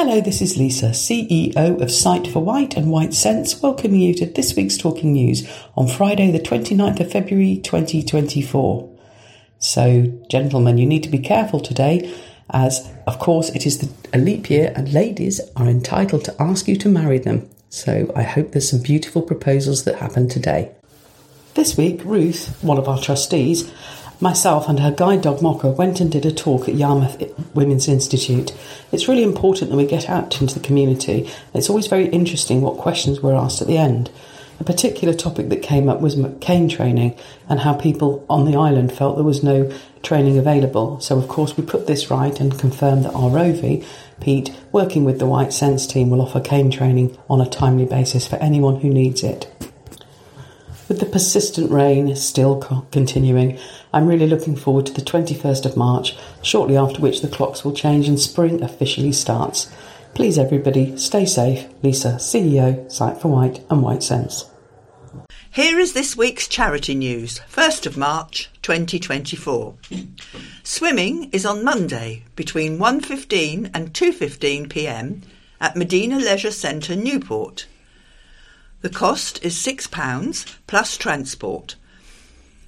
Hello, this is Lisa, CEO of Sight for Wight and Wight Sense, welcoming you to this week's Talking News on Friday, the 29th of February 2024. So, gentlemen, you need to be careful today, as of course it is the, a leap year and ladies are entitled to ask you to marry them. So, I hope there's some beautiful proposals that happen today. This week, Ruth, one of our trustees, myself and her guide dog Mocha went and did a talk at Yarmouth Women's Institute. It's really important that we get out into the community. It's always very interesting what questions were asked at the end. A particular topic that came up was cane training and how people on the island felt there was no training available. So, of course, we put this right and confirmed that our ROV, Pete, working with the Wight Sense team, will offer cane training on a timely basis for anyone who needs it. With the persistent rain still continuing, I'm really looking forward to the 21st of March, shortly after which the clocks will change and spring officially starts. Please, everybody, stay safe. Lisa, CEO, Sight for Wight and Wight Sense. Here is this week's charity news, 1st of March 2024. Swimming is on Monday between 1:15 and 2:15 p.m. at Medina Leisure Centre Newport. The cost is £6 plus transport.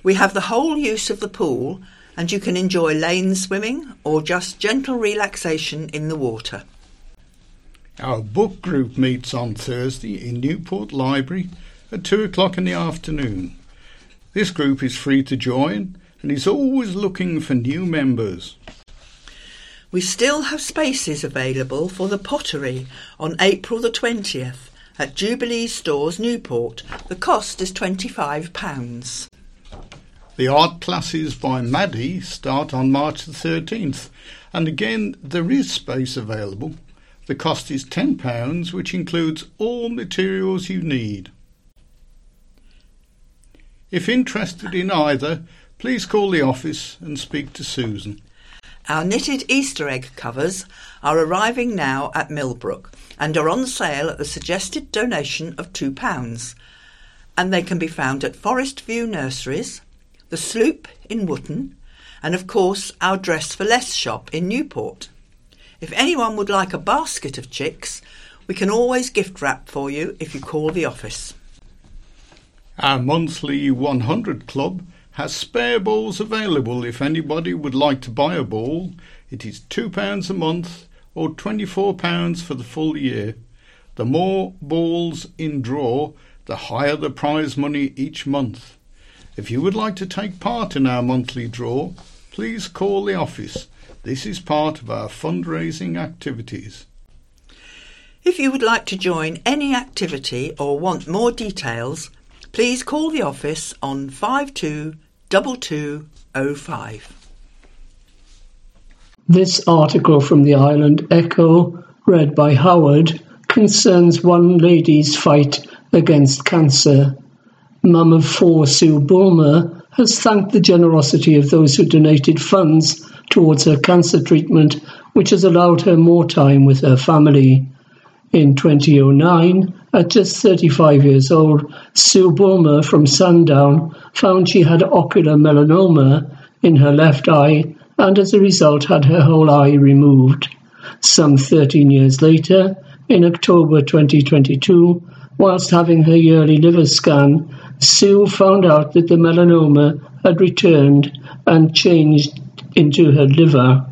We have the whole use of the pool and you can enjoy lane swimming or just gentle relaxation in the water. Our book group meets on Thursday in Newport Library at 2 o'clock in the afternoon. This group is free to join and is always looking for new members. We still have spaces available for the pottery on April the 20th at Jubilee Stores, Newport. The cost is £25. The art classes by Maddie start on March the 13th, and again there is space available. The cost is £10, which includes all materials you need. If interested in either, please call the office and speak to Susan. Our knitted Easter egg covers are arriving now at Millbrook and are on sale at the suggested donation of £2. And they can be found at Forest View Nurseries, The Sloop in Wootton, and of course our Dress for Less shop in Newport. If anyone would like a basket of chicks, we can always gift wrap for you if you call the office. Our monthly 100 Club has spare balls available if anybody would like to buy a ball. It is £2 a month or £24 for the full year. The more balls in draw, the higher the prize money each month. If you would like to take part in our monthly draw, please call the office. This is part of our fundraising activities. If you would like to join any activity or want more details, please call the office on 522205. This article from the Island Echo, read by Howard, concerns one lady's fight against cancer. Mum of four Sue Bulmer has thanked the generosity of those who donated funds towards her cancer treatment, which has allowed her more time with her family. In 2009, at just 35 years old, Sue Bulmer from Sandown found she had ocular melanoma in her left eye and as a result had her whole eye removed. Some 13 years later, in October 2022, whilst having her yearly liver scan, Sue found out that the melanoma had returned and changed into her liver.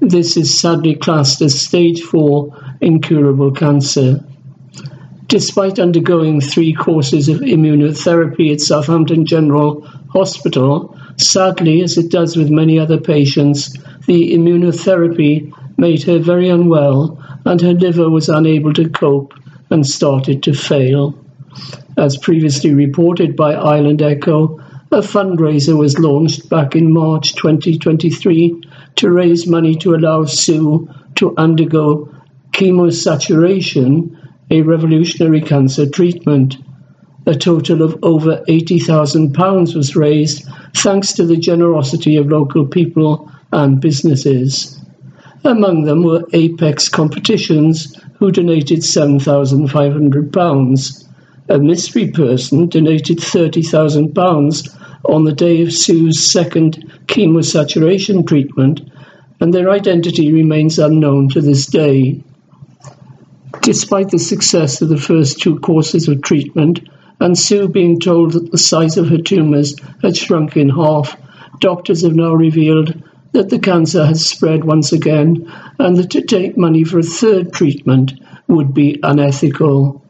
This is sadly classed as stage 4 incurable cancer. Despite undergoing three courses of immunotherapy at Southampton General Hospital, Sadly, as it does with many other patients, the immunotherapy made her very unwell and her liver was unable to cope and started to fail. As previously reported by Island Echo, a fundraiser was launched back in March 2023 to raise money to allow Sue to undergo chemosaturation, a revolutionary cancer treatment. A total of over £80,000 was raised thanks to the generosity of local people and businesses. Among them were Apex Competitions, who donated £7,500. A mystery person donated £30,000 on the day of Sue's second chemosaturation treatment, and their identity remains unknown to this day. Despite the success of the first two courses of treatment, and Sue being told that the size of her tumours had shrunk in half, doctors have now revealed that the cancer has spread once again and that to take money for a third treatment would be unethical.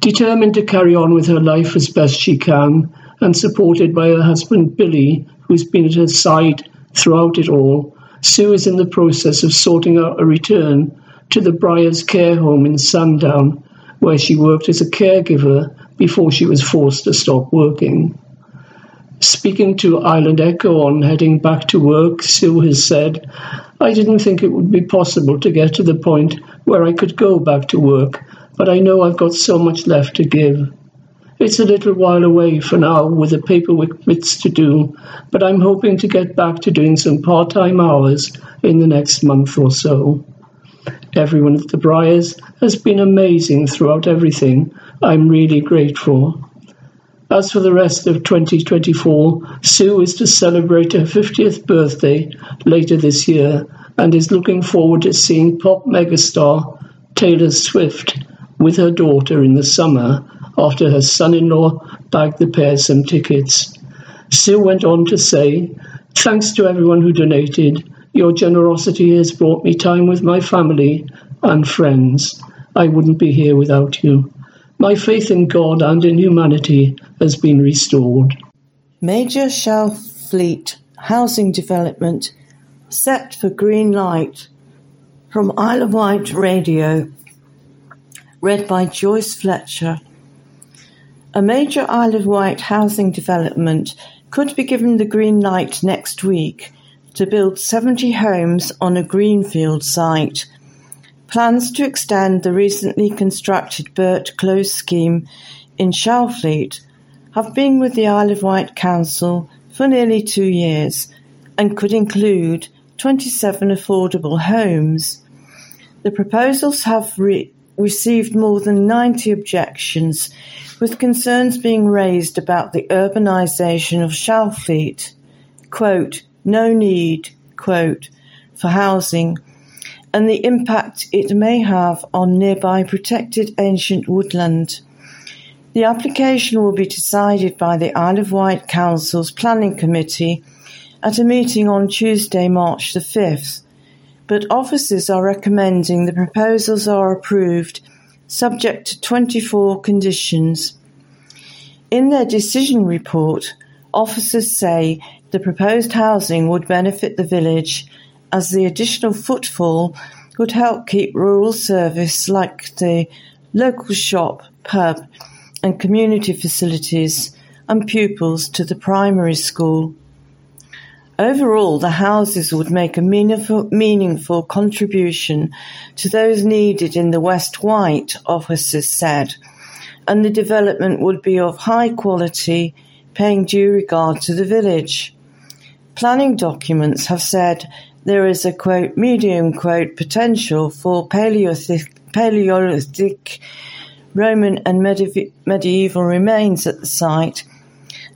Determined to carry on with her life as best she can, and supported by her husband Billy, who's been at her side throughout it all, Sue is in the process of sorting out a return to the Briars Care Home in Sandown, where she worked as a caregiver before she was forced to stop working. Speaking to Island Echo on heading back to work, Sue has said, I didn't think it would be possible to get to the point where I could go back to work, but I know I've got so much left to give. It's a little while away for now with the paperwork bits to do, but I'm hoping to get back to doing some part time hours in the next month or so. Everyone at the Briars has been amazing throughout everything. I'm really grateful. As for the rest of 2024, Sue is to celebrate her 50th birthday later this year and is looking forward to seeing pop megastar Taylor Swift with her daughter in the summer after her son in law bagged the pair some tickets. Sue went on to say, Thanks to everyone who donated. Your generosity has brought me time with my family and friends. I wouldn't be here without you. My faith in God and in humanity has been restored. Major Shalfleet housing development set for green light from Isle of Wight Radio. Read by Joyce Fletcher. A major Isle of Wight housing development could be given the green light next week to build 70 homes on a greenfield site Plans to extend the recently constructed Burt Close scheme in Shalfleet have been with the Isle of Wight Council for nearly two years and could include 27 affordable homes. The proposals have re- received more than 90 objections, with concerns being raised about the urbanisation of Shalfleet. Quote, no need, quote, for housing and the impact it may have on nearby protected ancient woodland. The application will be decided by the Isle of Wight Council's Planning Committee at a meeting on Tuesday, March the 5th, but officers are recommending the proposals are approved subject to 24 conditions. In their decision report, officers say the proposed housing would benefit the village as the additional footfall would help keep rural service like the local shop, pub, and community facilities and pupils to the primary school. Overall, the houses would make a meaningful, meaningful contribution to those needed in the West Wight, officers said, and the development would be of high quality, paying due regard to the village. Planning documents have said there is a quote medium quote potential for Paleolithic, Paleolithic Roman and medieval remains at the site,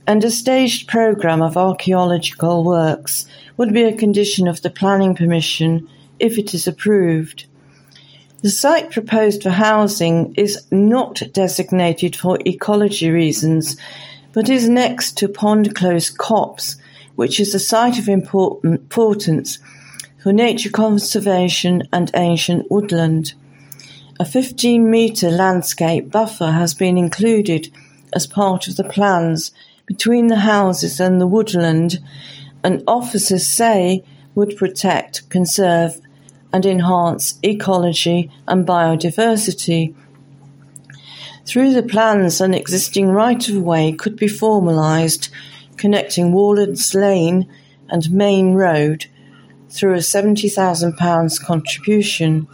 and a staged programme of archaeological works would be a condition of the planning permission if it is approved. The site proposed for housing is not designated for ecology reasons, but is next to Pond Close Copse, which is a site of importance for nature conservation and ancient woodland. A 15 metre landscape buffer has been included as part of the plans between the houses and the woodland, and officers say would protect, conserve, and enhance ecology and biodiversity. Through the plans, an existing right of way could be formalised connecting Warlands Lane and Main Road through a £70,000 contribution.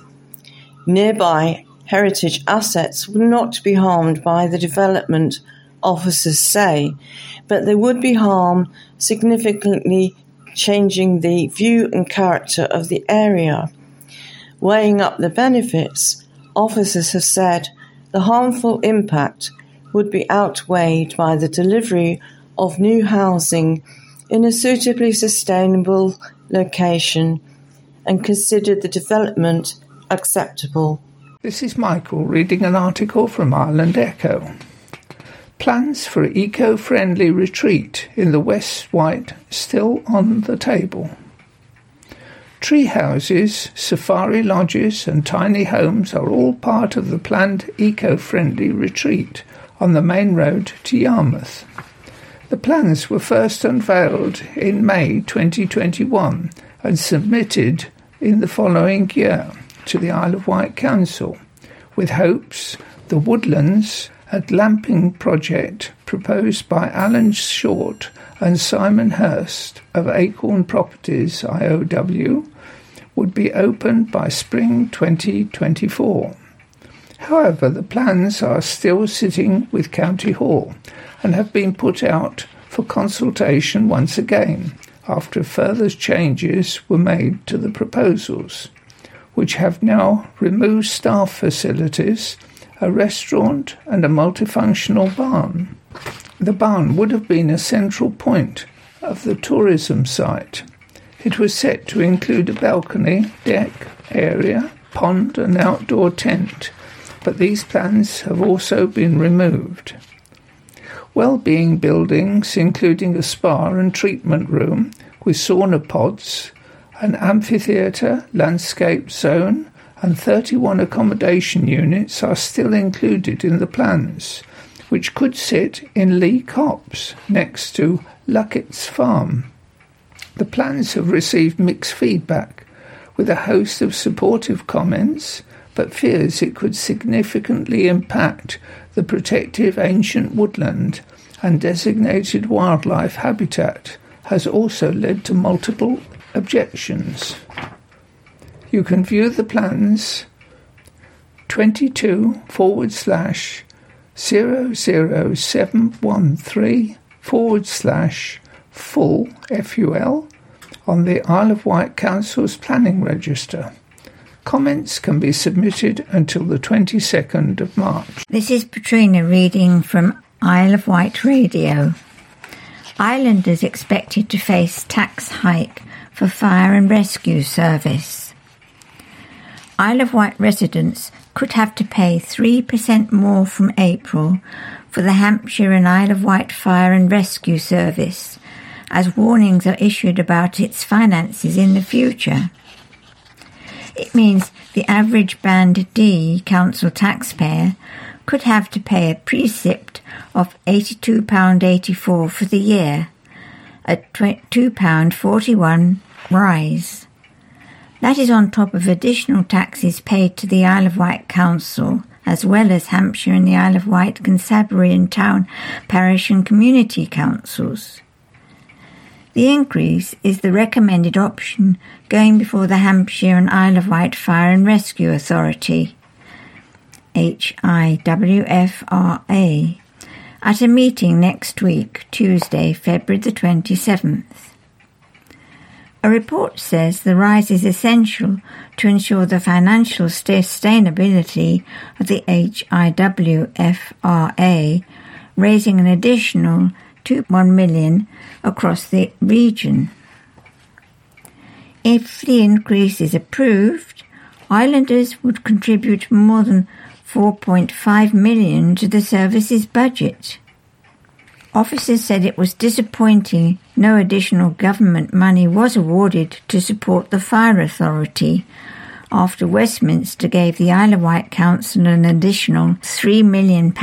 Nearby heritage assets would not be harmed by the development, officers say, but there would be harm significantly changing the view and character of the area. Weighing up the benefits, officers have said the harmful impact would be outweighed by the delivery of new housing in a suitably sustainable location and considered the development acceptable. This is Michael reading an article from Island Echo. Plans for an eco friendly retreat in the West Wight still on the table. Tree houses, safari lodges, and tiny homes are all part of the planned eco friendly retreat on the main road to Yarmouth. The plans were first unveiled in May 2021 and submitted in the following year to the Isle of Wight Council, with hopes the woodlands at Lamping project proposed by Alan Short and Simon Hurst of Acorn Properties IOW would be opened by spring 2024. However, the plans are still sitting with County Hall and have been put out for consultation once again after further changes were made to the proposals, which have now removed staff facilities, a restaurant, and a multifunctional barn. The barn would have been a central point of the tourism site. It was set to include a balcony, deck, area, pond, and outdoor tent, but these plans have also been removed. Well-being buildings, including a spa and treatment room with sauna pods, an amphitheatre, landscape zone, and 31 accommodation units are still included in the plans which could sit in Lee Copse next to Luckett's Farm. The plans have received mixed feedback, with a host of supportive comments, but fears it could significantly impact the protective ancient woodland and designated wildlife habitat has also led to multiple objections. You can view the plans 22 forward slash 00713 forward slash full FUL on the Isle of Wight Council's planning register. Comments can be submitted until the 22nd of March. This is Patrina reading from Isle of Wight Radio. Islanders expected to face tax hike for fire and rescue service. Isle of Wight residents could have to pay 3% more from April for the Hampshire and Isle of Wight Fire and Rescue Service, as warnings are issued about its finances in the future. It means the average Band D council taxpayer could have to pay a precept of £82.84 for the year, a £2.41 rise. That is on top of additional taxes paid to the Isle of Wight Council, as well as Hampshire and the Isle of Wight Constabulary and Town Parish and Community Councils. The increase is the recommended option going before the Hampshire and Isle of Wight Fire and Rescue Authority, HIWFRA, at a meeting next week, Tuesday, February the 27th. A report says the rise is essential to ensure the financial sustainability of the HIWFRA, raising an additional 2.1 million across the region. If the increase is approved, islanders would contribute more than 4.5 million to the service's budget. Officers said it was disappointing no additional government money was awarded to support the fire authority after Westminster gave the Isle of Wight Council an additional £3 million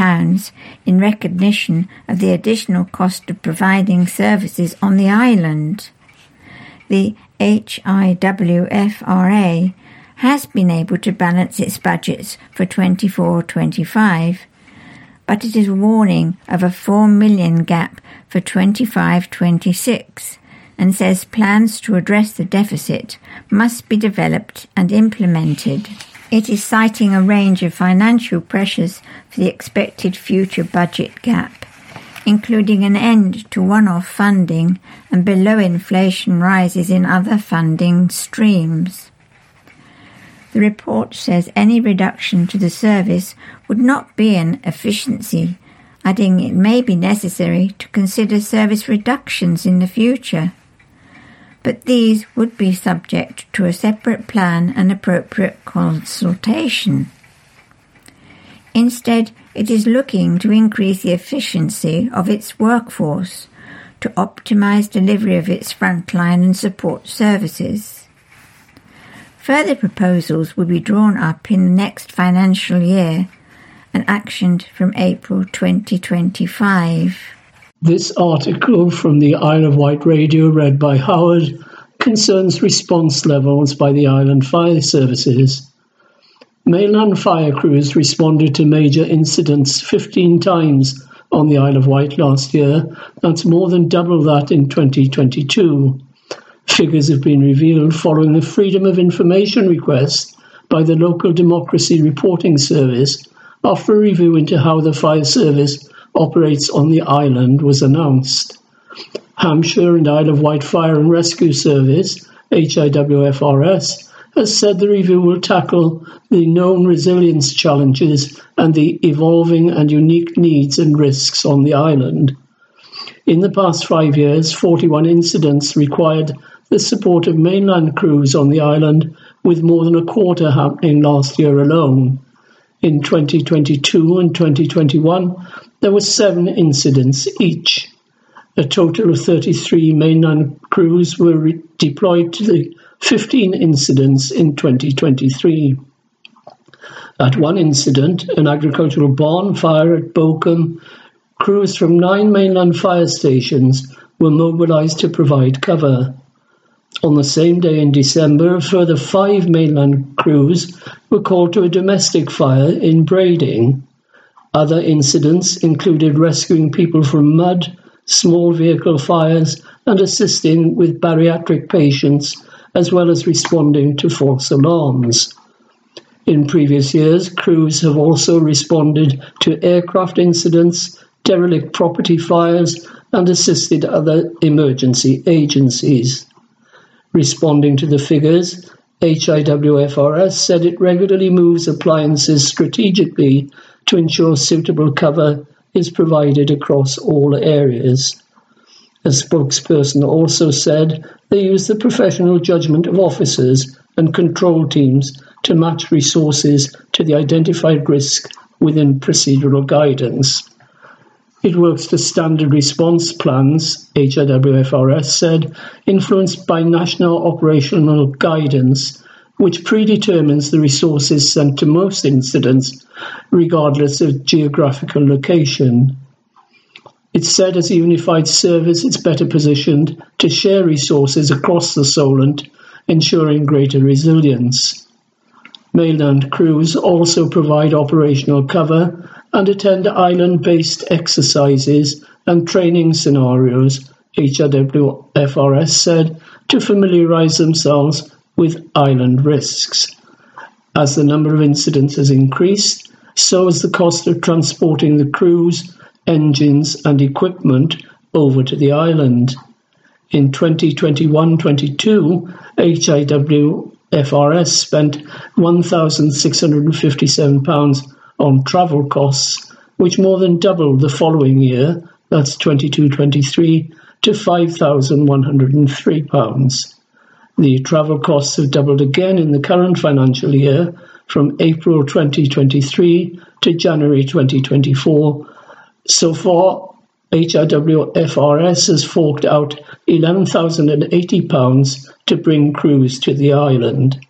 in recognition of the additional cost of providing services on the island. The HIWFRA has been able to balance its budgets for 24 25, but it is warning of a 4 million gap for 25 26 and says plans to address the deficit must be developed and implemented. It is citing a range of financial pressures for the expected future budget gap, including an end to one off funding and below inflation rises in other funding streams. The report says any reduction to the service would not be an efficiency, adding it may be necessary to consider service reductions in the future. But these would be subject to a separate plan and appropriate consultation. Instead, it is looking to increase the efficiency of its workforce to optimise delivery of its frontline and support services. Further proposals will be drawn up in the next financial year and actioned from April 2025. This article from the Isle of Wight radio, read by Howard, concerns response levels by the island fire services. Mainland fire crews responded to major incidents 15 times on the Isle of Wight last year. That's more than double that in 2022. Figures have been revealed following a Freedom of Information request by the Local Democracy Reporting Service after a review into how the fire service operates on the island was announced. Hampshire and Isle of Wight Fire and Rescue Service, HIWFRS, has said the review will tackle the known resilience challenges and the evolving and unique needs and risks on the island. In the past five years, 41 incidents required the support of mainland crews on the island, with more than a quarter happening last year alone. In 2022 and 2021, there were seven incidents each. A total of 33 mainland crews were re- deployed to the 15 incidents in 2023. At one incident, an agricultural barn fire at Bowcombe, crews from nine mainland fire stations were mobilised to provide cover. On the same day in December, a further five mainland crews were called to a domestic fire in Brading. Other incidents included rescuing people from mud, small vehicle fires, and assisting with bariatric patients as well as responding to false alarms. In previous years, crews have also responded to aircraft incidents, derelict property fires, and assisted other emergency agencies. Responding to the figures, HIWFRS said it regularly moves appliances strategically to ensure suitable cover is provided across all areas. A spokesperson also said they use the professional judgment of officers and control teams to match resources to the identified risk within procedural guidance. It works to standard response plans, HIWFRS said, influenced by national operational guidance, which predetermines the resources sent to most incidents, regardless of geographical location. It said as a unified service it's better positioned to share resources across the Solent, ensuring greater resilience. Mainland crews also provide operational cover and attend island-based exercises and training scenarios, HIWFRS said, to familiarise themselves with island risks. As the number of incidents has increased, so has the cost of transporting the crews engines and equipment over to the island. In 2021-22, HIWFRS spent £1,657 on travel costs, which more than doubled the following year, that's 22-23, to £5,103. The travel costs have doubled again in the current financial year from April 2023 to January 2024 so far, HIWFRS has forked out £11,080 to bring crews to the island.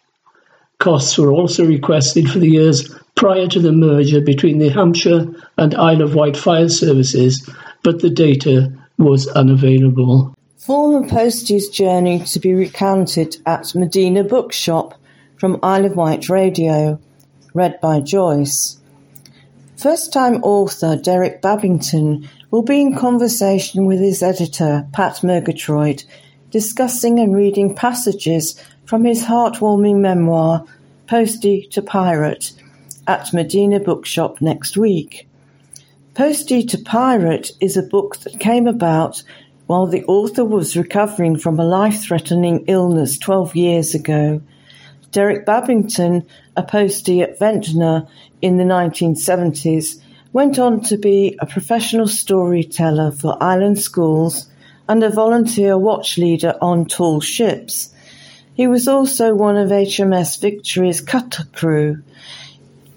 Costs were also requested for the years prior to the merger between the Hampshire and Isle of Wight fire services, but the data was unavailable. Former Postie's journey to be recounted at Medina Bookshop from Isle of Wight Radio, read by Joyce. First-time author Derek Babington will be in conversation with his editor, Pat Murgatroyd, discussing and reading passages from his heartwarming memoir, Postie to Pirate, at Medina Bookshop next week. Postie to Pirate is a book that came about while the author was recovering from a life-threatening illness 12 years ago. Derek Babington, a postie at Ventnor in the 1970s, went on to be a professional storyteller for island schools and a volunteer watch leader on tall ships. He was also one of HMS Victory's cutter crew.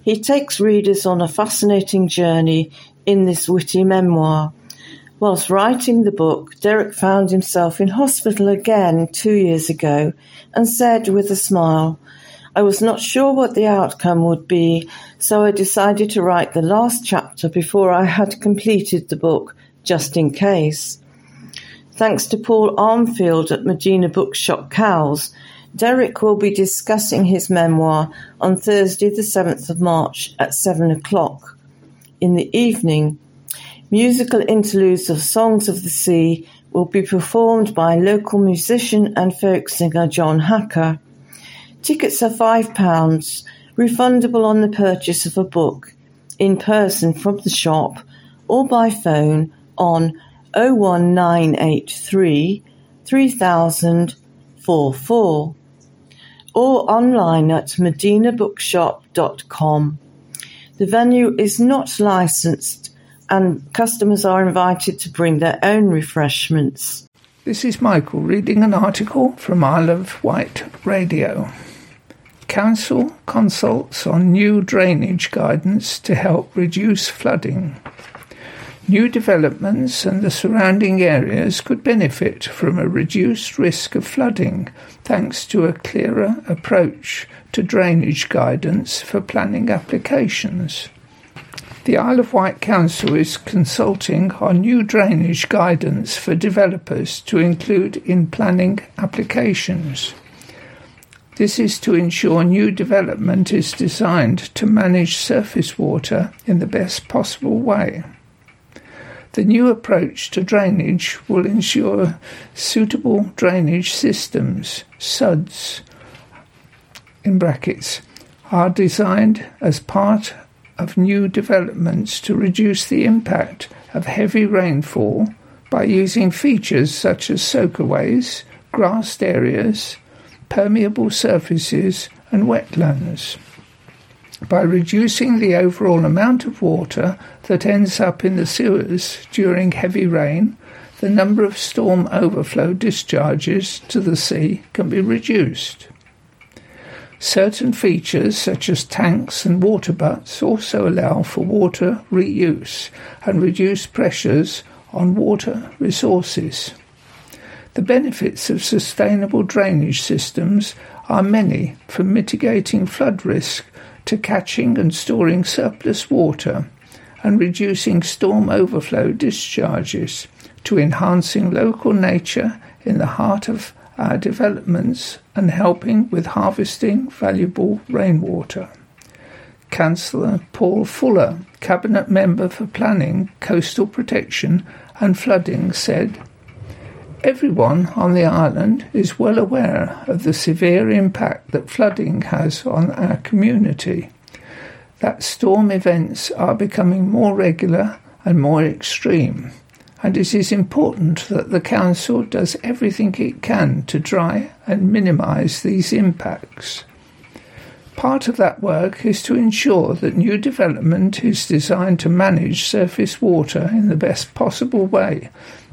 He takes readers on a fascinating journey in this witty memoir. Whilst writing the book, Derek found himself in hospital again two years ago and said with a smile, I was not sure what the outcome would be, so I decided to write the last chapter before I had completed the book, just in case. Thanks to Paul Armfield at Medina Bookshop Cowes, Derek will be discussing his memoir on Thursday, the 7th of March at 7 o'clock. In the evening, musical interludes of Songs of the Sea will be performed by local musician and folk singer John Hacker. Tickets are £5, refundable on the purchase of a book, in person from the shop or by phone on 01983 3000 44 or online at medinabookshop.com. The venue is not licensed and customers are invited to bring their own refreshments. This is Michael reading an article from Isle of Wight Radio. Council consults on new drainage guidance to help reduce flooding. New developments and the surrounding areas could benefit from a reduced risk of flooding thanks to a clearer approach to drainage guidance for planning applications. The Isle of Wight Council is consulting on new drainage guidance for developers to include in planning applications. This is to ensure new development is designed to manage surface water in the best possible way. The new approach to drainage will ensure suitable drainage systems, SUDs, in brackets, are designed as part of new developments to reduce the impact of heavy rainfall by using features such as soakaways, grassed areas, permeable surfaces, and wetlands. By reducing the overall amount of water that ends up in the sewers during heavy rain, the number of storm overflow discharges to the sea can be reduced. Certain features, such as tanks and water butts, also allow for water reuse and reduce pressures on water resources. The benefits of sustainable drainage systems are many, from mitigating flood risk to catching and storing surplus water and reducing storm overflow discharges to enhancing local nature in the heart of our developments and helping with harvesting valuable rainwater. Councillor Paul Fuller, Cabinet Member for Planning, Coastal Protection and Flooding, said, Everyone on the island is well aware of the severe impact that flooding has on our community that storm events are becoming more regular and more extreme, and it is important that the Council does everything it can to try and minimise these impacts. Part of that work is to ensure that new development is designed to manage surface water in the best possible way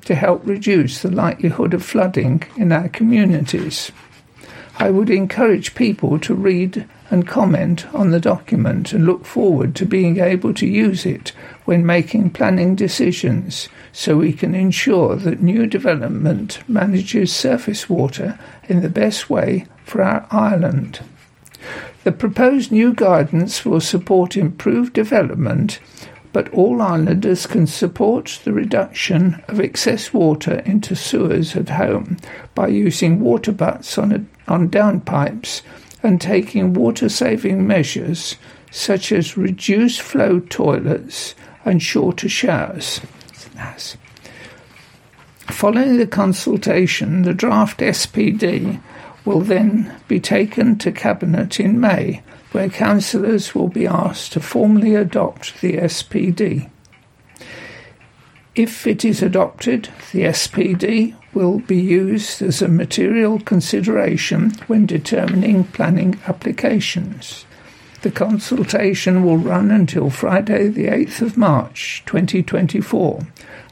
to help reduce the likelihood of flooding in our communities. I would encourage people to read and comment on the document and look forward to being able to use it when making planning decisions so we can ensure that new development manages surface water in the best way for our island. The proposed new guidance will support improved development, but all islanders can support the reduction of excess water into sewers at home by using water butts on, a, on downpipes and taking water saving measures such as reduced flow toilets and shorter showers. Nice. Following the consultation, the draft SPD will then be taken to Cabinet in May, where councillors will be asked to formally adopt the SPD. If it is adopted, the SPD will be used as a material consideration when determining planning applications. The consultation will run until Friday, the 8th of March 2024,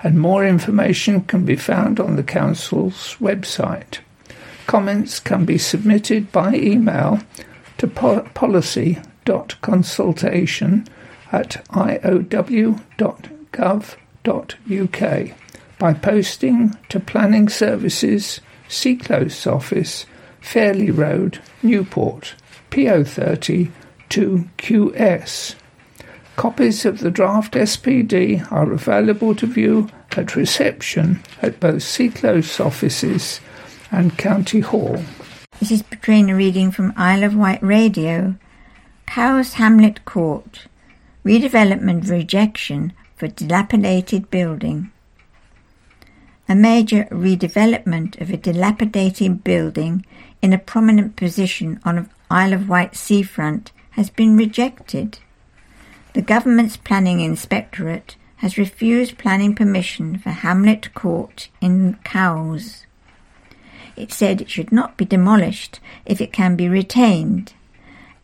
and more information can be found on the Council's website. Comments can be submitted by email to policy consultation at iow.gov.uk by posting to Planning Services, Seaclose Office, Fairlee Road, Newport, PO30 2QS. Copies of the draft SPD are available to view at reception at both Seaclose offices and County Hall. This is Katrina reading from Isle of Wight Radio. Cowes Hamlet Court. Redevelopment rejection for dilapidated building. A major redevelopment of a dilapidated building in a prominent position on Isle of Wight seafront has been rejected. The government's planning inspectorate has refused planning permission for Hamlet Court in Cowes. It said it should not be demolished if it can be retained,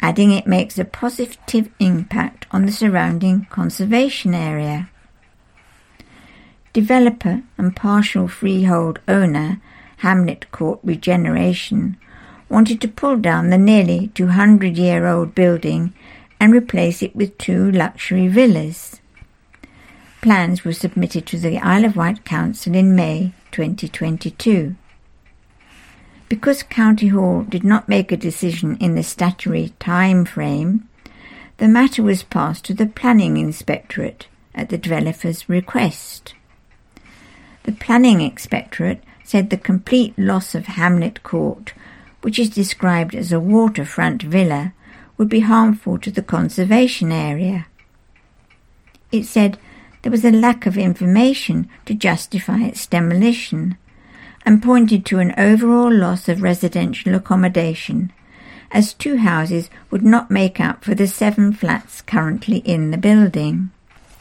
adding it makes a positive impact on the surrounding conservation area. Developer and partial freehold owner Hamlet Court Regeneration wanted to pull down the nearly 200 year old building and replace it with two luxury villas. Plans were submitted to the Isle of Wight Council in May 2022. Because County Hall did not make a decision in the statutory time frame, the matter was passed to the Planning Inspectorate at the developer's request. The Planning Inspectorate said the complete loss of Hamlet Court, which is described as a waterfront villa, would be harmful to the conservation area. It said there was a lack of information to justify its demolition and pointed to an overall loss of residential accommodation, as two houses would not make up for the seven flats currently in the building.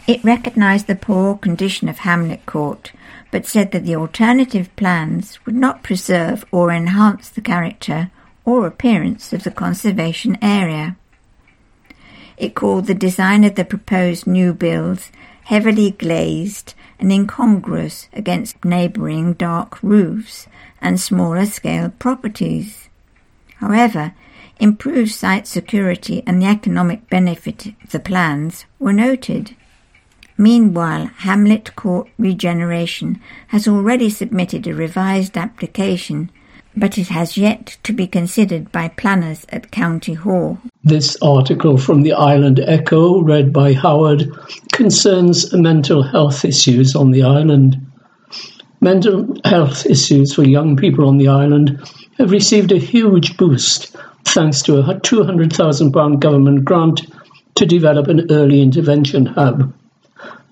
It recognised the poor condition of Hamlet Court, but said that the alternative plans would not preserve or enhance the character or appearance of the conservation area. It called the design of the proposed new builds heavily glazed and incongruous against neighbouring dark roofs and smaller scale properties. However, improved site security and the economic benefit of the plans were noted. Meanwhile, Hamlet Court Regeneration has already submitted a revised application, but it has yet to be considered by planners at County Hall. This article from the Island Echo, read by Howard, concerns mental health issues on the island. Mental health issues for young people on the island have received a huge boost thanks to a £200,000 government grant to develop an early intervention hub.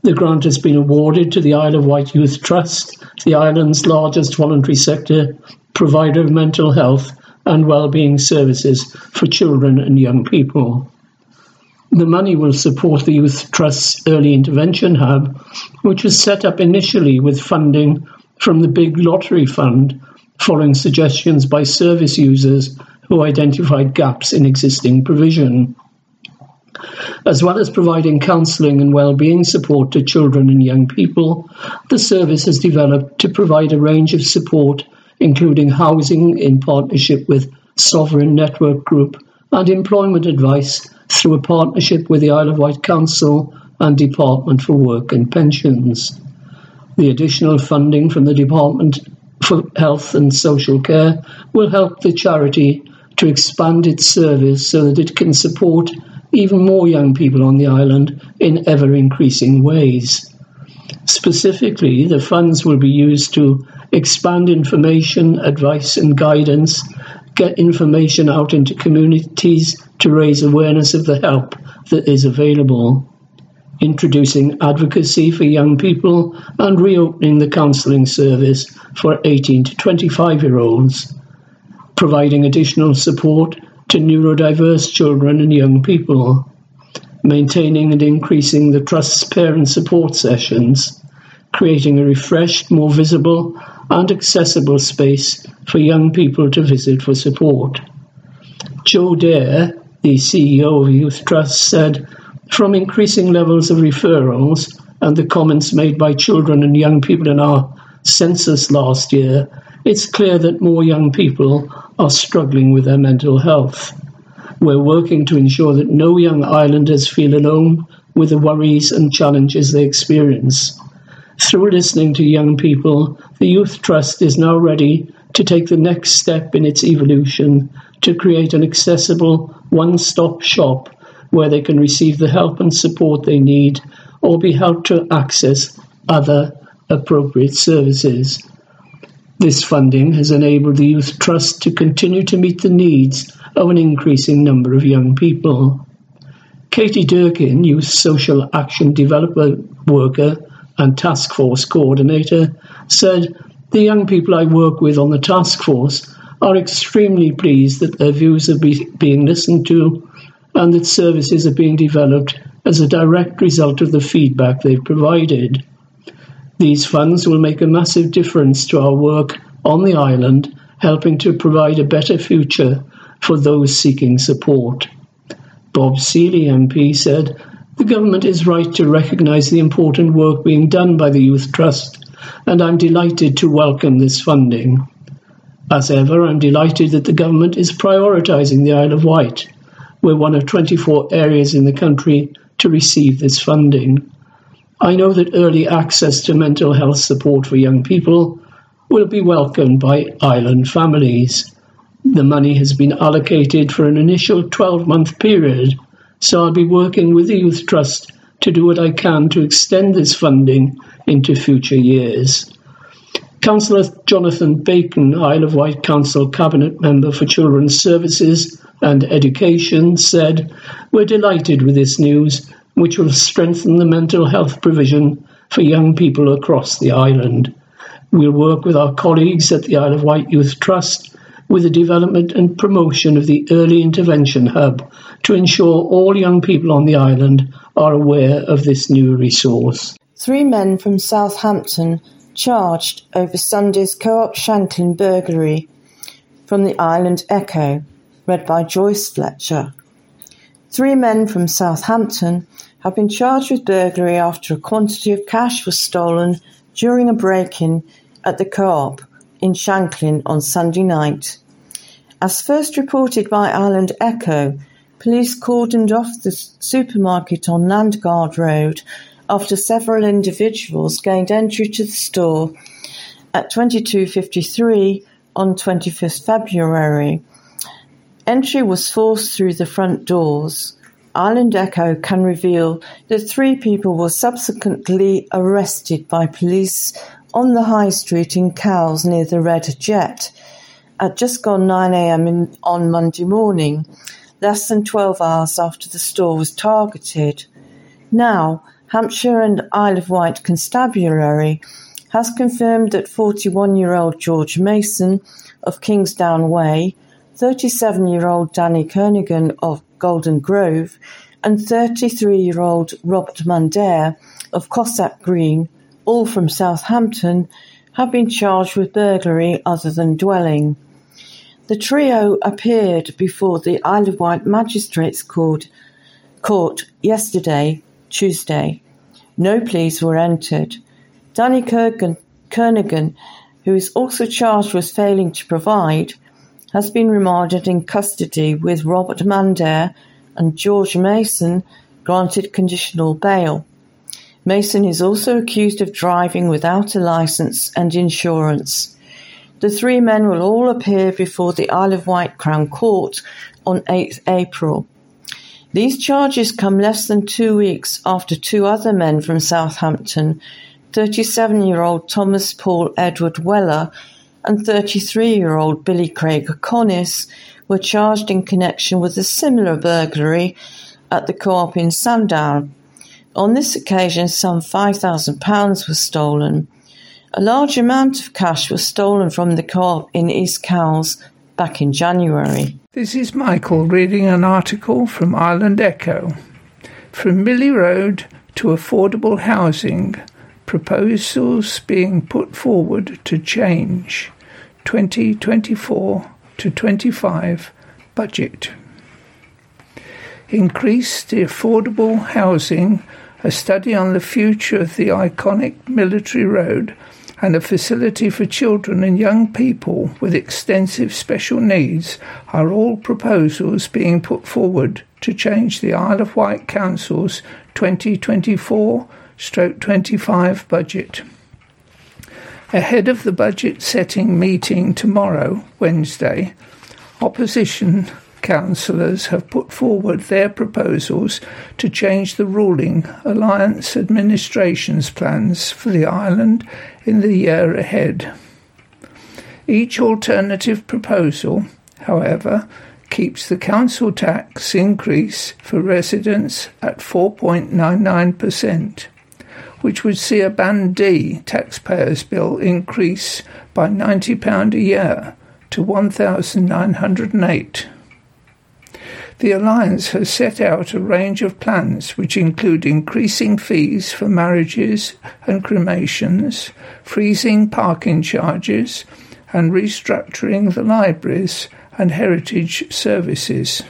The grant has been awarded to the Isle of Wight Youth Trust, the island's largest voluntary sector provider of mental health and well-being services for children and young people. The money will support the Youth Trust's Early Intervention Hub, which was set up initially with funding from the Big Lottery Fund, following suggestions by service users who identified gaps in existing provision. As well as providing counselling and well-being support to children and young people, the service has developed to provide a range of support including housing in partnership with Sovereign Network Group and employment advice through a partnership with the Isle of Wight Council and Department for Work and Pensions. The additional funding from the Department for Health and Social Care will help the charity to expand its service so that it can support even more young people on the island in ever increasing ways. Specifically, the funds will be used to expand information, advice, and guidance, get information out into communities to raise awareness of the help that is available, introducing advocacy for young people, and reopening the counselling service for 18 to 25 year olds, providing additional support to neurodiverse children and young people, maintaining and increasing the Trust's parent support sessions, creating a refreshed, more visible, and accessible space for young people to visit for support. Joe Dare, the CEO of Youth Trust, said, From increasing levels of referrals and the comments made by children and young people in our census last year, it's clear that more young people are struggling with their mental health. We're working to ensure that no young islanders feel alone with the worries and challenges they experience. Through listening to young people, the Youth Trust is now ready to take the next step in its evolution to create an accessible one stop shop where they can receive the help and support they need or be helped to access other appropriate services. This funding has enabled the Youth Trust to continue to meet the needs of an increasing number of young people. Katie Durkin, Youth Social Action Development Worker and Task Force Coordinator, said, The young people I work with on the task force are extremely pleased that their views are be- being listened to and that services are being developed as a direct result of the feedback they've provided. These funds will make a massive difference to our work on the island, helping to provide a better future for those seeking support. Bob Seely MP said, The government is right to recognise the important work being done by the Youth Trust, and I'm delighted to welcome this funding. As ever, I'm delighted that the government is prioritising the Isle of Wight. We're one of 24 areas in the country to receive this funding. I know that early access to mental health support for young people will be welcomed by island families. The money has been allocated for an initial 12 month period, so I'll be working with the Youth Trust to do what I can to extend this funding into future years. Councillor Jonathan Bacon, Isle of Wight Council Cabinet Member for Children's Services and Education, said, We're delighted with this news which will strengthen the mental health provision for young people across the island. We'll work with our colleagues at the Isle of Wight Youth Trust with the development and promotion of the Early Intervention Hub to ensure all young people on the island are aware of this new resource. Three men from Southampton charged over Sunday's Co-op Shanklin burglary from the Island Echo, read by Joyce Fletcher. Three men from Southampton have been charged with burglary after a quantity of cash was stolen during a break-in at the Co-op in Shanklin on Sunday night. As first reported by Island Echo, police cordoned off the supermarket on Landguard Road after several individuals gained entry to the store at 22.53 on 25th February. Entry was forced through the front doors. Island Echo can reveal that three people were subsequently arrested by police on the high street in Cowes near the Red Jet at just gone 9am on Monday morning, less than 12 hours after the store was targeted. Now, Hampshire and Isle of Wight Constabulary has confirmed that 41-year-old George Mason of Kingsdown Way, 37-year-old Danny Kernigan of Golden Grove, and 33-year-old Robert Mundair of Cossack Green, all from Southampton, have been charged with burglary other than dwelling. The trio appeared before the Isle of Wight Magistrates Court, court yesterday, Tuesday. No pleas were entered. Danny Kernigan, Kernigan, who is also charged with failing to provide, has been remanded in custody with Robert Mundair and George Mason granted conditional bail. Mason is also accused of driving without a license and insurance. The three men will all appear before the Isle of Wight Crown Court on 8th April. These charges come less than two weeks after two other men from Southampton, 37 year old Thomas Paul Edward Weller and 33 year old Billy Craig Connis, were charged in connection with a similar burglary at the co op in Sandown. On this occasion, some £5,000 was stolen. A large amount of cash was stolen from the co op in East Cowes back in January. This is Michael reading an article from Island Echo. From Military Road to affordable housing, proposals being put forward to change 2024 to 25 budget. Increase the affordable housing, a study on the future of the iconic military road and a facility for children and young people with extensive special needs are all proposals being put forward to change the Isle of Wight Council's 2024 stroke 25 budget. Ahead of the budget setting meeting tomorrow, Wednesday, opposition councillors have put forward their proposals to change the ruling Alliance administration's plans for the island in the year ahead. Each alternative proposal, however, keeps the council tax increase for residents at 4.99%, which would see a Band D taxpayers' bill increase by £90 a year to 1,908. The Alliance has set out a range of plans which include increasing fees for marriages and cremations, freezing parking charges, and restructuring the libraries and heritage services.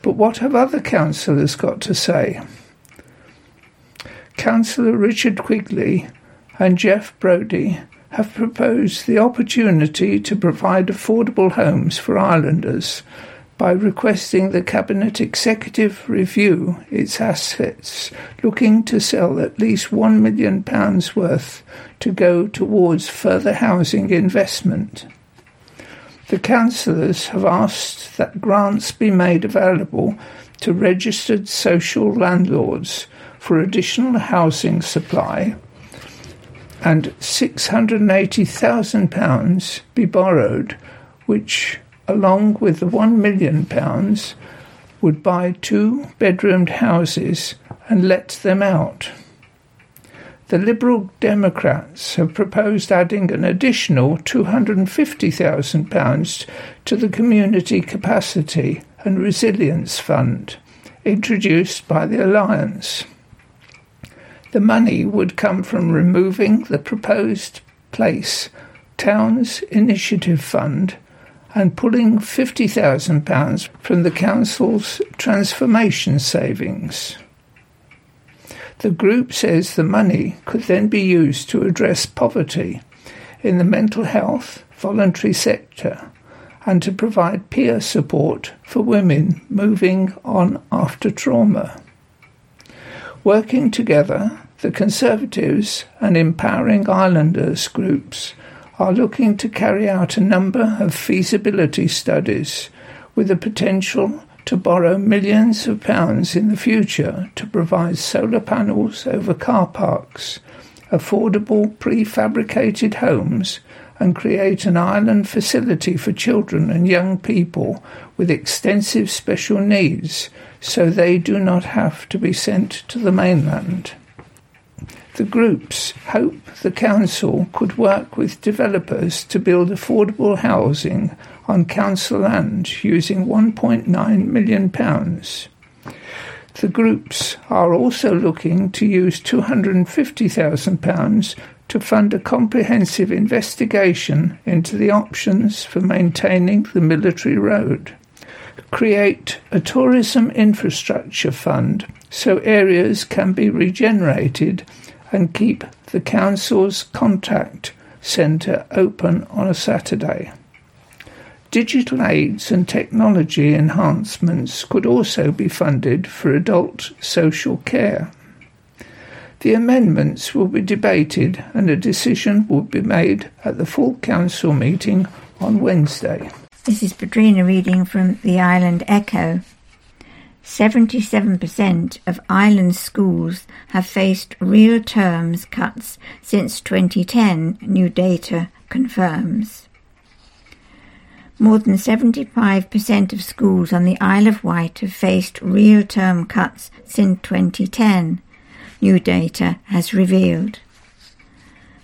But what have other councillors got to say? Councillor Richard Quigley and Geoff Brodie have proposed the opportunity to provide affordable homes for islanders by requesting the Cabinet Executive review its assets, looking to sell at least £1 million worth to go towards further housing investment. The councillors have asked that grants be made available to registered social landlords for additional housing supply and £680,000 be borrowed, which along with the £1 million, would buy two bedroomed houses and let them out. The Liberal Democrats have proposed adding an additional £250,000 to the Community Capacity and Resilience Fund, introduced by the Alliance. The money would come from removing the proposed place Towns Initiative Fund and pulling £50,000 from the Council's transformation savings. The group says the money could then be used to address poverty in the mental health voluntary sector and to provide peer support for women moving on after trauma. Working together, the Conservatives and Empowering Islanders groups are looking to carry out a number of feasibility studies with the potential to borrow millions of pounds in the future to provide solar panels over car parks, affordable prefabricated homes, and create an island facility for children and young people with extensive special needs so they do not have to be sent to the mainland. The groups hope the council could work with developers to build affordable housing on council land using £1.9 million. The groups are also looking to use £250,000 to fund a comprehensive investigation into the options for maintaining the military road. Create a tourism infrastructure fund so areas can be regenerated and keep the Council's contact centre open on a Saturday. Digital aids and technology enhancements could also be funded for adult social care. The amendments will be debated and a decision will be made at the full council meeting on Wednesday. This is Padrina reading from the Island Echo. 77% of island schools have faced real terms cuts since 2010, new data confirms. More than 75% of schools on the Isle of Wight have faced real term cuts since 2010, new data has revealed.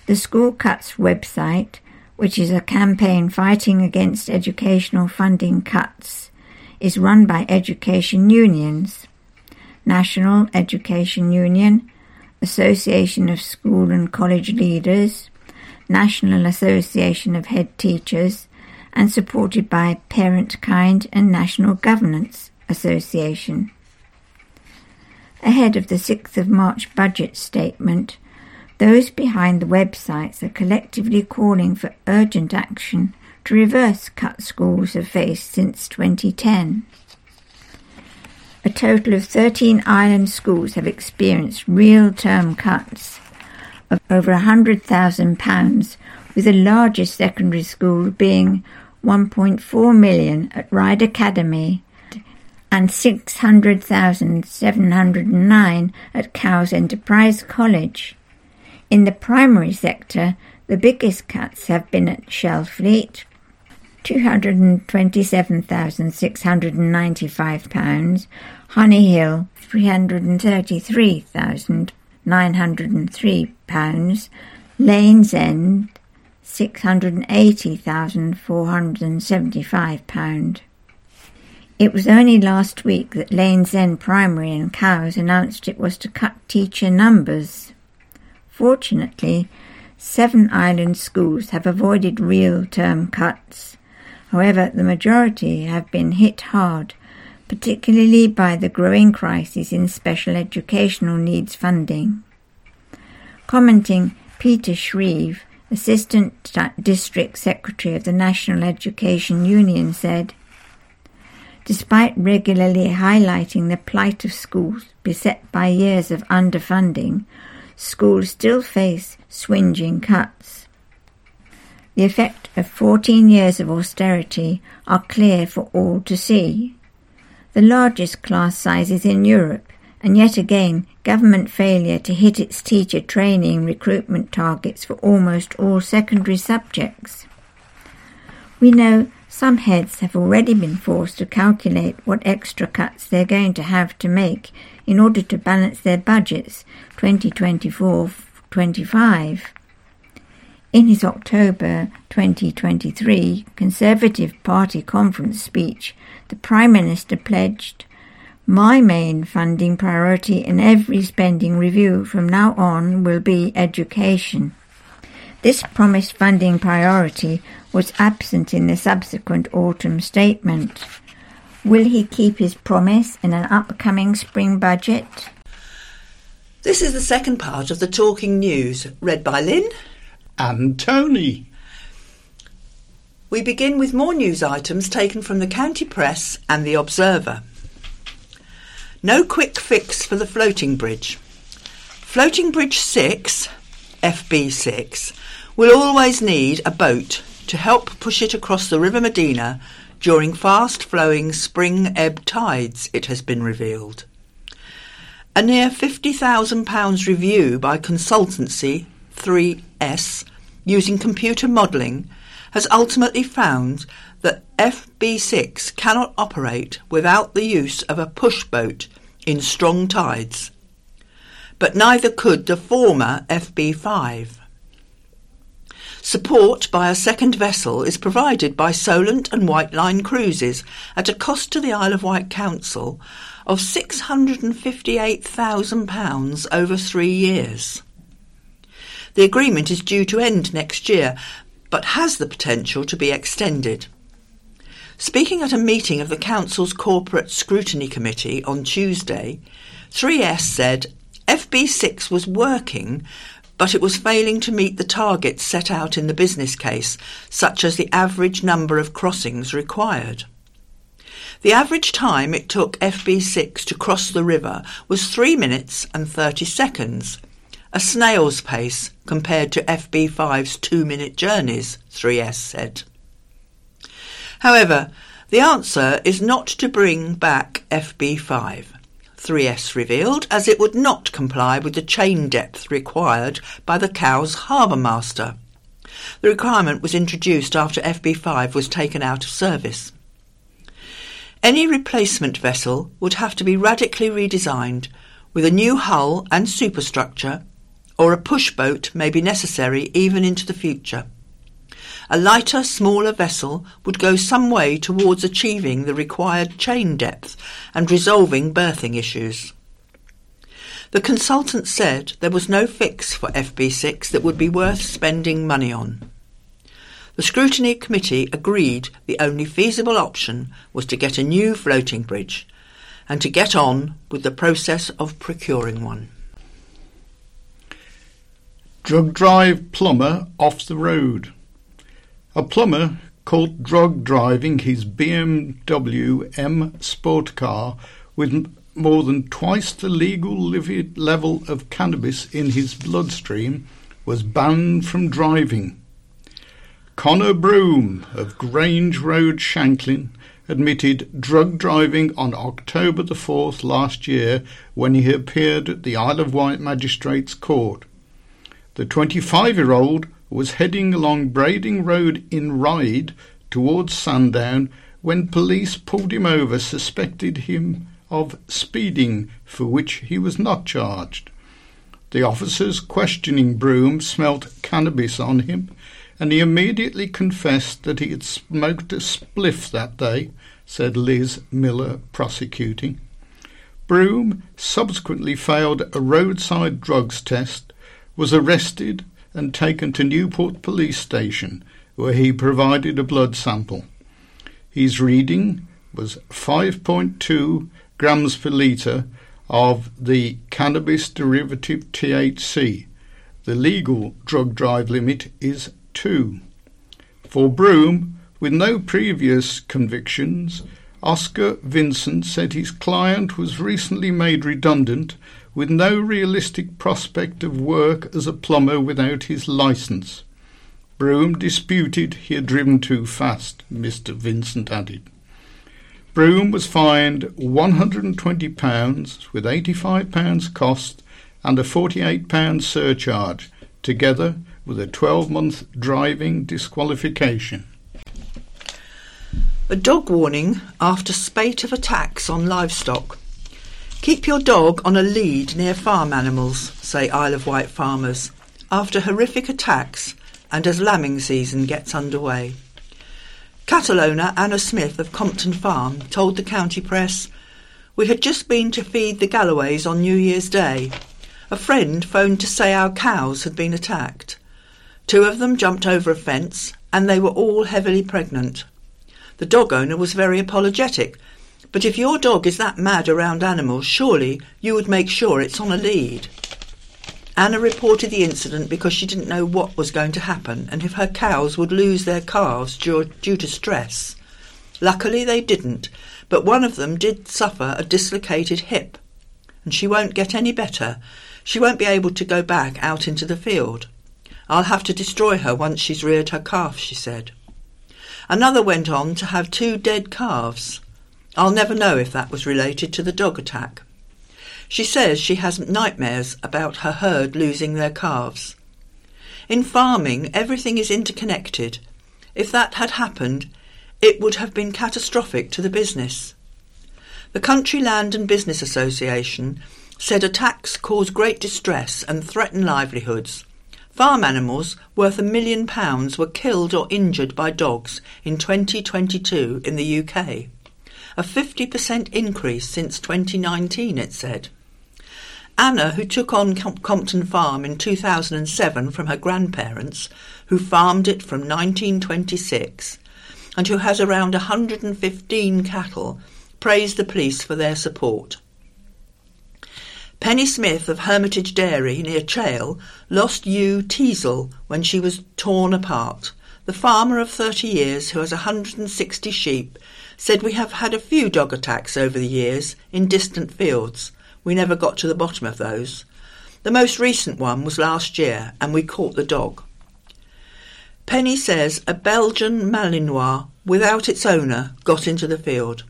The School Cuts website, which is a campaign fighting against educational funding cuts, is run by education unions National Education Union, Association of School and College Leaders, National Association of Head Teachers, and supported by Parentkind and National Governance Association. Ahead of the 6th of March budget statement, Those behind the websites are collectively calling for urgent action to reverse cuts schools have faced since 2010. A total of 13 island schools have experienced real term cuts of over £100,000, with the largest secondary school being 1.4 million at Ryde Academy and 600,709 at Cowes Enterprise College. In the primary sector, the biggest cuts have been at Shalfleet, £227,695, Hunnyhill, £333,903, Lanesend, £680,475. It was only last week that Lanesend Primary in Cowes announced it was to cut teacher numbers. Fortunately, seven island schools have avoided real term cuts. However, the majority have been hit hard, particularly by the growing crisis in special educational needs funding. Commenting, Peter Shreve, Assistant District Secretary of the National Education Union, said, Despite regularly highlighting the plight of schools beset by years of underfunding, schools still face swinging cuts. The effect of 14 years of austerity are clear for all to see. The largest class sizes in Europe, and yet again government failure to hit its teacher training recruitment targets for almost all secondary subjects. We know some heads have already been forced to calculate what extra cuts they're going to have to make in order to balance their budgets 2024 25. In his October 2023 Conservative Party conference speech, the Prime Minister pledged my main funding priority in every spending review from now on will be education. This promised funding priority was absent in the subsequent autumn statement. Will he keep his promise in an upcoming spring budget? This is the second part of the Talking News, read by Lynn and Tony. We begin with more news items taken from the County Press and the Observer. No quick fix for the floating bridge. Floating Bridge 6, FB6, will always need a boat to help push it across the River Medina during fast flowing spring ebb tides, it has been revealed. A near £50,000 review by consultancy 3S using computer modelling has ultimately found that FB6 cannot operate without the use of a push boat in strong tides. But neither could the former FB5. Support by a second vessel is provided by Solent and Wightline Cruises at a cost to the Isle of Wight Council of £658,000 over three years. The agreement is due to end next year, but has the potential to be extended. Speaking at a meeting of the Council's Corporate Scrutiny Committee on Tuesday, 3S said FB6 was working, but it was failing to meet the targets set out in the business case, such as the average number of crossings required. The average time it took FB6 to cross the river was 3 minutes and 30 seconds, a snail's pace compared to FB5's two minute journeys, 3S said. However, the answer is not to bring back FB5. 3S revealed, as it would not comply with the chain depth required by the Cowes harbour master. The requirement was introduced after FB5 was taken out of service. Any replacement vessel would have to be radically redesigned with a new hull and superstructure, or a push boat may be necessary even into the future. A lighter, smaller vessel would go some way towards achieving the required chain depth and resolving berthing issues. The consultant said there was no fix for FB6 that would be worth spending money on. The Scrutiny Committee agreed the only feasible option was to get a new floating bridge and to get on with the process of procuring one. Drug drive plumber off the road. A plumber caught drug driving his BMW M sport car with more than twice the legal level of cannabis in his bloodstream was banned from driving. Connor Broom of Grange Road, Shanklin, admitted drug driving on October the 4th last year when he appeared at the Isle of Wight Magistrates Court. The 25 year old was heading along Brading Road in Ryde towards Sandown when police pulled him over, suspected him of speeding, for which he was not charged. The officers questioning Broom smelt cannabis on him, and he immediately confessed that he had smoked a spliff that day, said Liz Miller, prosecuting. Broom subsequently failed a roadside drugs test, was arrested and taken to Newport Police Station, where he provided a blood sample. His reading was 5.2 grams per litre of the cannabis derivative THC. The legal drug drive limit is 2. For Broom, with no previous convictions, Oscar Vincent said his client was recently made redundant with no realistic prospect of work as a plumber without his licence. Broom disputed he had driven too fast, Mr. Vincent added. Broom was fined £120 with £85 cost and a £48 surcharge, together with a 12 month driving disqualification. A dog warning after spate of attacks on livestock. Keep your dog on a lead near farm animals, say Isle of Wight farmers, after horrific attacks and as lambing season gets underway. Cattle owner Anna Smith of Compton Farm told the county press, We had just been to feed the Galloways on New Year's Day. A friend phoned to say our cows had been attacked. Two of them jumped over a fence and they were all heavily pregnant. The dog owner was very apologetic, but if your dog is that mad around animals, surely you would make sure it's on a lead. Anna reported the incident because she didn't know what was going to happen and if her cows would lose their calves due, due to stress. Luckily, they didn't, but one of them did suffer a dislocated hip, and she won't get any better. She won't be able to go back out into the field. I'll have to destroy her once she's reared her calf, she said. Another went on to have two dead calves. I'll never know if that was related to the dog attack. She says she has nightmares about her herd losing their calves. In farming, everything is interconnected. If that had happened, it would have been catastrophic to the business. The Country Land and Business Association said attacks cause great distress and threaten livelihoods. Farm animals worth a million pounds were killed or injured by dogs in 2022 in the UK. A 50% increase since 2019, it said. Anna, who took on Compton Farm in 2007 from her grandparents, who farmed it from 1926, and who has around 115 cattle, praised the police for their support. Penny Smith of Hermitage Dairy near Chale lost ewe Teasel when she was torn apart. The farmer of 30 years who has 160 sheep said we have had a few dog attacks over the years in distant fields we never got to the bottom of those. The most recent one was last year, and we caught the dog. Penny says a Belgian Malinois without its owner got into the field.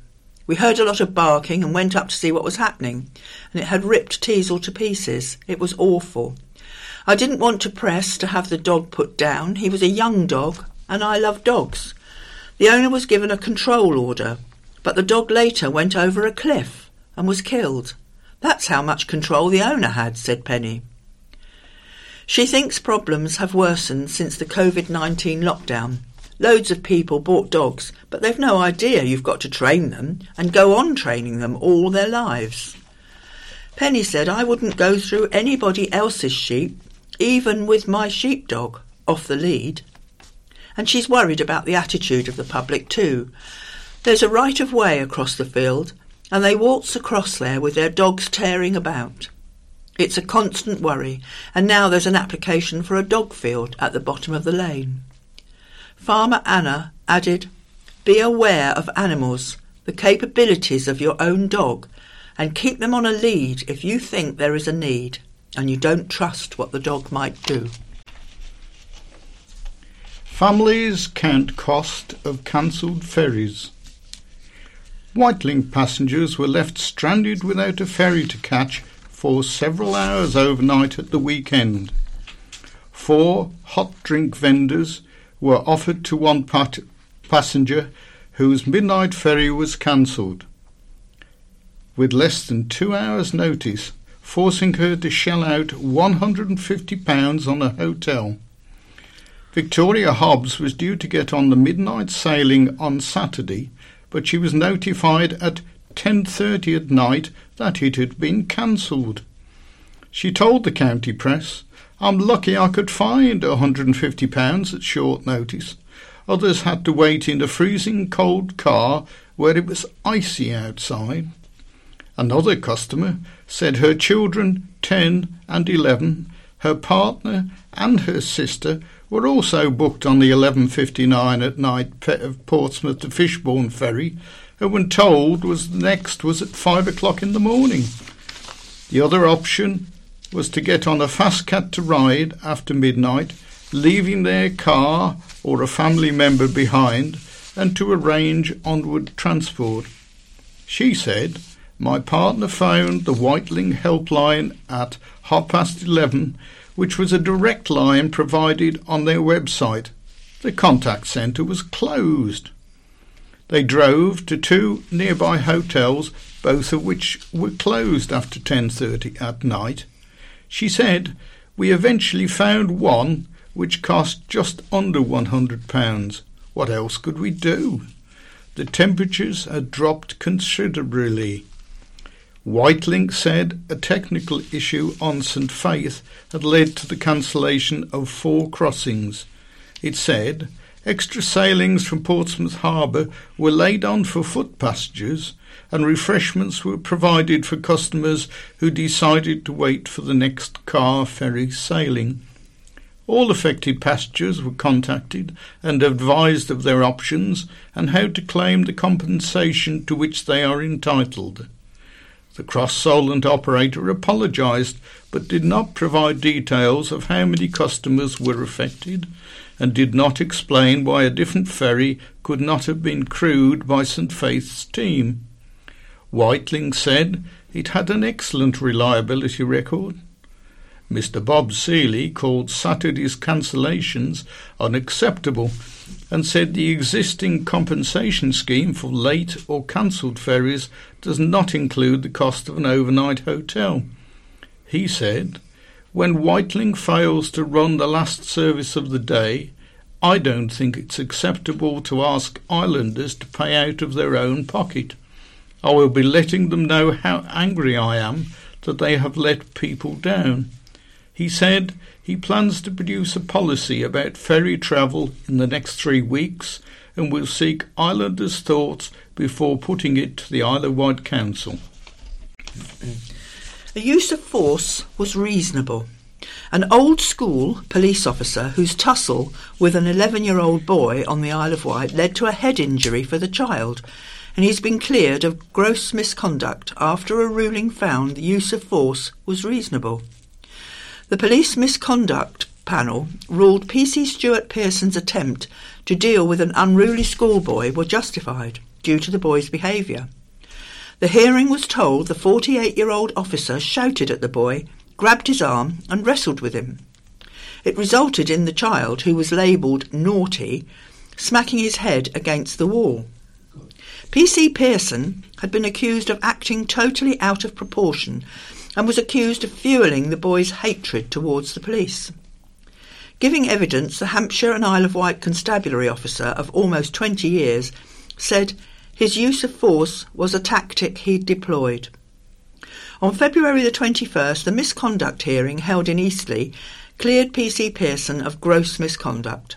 We heard a lot of barking and went up to see what was happening, and it had ripped Teasel to pieces. It was awful. I didn't want to press to have the dog put down. He was a young dog, and I love dogs. The owner was given a control order, but the dog later went over a cliff and was killed. That's how much control the owner had, said Penny. She thinks problems have worsened since the COVID 19 lockdown. Loads of people bought dogs, but they've no idea you've got to train them and go on training them all their lives. Penny said I wouldn't go through anybody else's sheep, even with my sheepdog, off the lead. And she's worried about the attitude of the public too. There's a right of way across the field, and they waltz across there with their dogs tearing about. It's a constant worry, and now there's an application for a dog field at the bottom of the lane. Farmer Anna added, Be aware of animals, the capabilities of your own dog, and keep them on a lead if you think there is a need and you don't trust what the dog might do. Families count cost of cancelled ferries. Wightlink passengers were left stranded without a ferry to catch for several hours overnight at the weekend. Four hot drink vendors were offered to one pat- passenger whose midnight ferry was cancelled. With less than two hours' notice, forcing her to shell out £150 on a hotel. Victoria Hobbs was due to get on the midnight sailing on Saturday, but she was notified at 10:30 at night that it had been cancelled. She told the county press, "I'm lucky I could find £150 at short notice. Others had to wait in a freezing cold car where it was icy outside." Another customer said her children, 10 and 11, her partner and her sister were also booked on the 11.59 at night of uh, Portsmouth to Fishbourne ferry and when told was next was at 5 o'clock in the morning. The other option was to get on a fast cat to Ryde after midnight, leaving their car or a family member behind and to arrange onward transport. She said, my partner phoned the Wightlink helpline at half past eleven, which was a direct line provided on their website. The contact centre was closed. They drove to two nearby hotels, both of which were closed after 10:30 at night. She said, "We eventually found one which cost just under 100 pounds. What else could we do?" The temperatures had dropped considerably. Wightlink said a technical issue on St Faith had led to the cancellation of four crossings. It said extra sailings from Portsmouth Harbour were laid on for foot passengers and refreshments were provided for customers who decided to wait for the next car ferry sailing. All affected passengers were contacted and advised of their options and how to claim the compensation to which they are entitled. The Cross Solent operator apologised but did not provide details of how many customers were affected and did not explain why a different ferry could not have been crewed by St Faith's team. Wightlink said it had an excellent reliability record. Mr Bob Seely called Saturday's cancellations unacceptable and said the existing compensation scheme for late or cancelled ferries does not include the cost of an overnight hotel. He said, When Wightlink fails to run the last service of the day, I don't think it's acceptable to ask islanders to pay out of their own pocket. I will be letting them know how angry I am that they have let people down. He said he plans to produce a policy about ferry travel in the next three weeks and will seek islanders' thoughts before putting it to the Isle of Wight Council. The use of force was reasonable. An old school police officer whose tussle with an 11 year old boy on the Isle of Wight led to a head injury for the child, and he's been cleared of gross misconduct after a ruling found the use of force was reasonable. The police misconduct panel ruled PC Stuart Pearson's attempt to deal with an unruly schoolboy were justified due to the boy's behaviour. The hearing was told the 48 year old officer shouted at the boy, grabbed his arm, and wrestled with him. It resulted in the child, who was labelled naughty, smacking his head against the wall. PC Pearson had been accused of acting totally out of proportion and was accused of fuelling the boy's hatred towards the police. Giving evidence, the Hampshire and Isle of Wight constabulary officer of almost 20 years said his use of force was a tactic he'd deployed. On February the 21st, the misconduct hearing held in Eastleigh cleared PC Pearson of gross misconduct.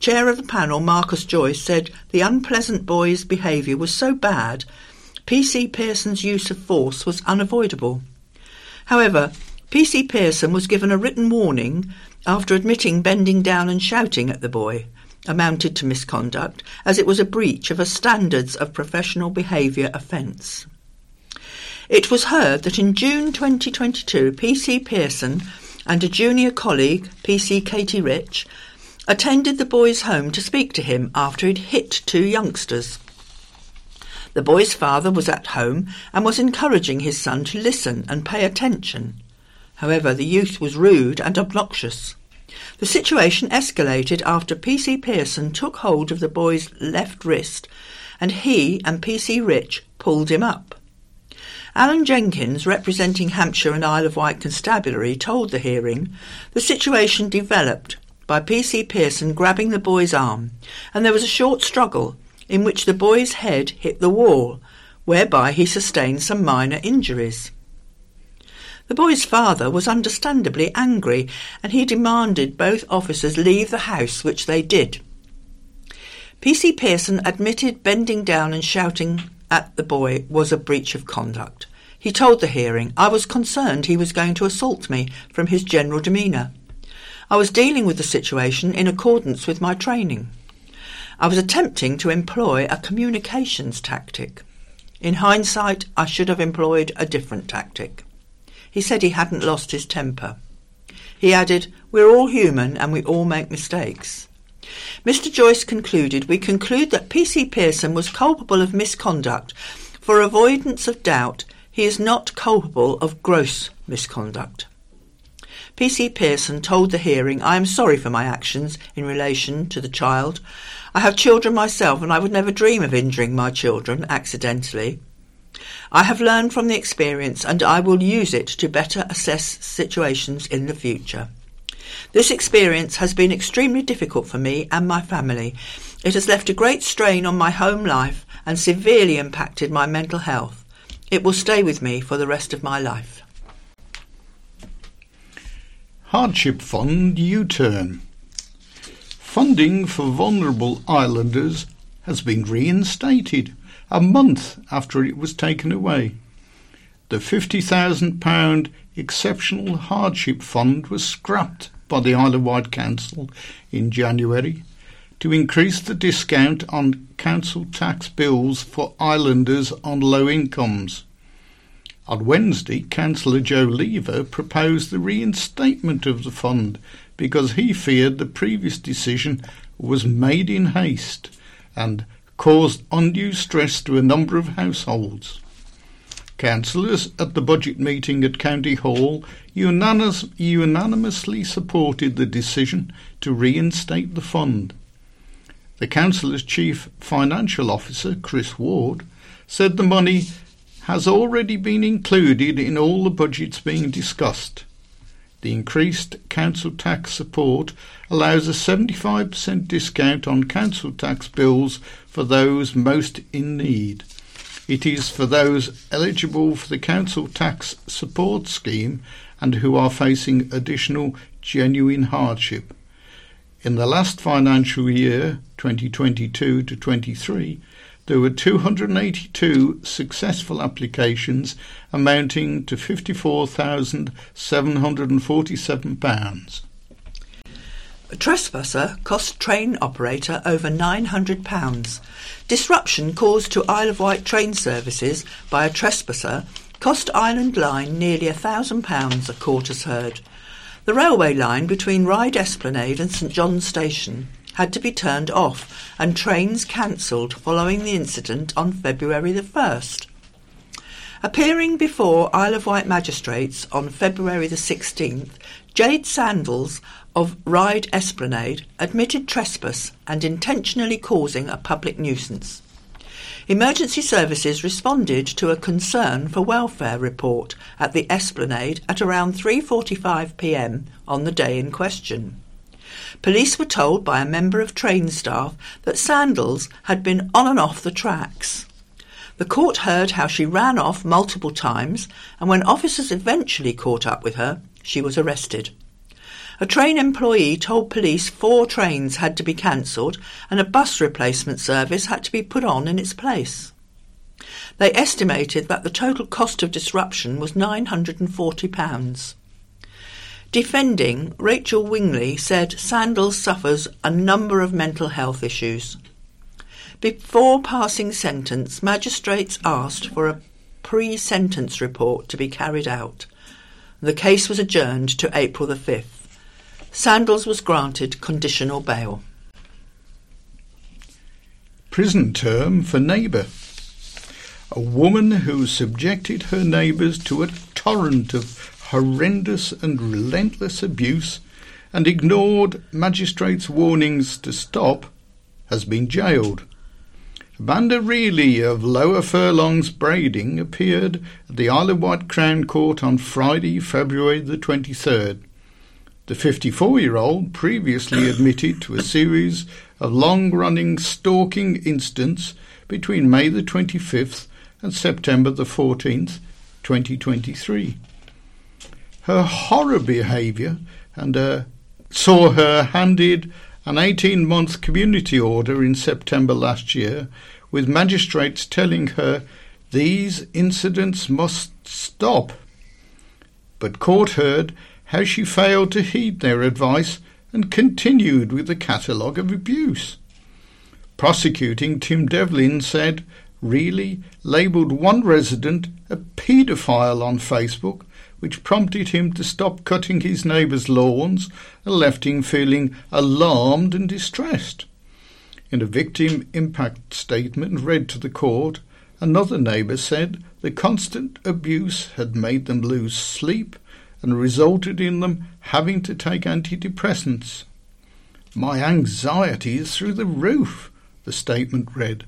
Chair of the panel, Marcus Joyce, said the unpleasant boy's behaviour was so bad, PC Pearson's use of force was unavoidable. However, PC Pearson was given a written warning after admitting bending down and shouting at the boy amounted to misconduct as it was a breach of a standards of professional behaviour offence. It was heard that in June 2022, PC Pearson and a junior colleague, PC Katie Rich, attended the boy's home to speak to him after he'd hit two youngsters. The boy's father was at home and was encouraging his son to listen and pay attention. However, the youth was rude and obnoxious. The situation escalated after PC Pearson took hold of the boy's left wrist and he and PC Rich pulled him up. Alan Jenkins, representing Hampshire and Isle of Wight Constabulary, told the hearing the situation developed by PC Pearson grabbing the boy's arm, and there was a short struggle in which the boy's head hit the wall, whereby he sustained some minor injuries. The boy's father was understandably angry, and he demanded both officers leave the house, which they did. PC Pearson admitted bending down and shouting at the boy was a breach of conduct. He told the hearing, I was concerned he was going to assault me from his general demeanour. I was dealing with the situation in accordance with my training. I was attempting to employ a communications tactic. In hindsight, I should have employed a different tactic. He said he hadn't lost his temper. He added, We're all human and we all make mistakes. Mr. Joyce concluded, We conclude that PC Pearson was culpable of misconduct. For avoidance of doubt, he is not culpable of gross misconduct. PC Pearson told the hearing, I am sorry for my actions in relation to the child. I have children myself and I would never dream of injuring my children accidentally. I have learned from the experience and I will use it to better assess situations in the future. This experience has been extremely difficult for me and my family. It has left a great strain on my home life and severely impacted my mental health. It will stay with me for the rest of my life. Hardship Fund U Turn. Funding for vulnerable islanders has been reinstated a month after it was taken away. The £50,000 Exceptional Hardship Fund was scrapped by the Isle of Wight Council in January to increase the discount on council tax bills for islanders on low incomes. On Wednesday, Councillor Joe Lever proposed the reinstatement of the fund because he feared the previous decision was made in haste and caused undue stress to a number of households. Councillors at the budget meeting at County Hall unanimous, unanimously supported the decision to reinstate the fund. The Council's Chief Financial Officer, Chris Ward, said the money has already been included in all the budgets being discussed. The increased council tax support allows a 75% discount on council tax bills for those most in need. It is for those eligible for the council tax support scheme and who are facing additional genuine hardship. In the last financial year, 2022 to 23, there were 282 successful applications amounting to £54,747. A trespasser cost train operator over £900. Disruption caused to Isle of Wight train services by a trespasser cost Island Line nearly £1,000, a court has heard. The railway line between Ryde Esplanade and St John's Station had to be turned off and trains cancelled following the incident on February the 1st. Appearing before Isle of Wight magistrates on February the 16th, Jade Sandals of Ryde Esplanade admitted trespass and intentionally causing a public nuisance. Emergency services responded to a concern for welfare report at the Esplanade at around 3:45 p.m. on the day in question. Police were told by a member of train staff that Sandals had been on and off the tracks. The court heard how she ran off multiple times, and when officers eventually caught up with her, she was arrested. A train employee told police four trains had to be cancelled and a bus replacement service had to be put on in its place. They estimated that the total cost of disruption was £940. Defending, Rachel Wingley said Sandals suffers a number of mental health issues. Before passing sentence, magistrates asked for a pre-sentence report to be carried out. The case was adjourned to April the 5th. Sandals was granted conditional bail. Prison term for neighbour. A woman who subjected her neighbours to a torrent of horrendous and relentless abuse and ignored magistrates' warnings to stop has been jailed. Amanda Reilly of Lower Furlongs Brading appeared at the Isle of Wight Crown Court on Friday, February the 23rd. The 54-year-old previously admitted to a series of long-running stalking incidents between May the 25th and September the 14th, 2023. Her horror behaviour and uh, saw her handed an 18 month community order in September last year, with magistrates telling her these incidents must stop. But court heard how she failed to heed their advice and continued with the catalogue of abuse. Prosecuting Tim Devlin said Reilly labelled one resident a paedophile on Facebook which prompted him to stop cutting his neighbours' lawns and left him feeling alarmed and distressed. In a victim impact statement read to the court, another neighbour said the constant abuse had made them lose sleep and resulted in them having to take antidepressants. My anxiety is through the roof, the statement read.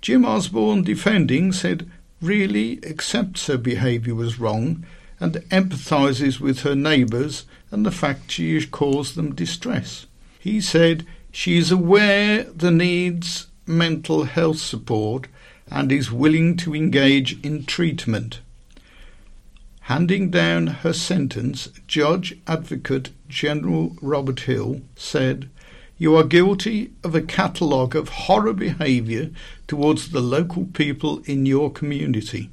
Jim Osborne defending said Reilly accepts her behaviour was wrong and empathises with her neighbours and the fact she has caused them distress. He said she is aware the needs mental health support and is willing to engage in treatment. Handing down her sentence, Judge Advocate General Robert Hill said, You are guilty of a catalogue of horror behaviour towards the local people in your community.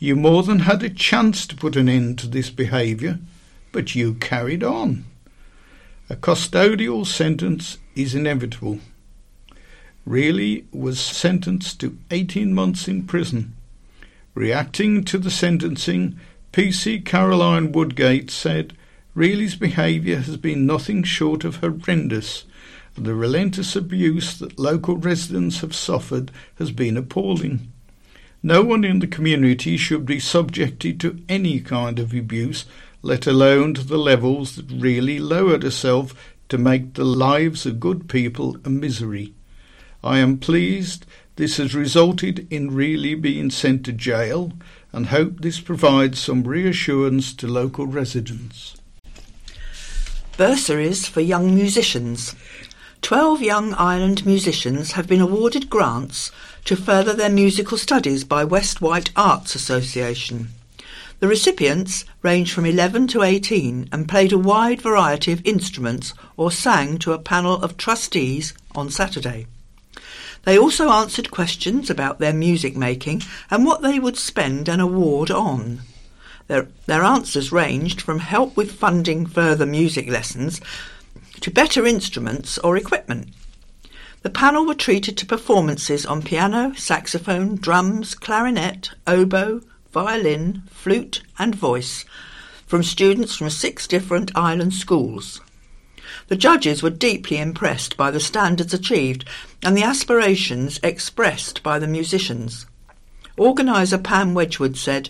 You more than had a chance to put an end to this behaviour, but you carried on. A custodial sentence is inevitable. Reilly was sentenced to 18 months in prison. Reacting to the sentencing, PC Caroline Woodgate said, Reilly's behaviour has been nothing short of horrendous, and the relentless abuse that local residents have suffered has been appalling. No one in the community should be subjected to any kind of abuse, let alone to the levels that Reilly lowered herself to make the lives of good people a misery. I am pleased this has resulted in Reilly being sent to jail and hope this provides some reassurance to local residents. Bursaries for young musicians. Twelve young island musicians have been awarded grants to further their musical studies by West Wight Arts Association. The recipients ranged from 11 to 18 and played a wide variety of instruments or sang to a panel of trustees on Saturday. They also answered questions about their music making and what they would spend an award on. Their, their answers ranged from help with funding further music lessons to better instruments or equipment. The panel were treated to performances on piano, saxophone, drums, clarinet, oboe, violin, flute, and voice from students from six different island schools. The judges were deeply impressed by the standards achieved and the aspirations expressed by the musicians. Organiser Pam Wedgwood said,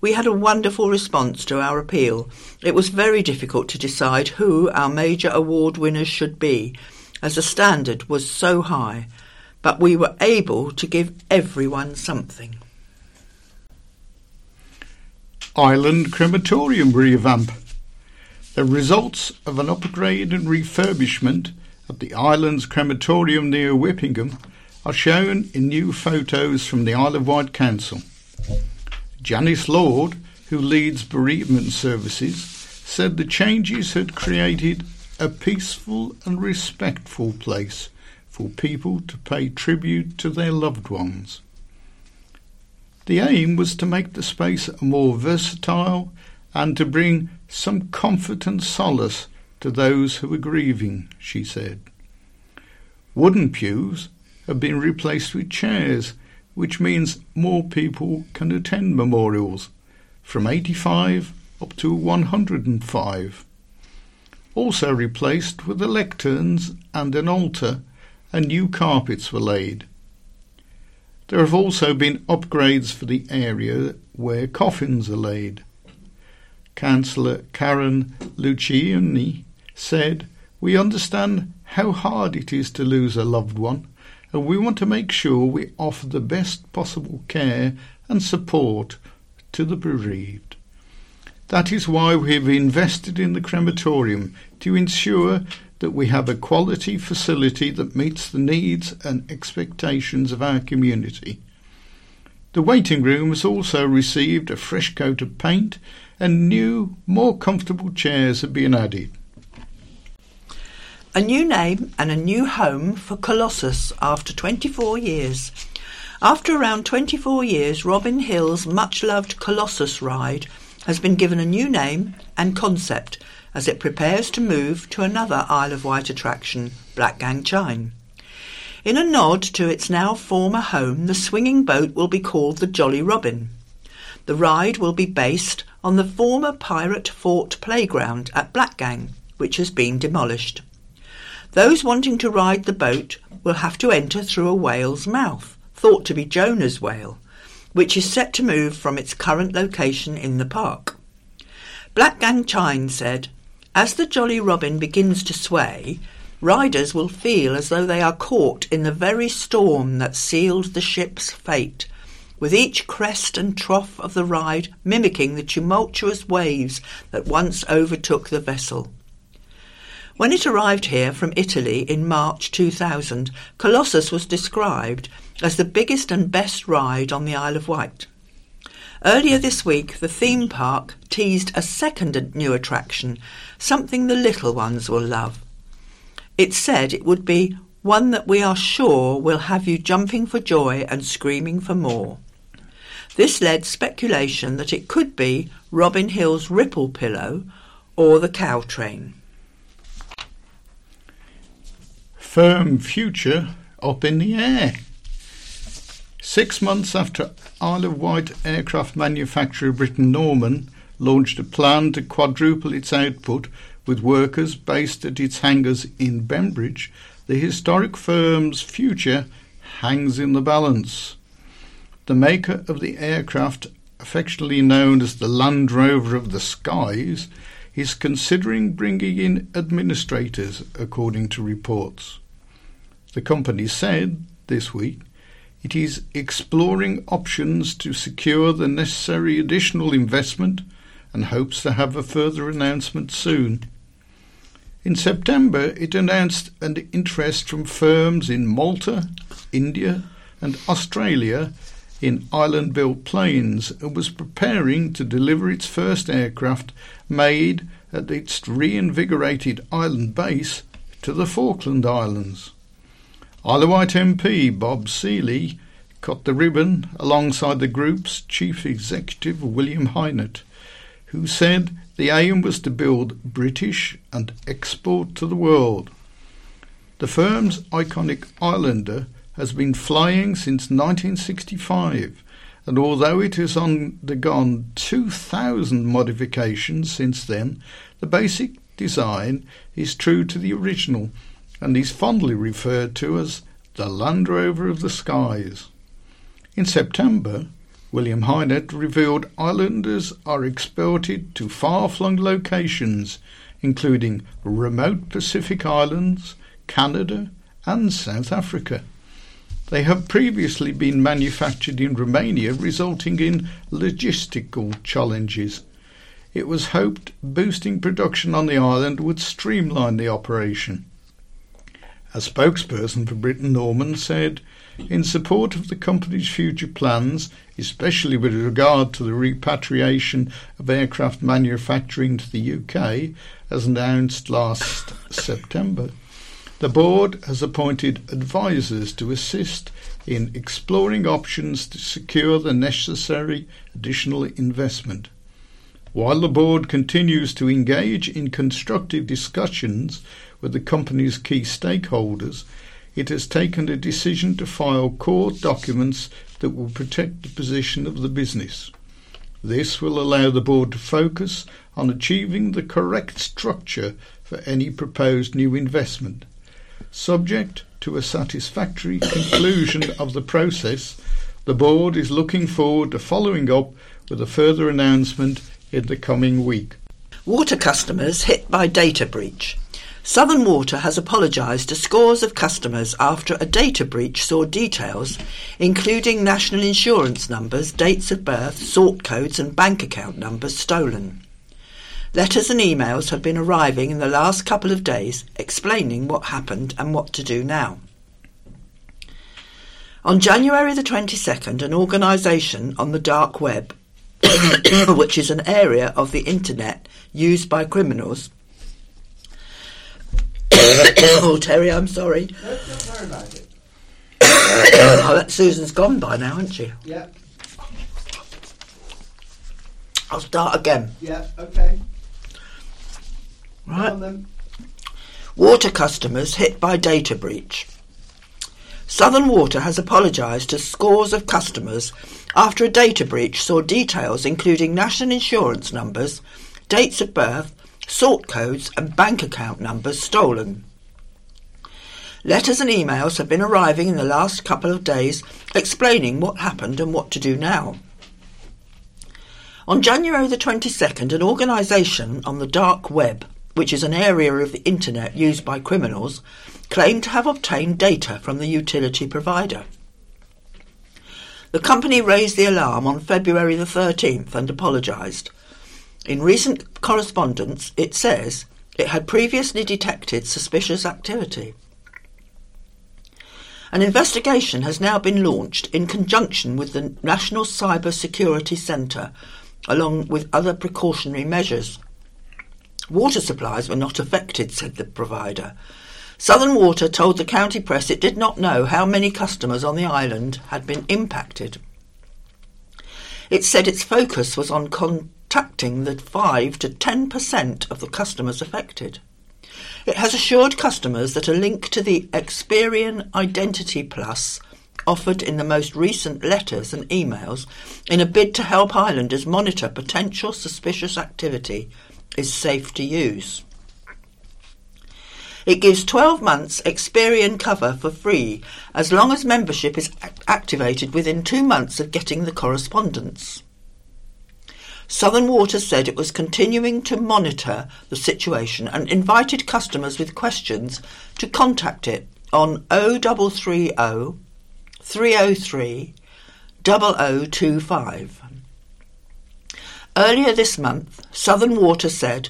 We had a wonderful response to our appeal. It was very difficult to decide who our major award winners should be, as the standard was so high, but we were able to give everyone something. Island Crematorium revamp. The results of an upgrade and refurbishment at the island's crematorium near Whippingham are shown in new photos from the Isle of Wight Council. Janice Lord, who leads bereavement services, said the changes had created a peaceful and respectful place for people to pay tribute to their loved ones. The aim was to make the space more versatile and to bring some comfort and solace to those who are grieving, she said. Wooden pews have been replaced with chairs, which means more people can attend memorials, from 85 up to 105. Also replaced were the lecterns and an altar, and new carpets were laid. There have also been upgrades for the area where coffins are laid. Councillor Karen Lucioni said, We understand how hard it is to lose a loved one, and we want to make sure we offer the best possible care and support to the bereaved. That is why we have invested in the crematorium to ensure that we have a quality facility that meets the needs and expectations of our community. The waiting room has also received a fresh coat of paint and new, more comfortable chairs have been added. A new name and a new home for Colossus after 24 years. After around 24 years, Robin Hill's much loved Colossus ride has been given a new name and concept as it prepares to move to another Isle of Wight attraction, Blackgang Chine. In a nod to its now former home, the swinging boat will be called the Jolly Robin. The ride will be based on the former Pirate Fort playground at Blackgang, which has been demolished. Those wanting to ride the boat will have to enter through a whale's mouth, thought to be Jonah's whale, which is set to move from its current location in the park. Blackgang Chine said, As the Jolly Robin begins to sway, riders will feel as though they are caught in the very storm that sealed the ship's fate, with each crest and trough of the ride mimicking the tumultuous waves that once overtook the vessel. When it arrived here from Italy in March 2000, Colossus was described as the biggest and best ride on the Isle of Wight. Earlier this week, the theme park teased a second new attraction, something the little ones will love. It said it would be one that we are sure will have you jumping for joy and screaming for more. This led speculation that it could be Robin Hill's Ripple Pillow or the Cow Train. firm future up in the air. Six months after Isle of Wight aircraft manufacturer Britten-Norman launched a plan to quadruple its output with workers based at its hangars in Bembridge, the historic firm's future hangs in the balance. The maker of the aircraft, affectionately known as the Land Rover of the Skies, is considering bringing in administrators, according to reports. The company said this week it is exploring options to secure the necessary additional investment and hopes to have a further announcement soon. In September, it announced an interest from firms in Malta, India, and Australia in island built planes and was preparing to deliver its first aircraft made at its reinvigorated island base to the Falkland Islands. Isle MP Bob Seely cut the ribbon alongside the group's chief executive William Hynett, who said the aim was to build British and export to the world. The firm's iconic Islander has been flying since 1965, and although it has undergone 2,000 modifications since then, the basic design is true to the original and is fondly referred to as the Land Rover of the Skies. In September, William Hynett revealed islanders are exported to far-flung locations, including remote Pacific islands, Canada, and South Africa. They have previously been manufactured in Romania, resulting in logistical challenges. It was hoped boosting production on the island would streamline the operation. A spokesperson for Britten-Norman said, in support of the company's future plans, especially with regard to the repatriation of aircraft manufacturing to the UK, as announced last September, the board has appointed advisors to assist in exploring options to secure the necessary additional investment. While the board continues to engage in constructive discussions with the company's key stakeholders, it has taken a decision to file court documents that will protect the position of the business. This will allow the board to focus on achieving the correct structure for any proposed new investment. Subject to a satisfactory conclusion of the process, the board is looking forward to following up with a further announcement in the coming week. Water customers hit by data breach. Southern Water has apologised to scores of customers after a data breach saw details, including national insurance numbers, dates of birth, sort codes, and bank account numbers, stolen. Letters and emails have been arriving in the last couple of days explaining what happened and what to do now. On January the 22nd, an organisation on the dark web, which is an area of the internet used by criminals, oh, Terry, I'm sorry. Don't worry about it. oh, that Susan's gone by now, hasn't she? Yeah, I'll start again. yeah, okay. Right. On. Water customers hit by data breach. Southern Water has apologised to scores of customers after a data breach saw details including national insurance numbers, dates of birth, sort codes, and bank account numbers stolen. Letters and emails have been arriving in the last couple of days explaining what happened and what to do now. On January the 22nd, an organisation on the dark web, which is an area of the internet used by criminals, claimed to have obtained data from the utility provider. The company raised the alarm on February the 13th and apologised. In recent correspondence, it says it had previously detected suspicious activity. An investigation has now been launched in conjunction with the National Cyber Security Centre, along with other precautionary measures. Water supplies were not affected, said the provider. Southern Water told the county press it did not know how many customers on the island had been impacted. It said its focus was on contacting the 5 to 10% of the customers affected. It has assured customers that a link to the Experian Identity Plus offered in the most recent letters and emails in a bid to help islanders monitor potential suspicious activity is safe to use. It gives 12 months Experian cover for free as long as membership is activated within two months of getting the correspondence. Southern Water said it was continuing to monitor the situation and invited customers with questions to contact it on 0330 303 0025. Earlier this month, Southern Water said,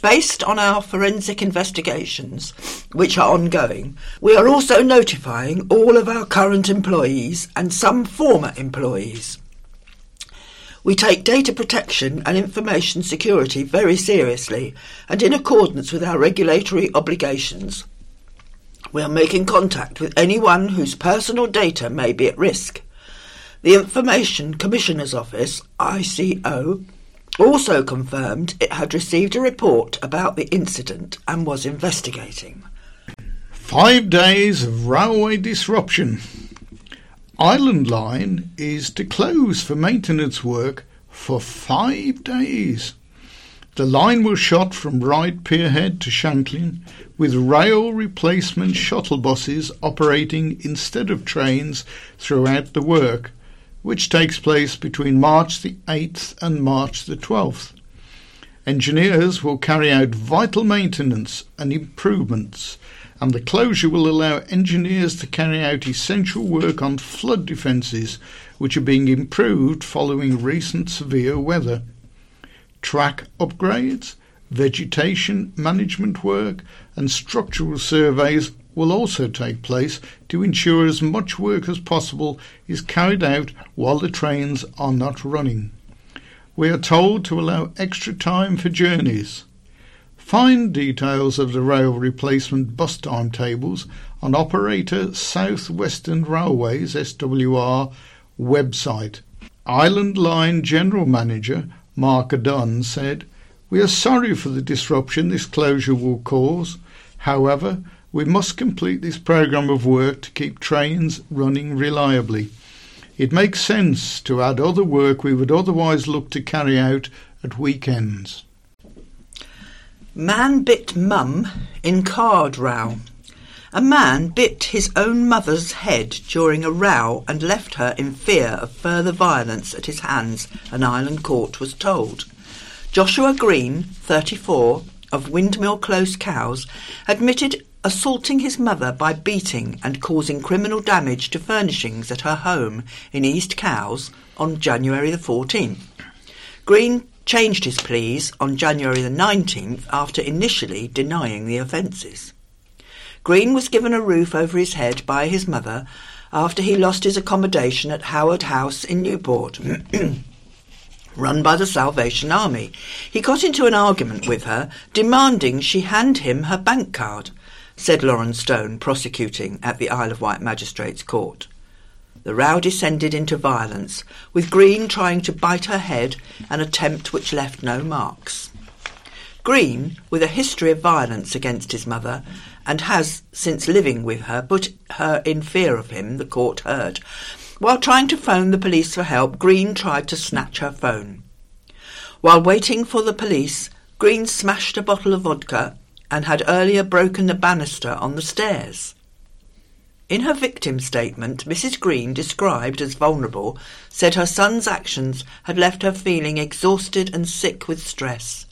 Based on our forensic investigations, which are ongoing, we are also notifying all of our current employees and some former employees. We take data protection and information security very seriously and in accordance with our regulatory obligations. We are making contact with anyone whose personal data may be at risk. The Information Commissioner's Office, ICO, also confirmed it had received a report about the incident and was investigating. Five days of railway disruption. Island Line is to close for maintenance work for five days. The line was shot from Ryde Pierhead to Shanklin, with rail replacement shuttle buses operating instead of trains throughout the work, which takes place between March the 8th and March the 12th. Engineers will carry out vital maintenance and improvements, and the closure will allow engineers to carry out essential work on flood defences, which are being improved following recent severe weather. Track upgrades, vegetation management work, and structural surveys will also take place to ensure as much work as possible is carried out while the trains are not running. We are told to allow extra time for journeys. Find details of the rail replacement bus timetables on Operator South Western Railways SWR website. Island Line General Manager Mark Adun, said, We are sorry for the disruption this closure will cause. However, we must complete this programme of work to keep trains running reliably. It makes sense to add other work we would otherwise look to carry out at weekends. Man bit mum in card row. A man bit his own mother's head during a row and left her in fear of further violence at his hands, an Island court was told. Joshua Green, 34, of Windmill Close Cowes, admitted assaulting his mother by beating and causing criminal damage to furnishings at her home in East Cowes on January the 14th. Green changed his pleas on January the 19th after initially denying the offences. Green was given a roof over his head by his mother after he lost his accommodation at Howard House in Newport. run by the Salvation Army. He got into an argument with her, demanding she hand him her bank card said Lauren Stone, prosecuting at the Isle of Wight Magistrates Court. The row descended into violence, with Green trying to bite her head, an attempt which left no marks. Green, with a history of violence against his mother, and has, since living with her, put her in fear of him, the court heard. While trying to phone the police for help, Green tried to snatch her phone. While waiting for the police, Green smashed a bottle of vodka and had earlier broken the banister on the stairs. In her victim statement, Mrs. Green, described as vulnerable, said her son's actions had left her feeling exhausted and sick with stress.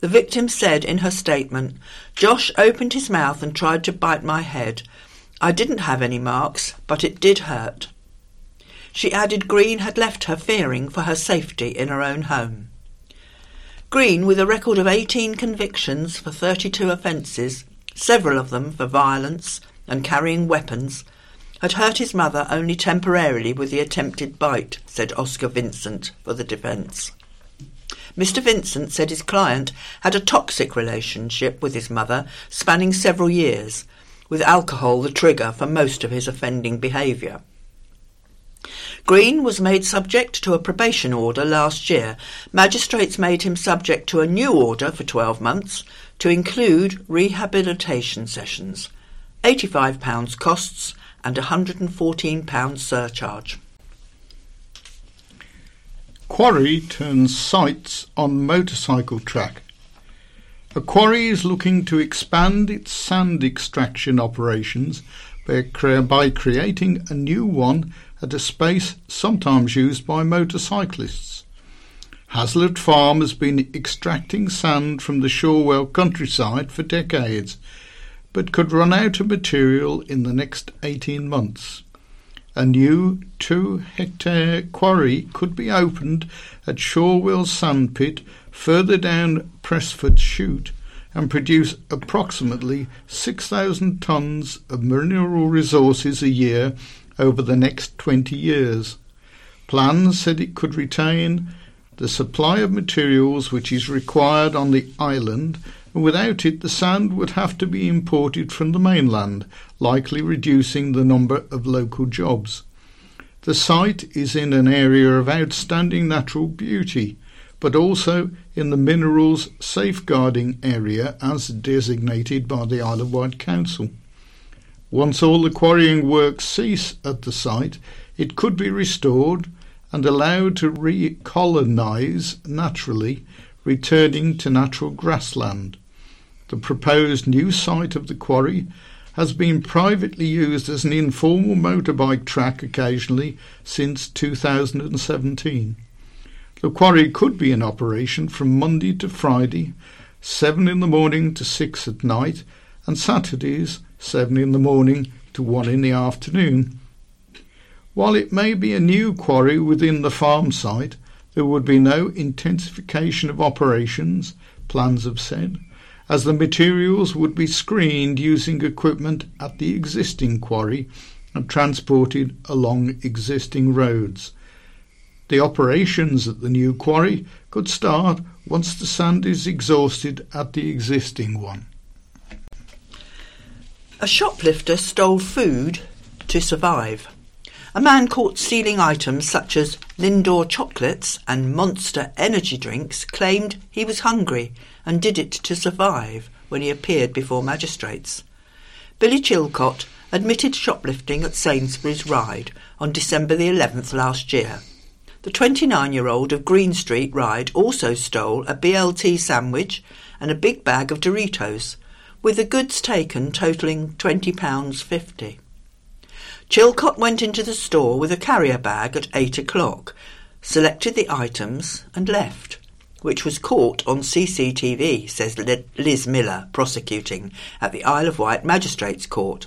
The victim said in her statement, Josh opened his mouth and tried to bite my head. I didn't have any marks, but it did hurt. She added Green had left her fearing for her safety in her own home. Green, with a record of 18 convictions for 32 offences, several of them for violence and carrying weapons, had hurt his mother only temporarily with the attempted bite, said Oscar Vincent for the defence. Mr. Vincent said his client had a toxic relationship with his mother spanning several years, with alcohol the trigger for most of his offending behaviour. Green was made subject to a probation order last year. Magistrates made him subject to a new order for 12 months to include rehabilitation sessions. £85 costs and £114 surcharge. Quarry turns sites on motorcycle track. A quarry is looking to expand its sand extraction operations by creating a new one at a space sometimes used by motorcyclists. Hazlitt Farm has been extracting sand from the Shorwell countryside for decades, but could run out of material in the next 18 months. A new two hectare quarry could be opened at Shorwell Sandpit further down Presford Chute and produce approximately 6,000 tonnes of mineral resources a year over the next 20 years. Plans said it could retain the supply of materials which is required on the island, and without it the sand would have to be imported from the mainland, likely reducing the number of local jobs. The site is in an area of outstanding natural beauty, but also in the minerals safeguarding area as designated by the Isle of Wight Council. Once all the quarrying works cease at the site, it could be restored and allowed to recolonise naturally, returning to natural grassland. The proposed new site of the quarry has been privately used as an informal motorbike track occasionally since 2017. The quarry could be in operation from Monday to Friday, 7 in the morning to 6 at night, and Saturdays seven in the morning to one in the afternoon. While it may be a new quarry within the farm site, there would be no intensification of operations, plans have said, as the materials would be screened using equipment at the existing quarry and transported along existing roads. The operations at the new quarry could start once the sand is exhausted at the existing one. A shoplifter stole food to survive. A man caught stealing items such as Lindor Chocolates and Monster Energy Drinks claimed he was hungry and did it to survive when he appeared before magistrates. Billy Chilcott admitted shoplifting at Sainsbury's Ryde on December the 11th last year. The 29-year-old of Green Street Ryde also stole a BLT sandwich and a big bag of Doritos, with the goods taken totalling £20.50. Chilcott went into the store with a carrier bag at eight o'clock, selected the items and left, which was caught on CCTV, says Liz Miller, prosecuting at the Isle of Wight Magistrates Court.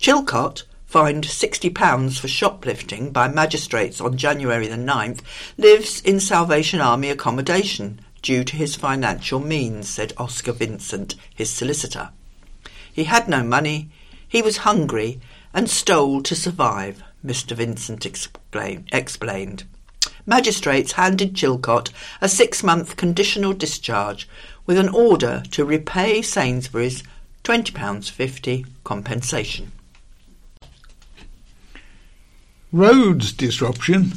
Chilcott, fined £60 for shoplifting by magistrates on January the 9th, lives in Salvation Army accommodation due to his financial means, said Oscar Vincent, his solicitor. He had no money, he was hungry, and stole to survive, Mr. Vincent explain, explained. Magistrates handed Chilcott a six month conditional discharge with an order to repay Sainsbury's £20.50 compensation. Roads disruption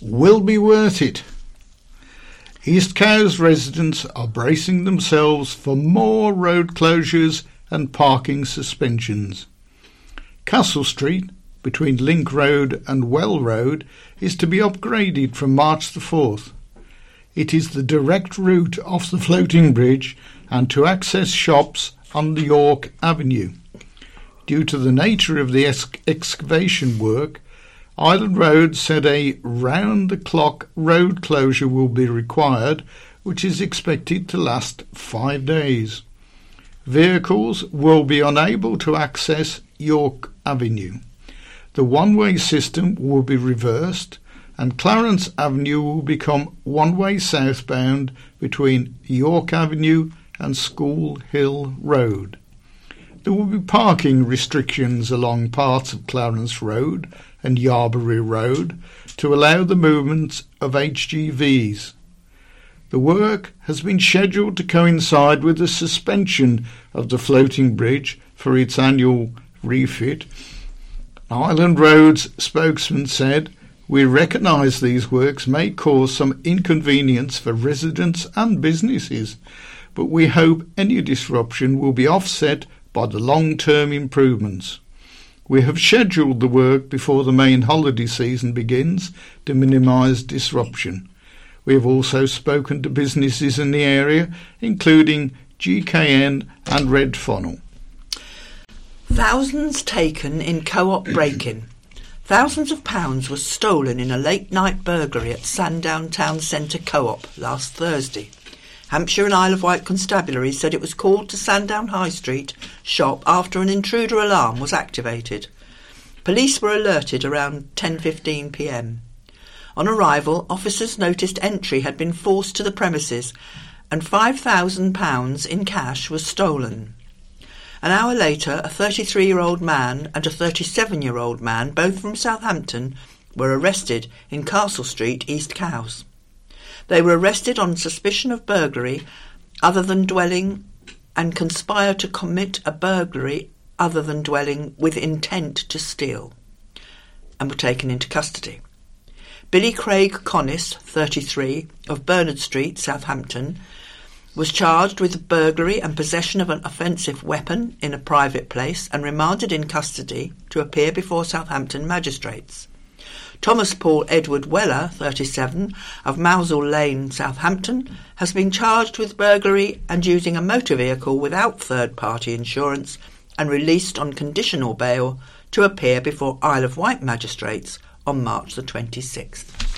will be worth it. East Cowes residents are bracing themselves for more road closures and parking suspensions. Castle Street, between Link Road and Well Road, is to be upgraded from March the 4th. It is the direct route off the floating bridge and to access shops on the York Avenue. Due to the nature of the excavation work, Island Road said a round the clock road closure will be required, which is expected to last five days. Vehicles will be unable to access York Avenue. The one way system will be reversed and Clarence Avenue will become one way southbound between York Avenue and School Hill Road. There will be parking restrictions along parts of Clarence Road and Yarborough Road to allow the movement of HGVs. The work has been scheduled to coincide with the suspension of the floating bridge for its annual refit, Island Road's spokesman said, We recognise these works may cause some inconvenience for residents and businesses, but we hope any disruption will be offset by the long-term improvements. We have scheduled the work before the main holiday season begins to minimise disruption. We have also spoken to businesses in the area, including GKN and Red Funnel. Thousands taken in co-op break-in. Thousands of pounds were stolen in a late-night burglary at Sandown Town Centre Co-op last Thursday. Hampshire and Isle of Wight Constabulary said it was called to Sandown High Street shop after an intruder alarm was activated. Police were alerted around 10:15 p.m. On arrival, officers noticed entry had been forced to the premises and £5,000 in cash was stolen. An hour later, a 33 year old man and a 37 year old man, both from Southampton, were arrested in Castle Street, East Cowes. They were arrested on suspicion of burglary other than dwelling and conspire to commit a burglary other than dwelling with intent to steal, and were taken into custody. Billy Craig Connis, 33, of Bernard Street, Southampton, was charged with burglary and possession of an offensive weapon in a private place and remanded in custody to appear before Southampton magistrates. Thomas Paul Edward Weller, 37, of Mousehole Lane, Southampton, has been charged with burglary and using a motor vehicle without third party insurance and released on conditional bail to appear before Isle of Wight magistrates on March the 26th.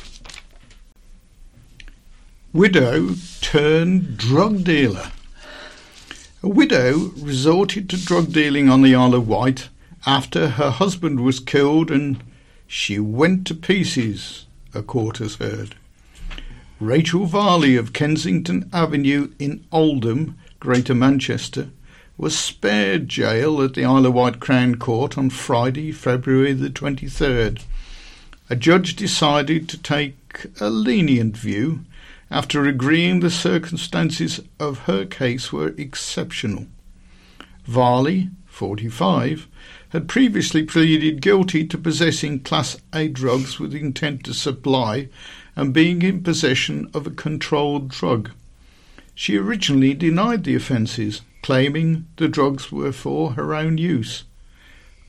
Widow turned drug dealer. A widow resorted to drug dealing on the Isle of Wight after her husband was killed and she went to pieces, a court has heard. Rachel Varley of Kensington Avenue in Oldham, Greater Manchester, was spared jail at the Isle of Wight Crown Court on Friday, February the 23rd. A judge decided to take a lenient view after agreeing the circumstances of her case were exceptional. Varley, 45, had previously pleaded guilty to possessing Class A drugs with intent to supply and being in possession of a controlled drug. She originally denied the offences, claiming the drugs were for her own use.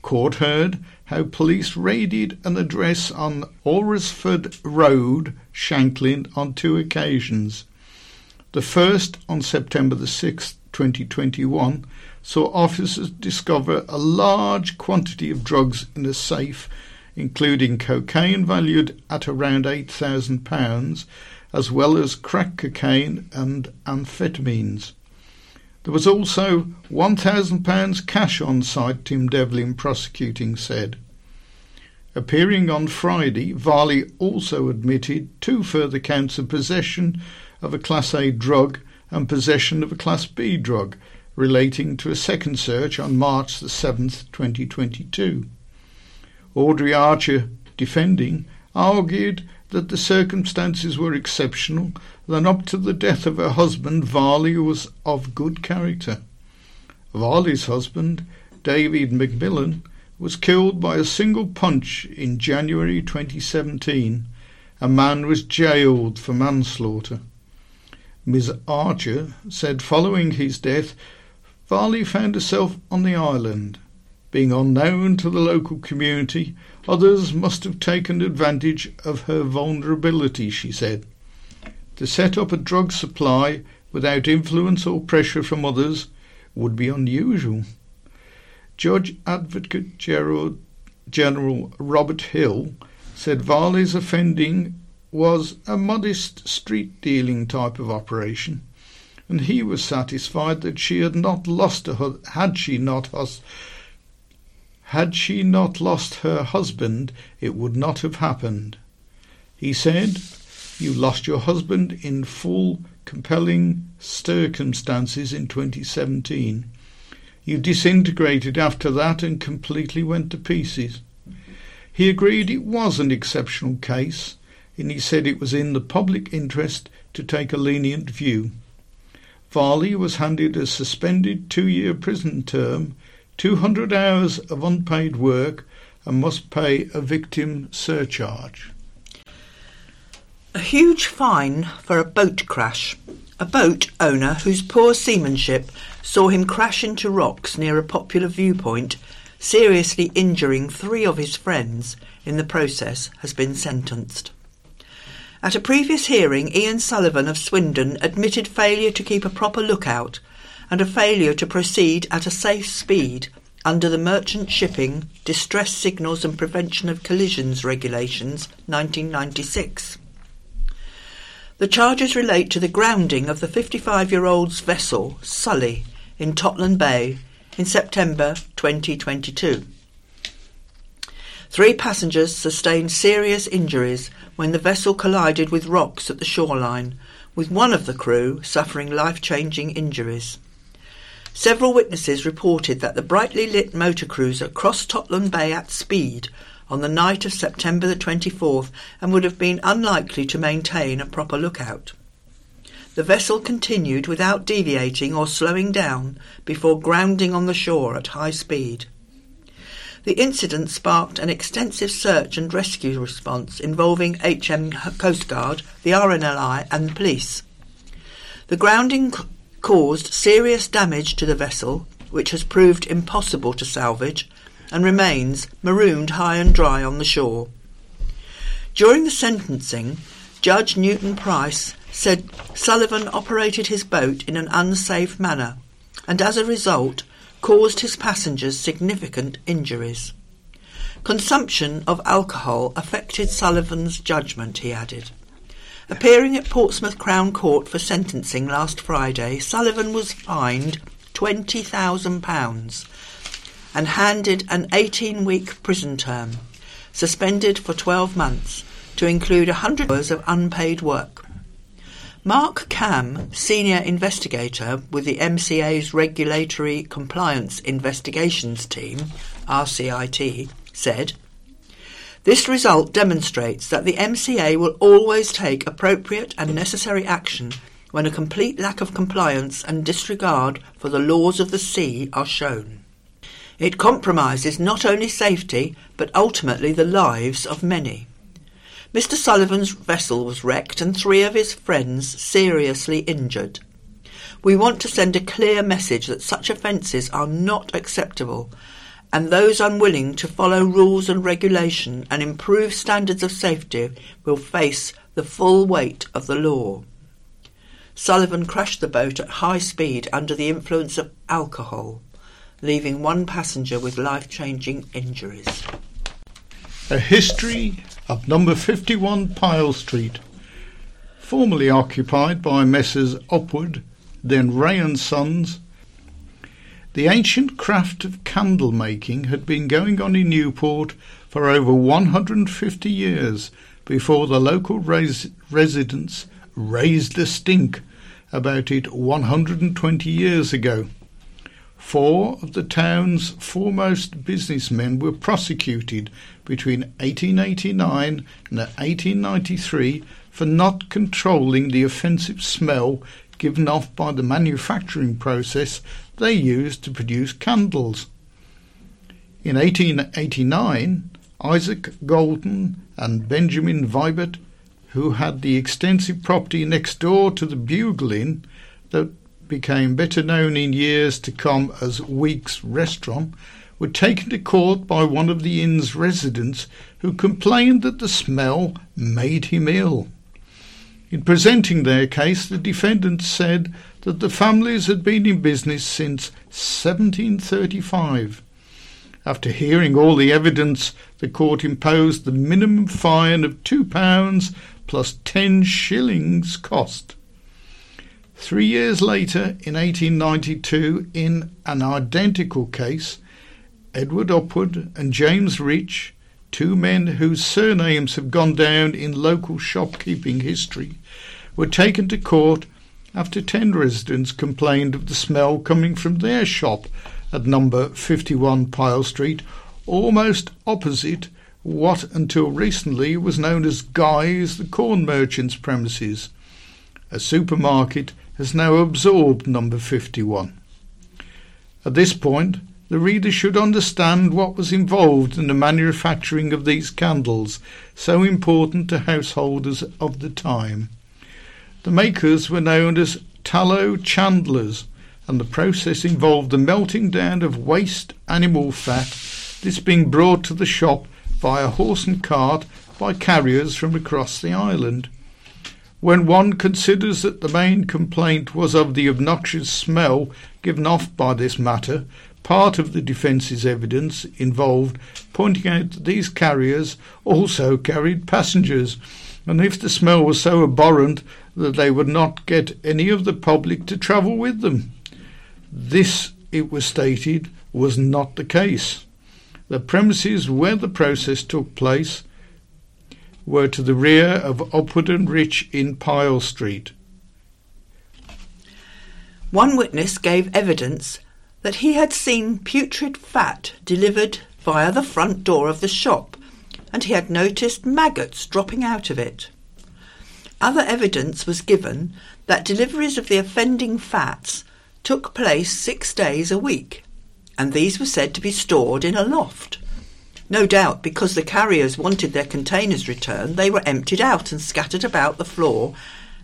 Court heard how police raided an address on Alresford Road, Shanklin, on two occasions. The first on September the 6th, 2021, saw officers discover a large quantity of drugs in a safe, including cocaine valued at around £8,000, as well as crack cocaine and amphetamines. There was also £1,000 cash on site, Tim Devlin prosecuting said. Appearing on Friday, Varley also admitted two further counts of possession of a Class A drug and possession of a Class B drug relating to a second search on March the 7th, 2022. Audrey Archer, defending, argued that the circumstances were exceptional, that up to the death of her husband, Varley was of good character. Varley's husband, David McMillan, was killed by a single punch in January 2017. A man was jailed for manslaughter. Ms. Archer said following his death, Varley found herself on the island. Being unknown to the local community, others must have taken advantage of her vulnerability, she said. To set up a drug supply without influence or pressure from others would be unusual. Judge Advocate General, General Robert Hill said Varley's offending was a modest street dealing type of operation and he was satisfied that she had not lost her had she not had she not lost her husband it would not have happened. He said you lost your husband in full compelling circumstances in 2017 you disintegrated after that and completely went to pieces. He agreed it was an exceptional case and he said it was in the public interest to take a lenient view. Varley was handed a suspended two-year prison term, 200 hours of unpaid work, and must pay a victim surcharge. A huge fine for a boat crash. A boat owner whose poor seamanship saw him crash into rocks near a popular viewpoint, seriously injuring three of his friends in the process, has been sentenced. At a previous hearing, Ian Sullivan of Swindon admitted failure to keep a proper lookout and a failure to proceed at a safe speed under the Merchant Shipping Distress Signals and Prevention of Collisions Regulations 1996. The charges relate to the grounding of the 55 year old's vessel, Sully, in Totland Bay in September 2022. Three passengers sustained serious injuries when the vessel collided with rocks at the shoreline, with one of the crew suffering life-changing injuries. Several witnesses reported that the brightly lit motor cruiser crossed Totland Bay at speed on the night of September the 24th and would have been unlikely to maintain a proper lookout. The vessel continued without deviating or slowing down before grounding on the shore at high speed. The incident sparked an extensive search and rescue response involving HM Coast Guard, the RNLI, and the police. The grounding caused serious damage to the vessel, which has proved impossible to salvage, and remains marooned high and dry on the shore. During the sentencing, Judge Newton Price said Sullivan operated his boat in an unsafe manner, and as a result, caused his passengers significant injuries. Consumption of alcohol affected Sullivan's judgment, he added. Appearing at Portsmouth Crown Court for sentencing last Friday, Sullivan was fined £20,000 and handed an 18 week prison term, suspended for 12 months, to include 100 hours of unpaid work. Mark Cam, Senior Investigator with the MCA's Regulatory Compliance Investigations Team, RCIT, said, This result demonstrates that the MCA will always take appropriate and necessary action when a complete lack of compliance and disregard for the laws of the sea are shown. It compromises not only safety, but ultimately the lives of many. Mr. Sullivan's vessel was wrecked and three of his friends seriously injured. We want to send a clear message that such offences are not acceptable, and those unwilling to follow rules and regulation and improve standards of safety will face the full weight of the law. Sullivan crashed the boat at high speed under the influence of alcohol, leaving one passenger with life changing injuries. A history of number 51 Pyle Street, formerly occupied by Messrs. Upward then Ray and Sons. The ancient craft of candle making had been going on in Newport for over 150 years before the local res- residents raised a stink about it 120 years ago. Four of the town's foremost businessmen were prosecuted between 1889 and 1893 for not controlling the offensive smell given off by the manufacturing process they used to produce candles. In 1889, Isaac Golden and Benjamin Vibert, who had the extensive property next door to the Bugle Inn that became better known in years to come as Week's Restaurant, were taken to court by one of the inn's residents who complained that the smell made him ill. In presenting their case, the defendants said that the families had been in business since 1735. After hearing all the evidence, the court imposed the minimum fine of £2 plus 10 shillings cost. Three years later, in 1892, in an identical case, Edward Upward and James Rich two men whose surnames have gone down in local shopkeeping history, were taken to court after ten residents complained of the smell coming from their shop at number 51 Pyle Street, almost opposite what until recently was known as Guy's the corn merchant's premises. A supermarket has now absorbed number 51. At this point, the reader should understand what was involved in the manufacturing of these candles, so important to householders of the time. The makers were known as tallow chandlers, and the process involved the melting down of waste animal fat, this being brought to the shop via horse and cart by carriers from across the island. When one considers that the main complaint was of the obnoxious smell given off by this matter, Part of the defence's evidence involved pointing out that these carriers also carried passengers, and if the smell was so abhorrent that they would not get any of the public to travel with them. This, it was stated, was not the case. The premises where the process took place were to the rear of Upward and Rich in Pyle Street. One witness gave evidence that he had seen putrid fat delivered via the front door of the shop, and he had noticed maggots dropping out of it. Other evidence was given that deliveries of the offending fats took place six days a week, and these were said to be stored in a loft. No doubt because the carriers wanted their containers returned, they were emptied out and scattered about the floor,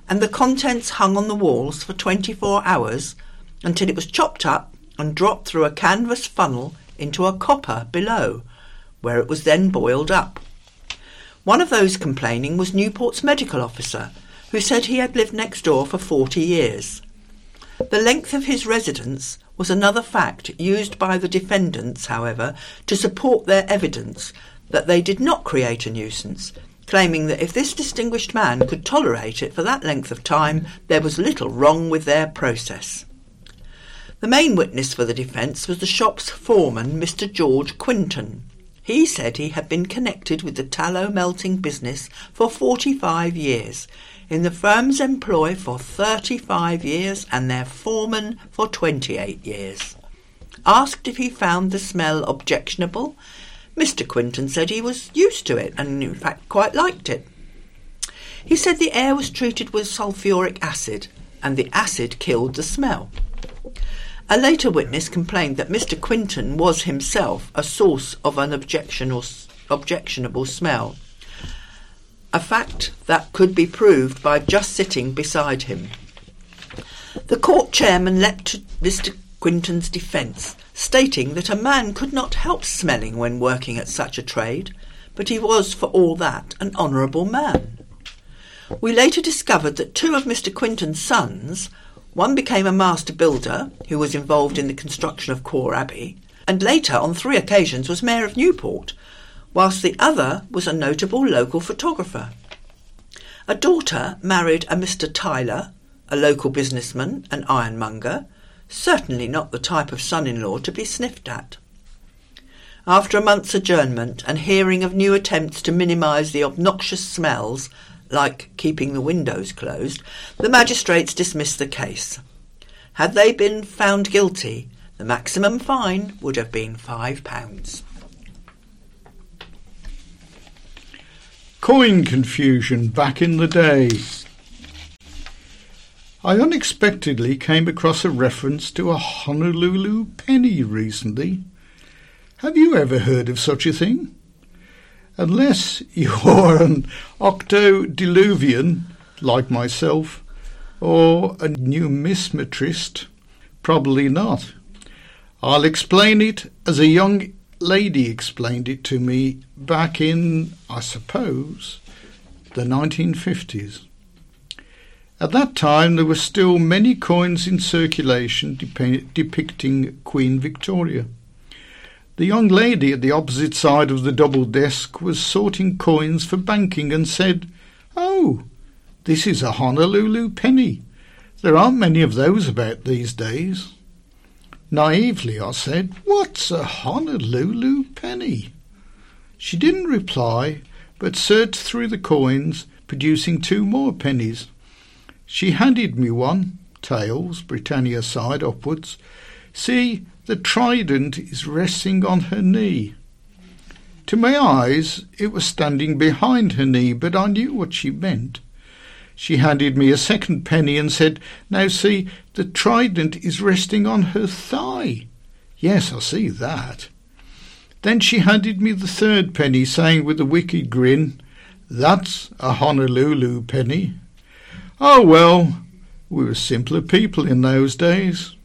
and the contents hung on the walls for 24 hours until it was chopped up and dropped through a canvas funnel into a copper below, where it was then boiled up. One of those complaining was Newport's medical officer, who said he had lived next door for 40 years. The length of his residence was another fact used by the defendants, however, to support their evidence that they did not create a nuisance, claiming that if this distinguished man could tolerate it for that length of time, there was little wrong with their process. The main witness for the defence was the shop's foreman, Mr. George Quinton. He said he had been connected with the tallow melting business for 45 years, in the firm's employ for 35 years, and their foreman for 28 years. Asked if he found the smell objectionable, Mr. Quinton said he was used to it and, in fact, quite liked it. He said the air was treated with sulphuric acid, and the acid killed the smell. A later witness complained that Mr. Quinton was himself a source of an objectionable, smell, a fact that could be proved by just sitting beside him. The court chairman leapt to Mr. Quinton's defence, stating that a man could not help smelling when working at such a trade, but he was, for all that, an honourable man. We later discovered that two of Mr. Quinton's sons, one became a master builder who was involved in the construction of Quarr Abbey, and later, on three occasions, was Mayor of Newport, whilst the other was a notable local photographer. A daughter married a Mr. Tyler, a local businessman and ironmonger, certainly not the type of son in law to be sniffed at. After a month's adjournment and hearing of new attempts to minimise the obnoxious smells, like keeping the windows closed, the magistrates dismissed the case. Had they been found guilty, the maximum fine would have been five pounds. Coin confusion back in the day. I unexpectedly came across a reference to a Honolulu penny recently. Have you ever heard of such a thing? Unless you're an octodiluvian like myself, or a numismatist, probably not. I'll explain it as a young lady explained it to me back in, I suppose, the 1950s. At that time, there were still many coins in circulation dep- depicting Queen Victoria. The young lady at the opposite side of the double desk was sorting coins for banking and said, Oh, this is a Honolulu penny. There aren't many of those about these days. Naively, I said, What's a Honolulu penny? She didn't reply, but searched through the coins, producing two more pennies. She handed me one, tails, Britannia side upwards. See, the trident is resting on her knee. To my eyes, it was standing behind her knee, but I knew what she meant. She handed me a second penny and said, Now see, the trident is resting on her thigh. Yes, I see that. Then she handed me the third penny, saying with a wicked grin, That's a Honolulu penny. Oh well, we were simpler people in those days.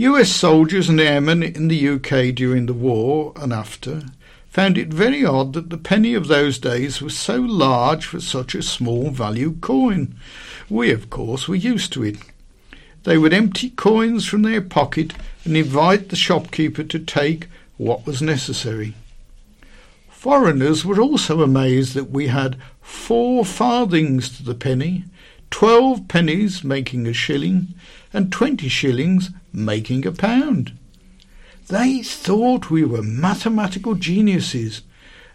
US soldiers and airmen in the UK during the war and after found it very odd that the penny of those days was so large for such a small value coin. We, of course, were used to it. They would empty coins from their pocket and invite the shopkeeper to take what was necessary. Foreigners were also amazed that we had four farthings to the penny, twelve pennies making a shilling, and twenty shillings making a pound. They thought we were mathematical geniuses,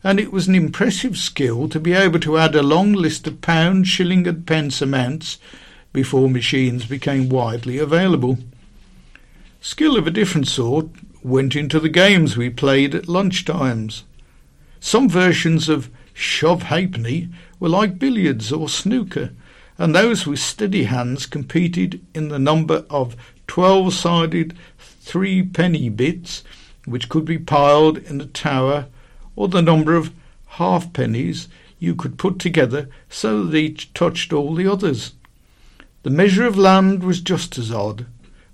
and it was an impressive skill to be able to add a long list of pound, shilling, and pence amounts before machines became widely available. Skill of a different sort went into the games we played at lunch times. Some versions of shove halfpenny were like billiards or snooker, and those with steady hands competed in the number of twelve-sided three penny bits, which could be piled in a tower, or the number of halfpennies you could put together so that each touched all the others. The measure of land was just as odd,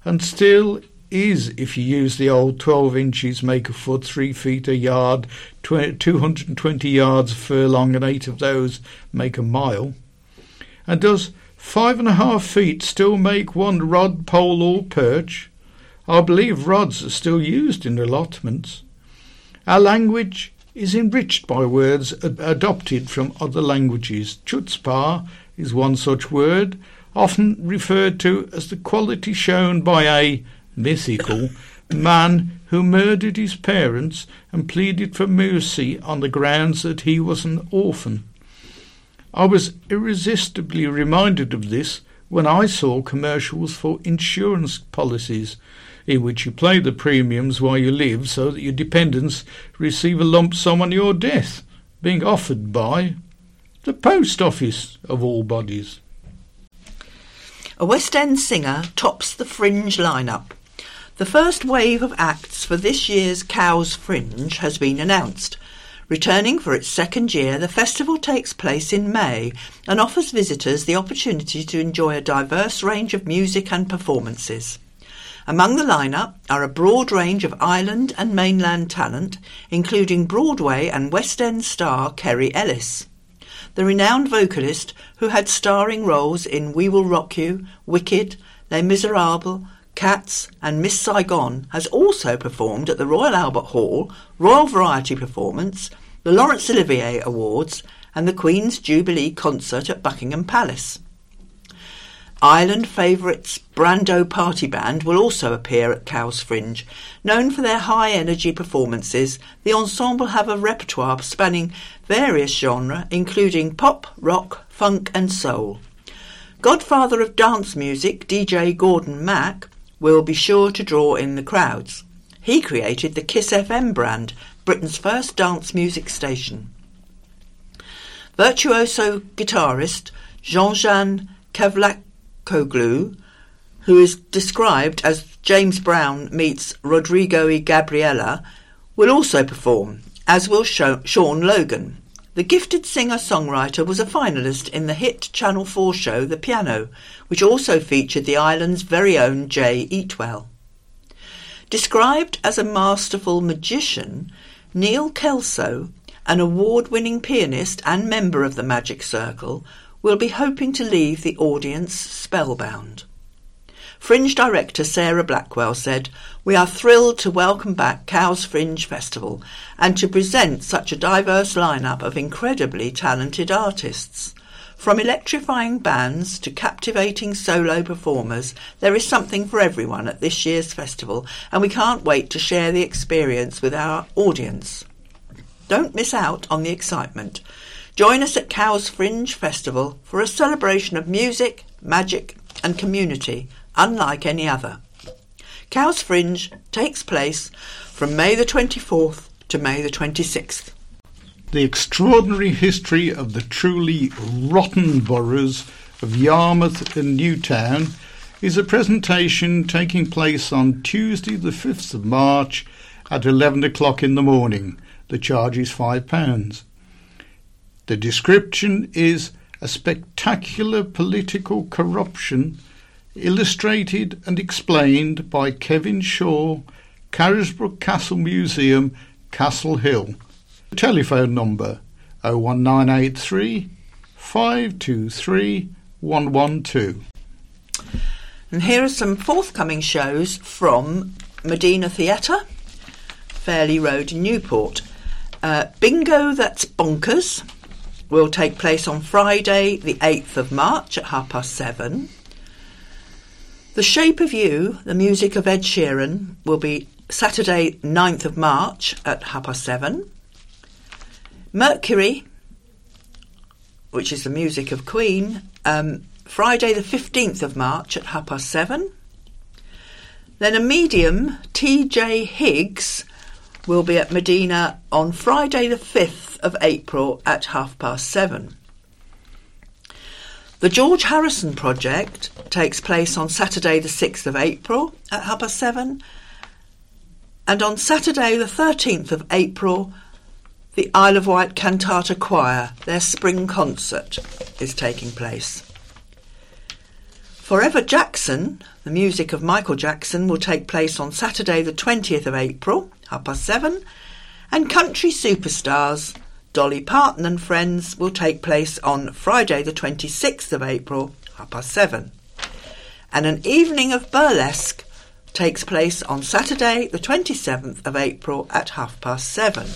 and still is if you use the old 12 inches make a foot, 3 feet a yard, 220 yards a furlong, and 8 of those make a mile. And does five and a half feet still make one rod, pole, or perch? I believe rods are still used in allotments. Our language is enriched by words ad- adopted from other languages. Chutzpah is one such word, often referred to as the quality shown by a mythical man who murdered his parents and pleaded for mercy on the grounds that he was an orphan. I was irresistibly reminded of this when I saw commercials for insurance policies in which you pay the premiums while you live so that your dependents receive a lump sum on your death, being offered by the post office of all bodies. A West End singer tops the fringe lineup. The first wave of acts for this year's Cowes Fringe has been announced. Returning for its second year, the festival takes place in May and offers visitors the opportunity to enjoy a diverse range of music and performances. Among the lineup are a broad range of island and mainland talent, including Broadway and West End star Kerry Ellis. The renowned vocalist, who had starring roles in We Will Rock You, Wicked, Les Miserables, Cats, and Miss Saigon, has also performed at the Royal Albert Hall, Royal Variety Performance, the Laurence Olivier Awards, and the Queen's Jubilee Concert at Buckingham Palace. Island favourites Brando Party Band will also appear at Cowes Fringe. Known for their high energy performances, the ensemble have a repertoire spanning various genres, including pop, rock, funk, and soul. Godfather of dance music, DJ Gordon Mac, will be sure to draw in the crowds. He created the Kiss FM brand, Britain's first dance music station. Virtuoso guitarist Jean-Jean Kavlak Koglu, who is described as James Brown meets Rodrigo y Gabriela, will also perform, as will Sean Logan. The gifted singer-songwriter was a finalist in the hit Channel 4 show The Piano, which also featured the island's very own Jay Eatwell. Described as a masterful magician, Neil Kelso, an award-winning pianist and member of the Magic Circle, will be hoping to leave the audience spellbound. Fringe director Sarah Blackwell said, We are thrilled to welcome back Cowes Fringe Festival and to present such a diverse lineup of incredibly talented artists. From electrifying bands to captivating solo performers, there is something for everyone at this year's festival, and we can't wait to share the experience with our audience. Don't miss out on the excitement. Join us at Cowes Fringe Festival for a celebration of music, magic, and community unlike any other. Cowes Fringe takes place from May the 24th to May the 26th. The extraordinary history of the truly rotten boroughs of Yarmouth and Newtown is a presentation taking place on Tuesday the 5th of March at 11 o'clock in the morning. The charge is £5. The description is a spectacular political corruption illustrated and explained by Kevin Shaw, Carisbrooke Castle Museum, Castle Hill. Telephone number 01983 523 112. And here are some forthcoming shows from Medina Theatre, Fairlee Road, Newport. Uh, Bingo That's Bonkers will take place on Friday, the 8th of March at half past seven. The Shape of You, the music of Ed Sheeran, will be Saturday, 9th of March at half past seven. Mercury, which is the music of Queen, um, Friday, the 15th of March at half past seven. Then a medium, TJ Higgs, will be at Medina on Friday, the 5th of April at half past seven. The George Harrison project takes place on Saturday, the 6th of April at half past seven. And on Saturday, the 13th of April, the Isle of Wight Cantata Choir, their spring concert, is taking place. Forever Jackson, the music of Michael Jackson, will take place on Saturday, the 20th of April, half past seven. And Country Superstars, Dolly Parton and Friends will take place on Friday, the 26th of April, half past seven. And an evening of burlesque takes place on Saturday, the 27th of April at half past seven.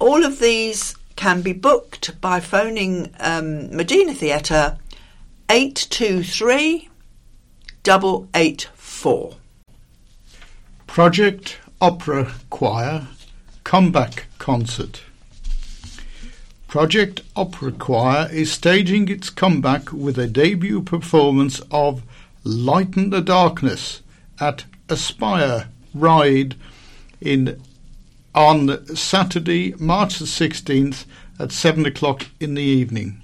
All of these can be booked by phoning um, Medina Theatre 823 884. Project Opera Choir Comeback Concert. Project Opera Choir is staging its comeback with a debut performance of Lighten the Darkness at Aspire Ryde in on Saturday, March the 16th at 7 o'clock in the evening.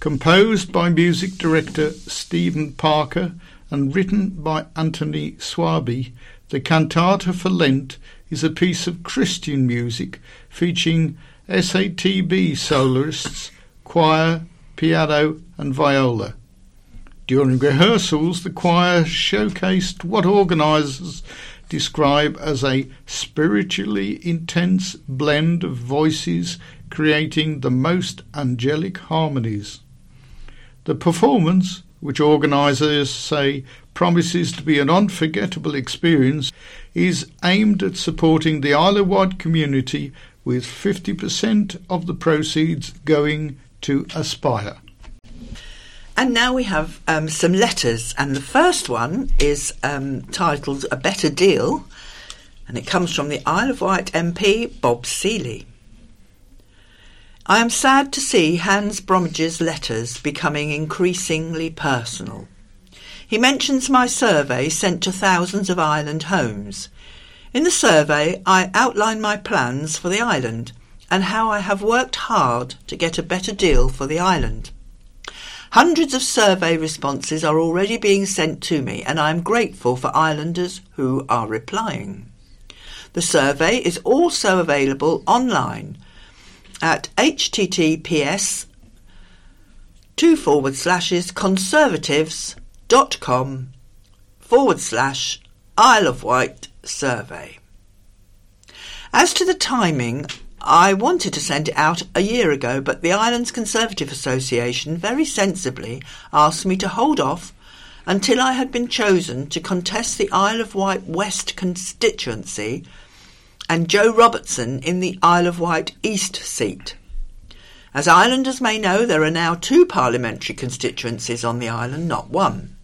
Composed by music director Stephen Parker and written by Anthony Swaby, The cantata for Lent is a piece of Christian music featuring SATB soloists, choir, piano, and viola. During rehearsals, the choir showcased what organisers describe as a spiritually intense blend of voices creating the most angelic harmonies. The performance, which organisers say promises to be an unforgettable experience, is aimed at supporting the Isle of Wight community with 50% of the proceeds going to Aspire. And now we have um, some letters, and the first one is um, titled A Better Deal, and it comes from the Isle of Wight MP Bob Seely. I am sad to see Hans Bromage's letters becoming increasingly personal. He mentions my survey sent to thousands of island homes. In the survey, I outline my plans for the island and how I have worked hard to get a better deal for the island. Hundreds of survey responses are already being sent to me, and I am grateful for islanders who are replying. The survey is also available online at https two forward slashes conservatives.com forward slash Isle of Wight survey. As to the timing, I wanted to send it out a year ago, but the Islands Conservative Association very sensibly asked me to hold off until I had been chosen to contest the Isle of Wight West constituency and Joe Robertson in the Isle of Wight East seat. As islanders may know, there are now two parliamentary constituencies on the island, not one.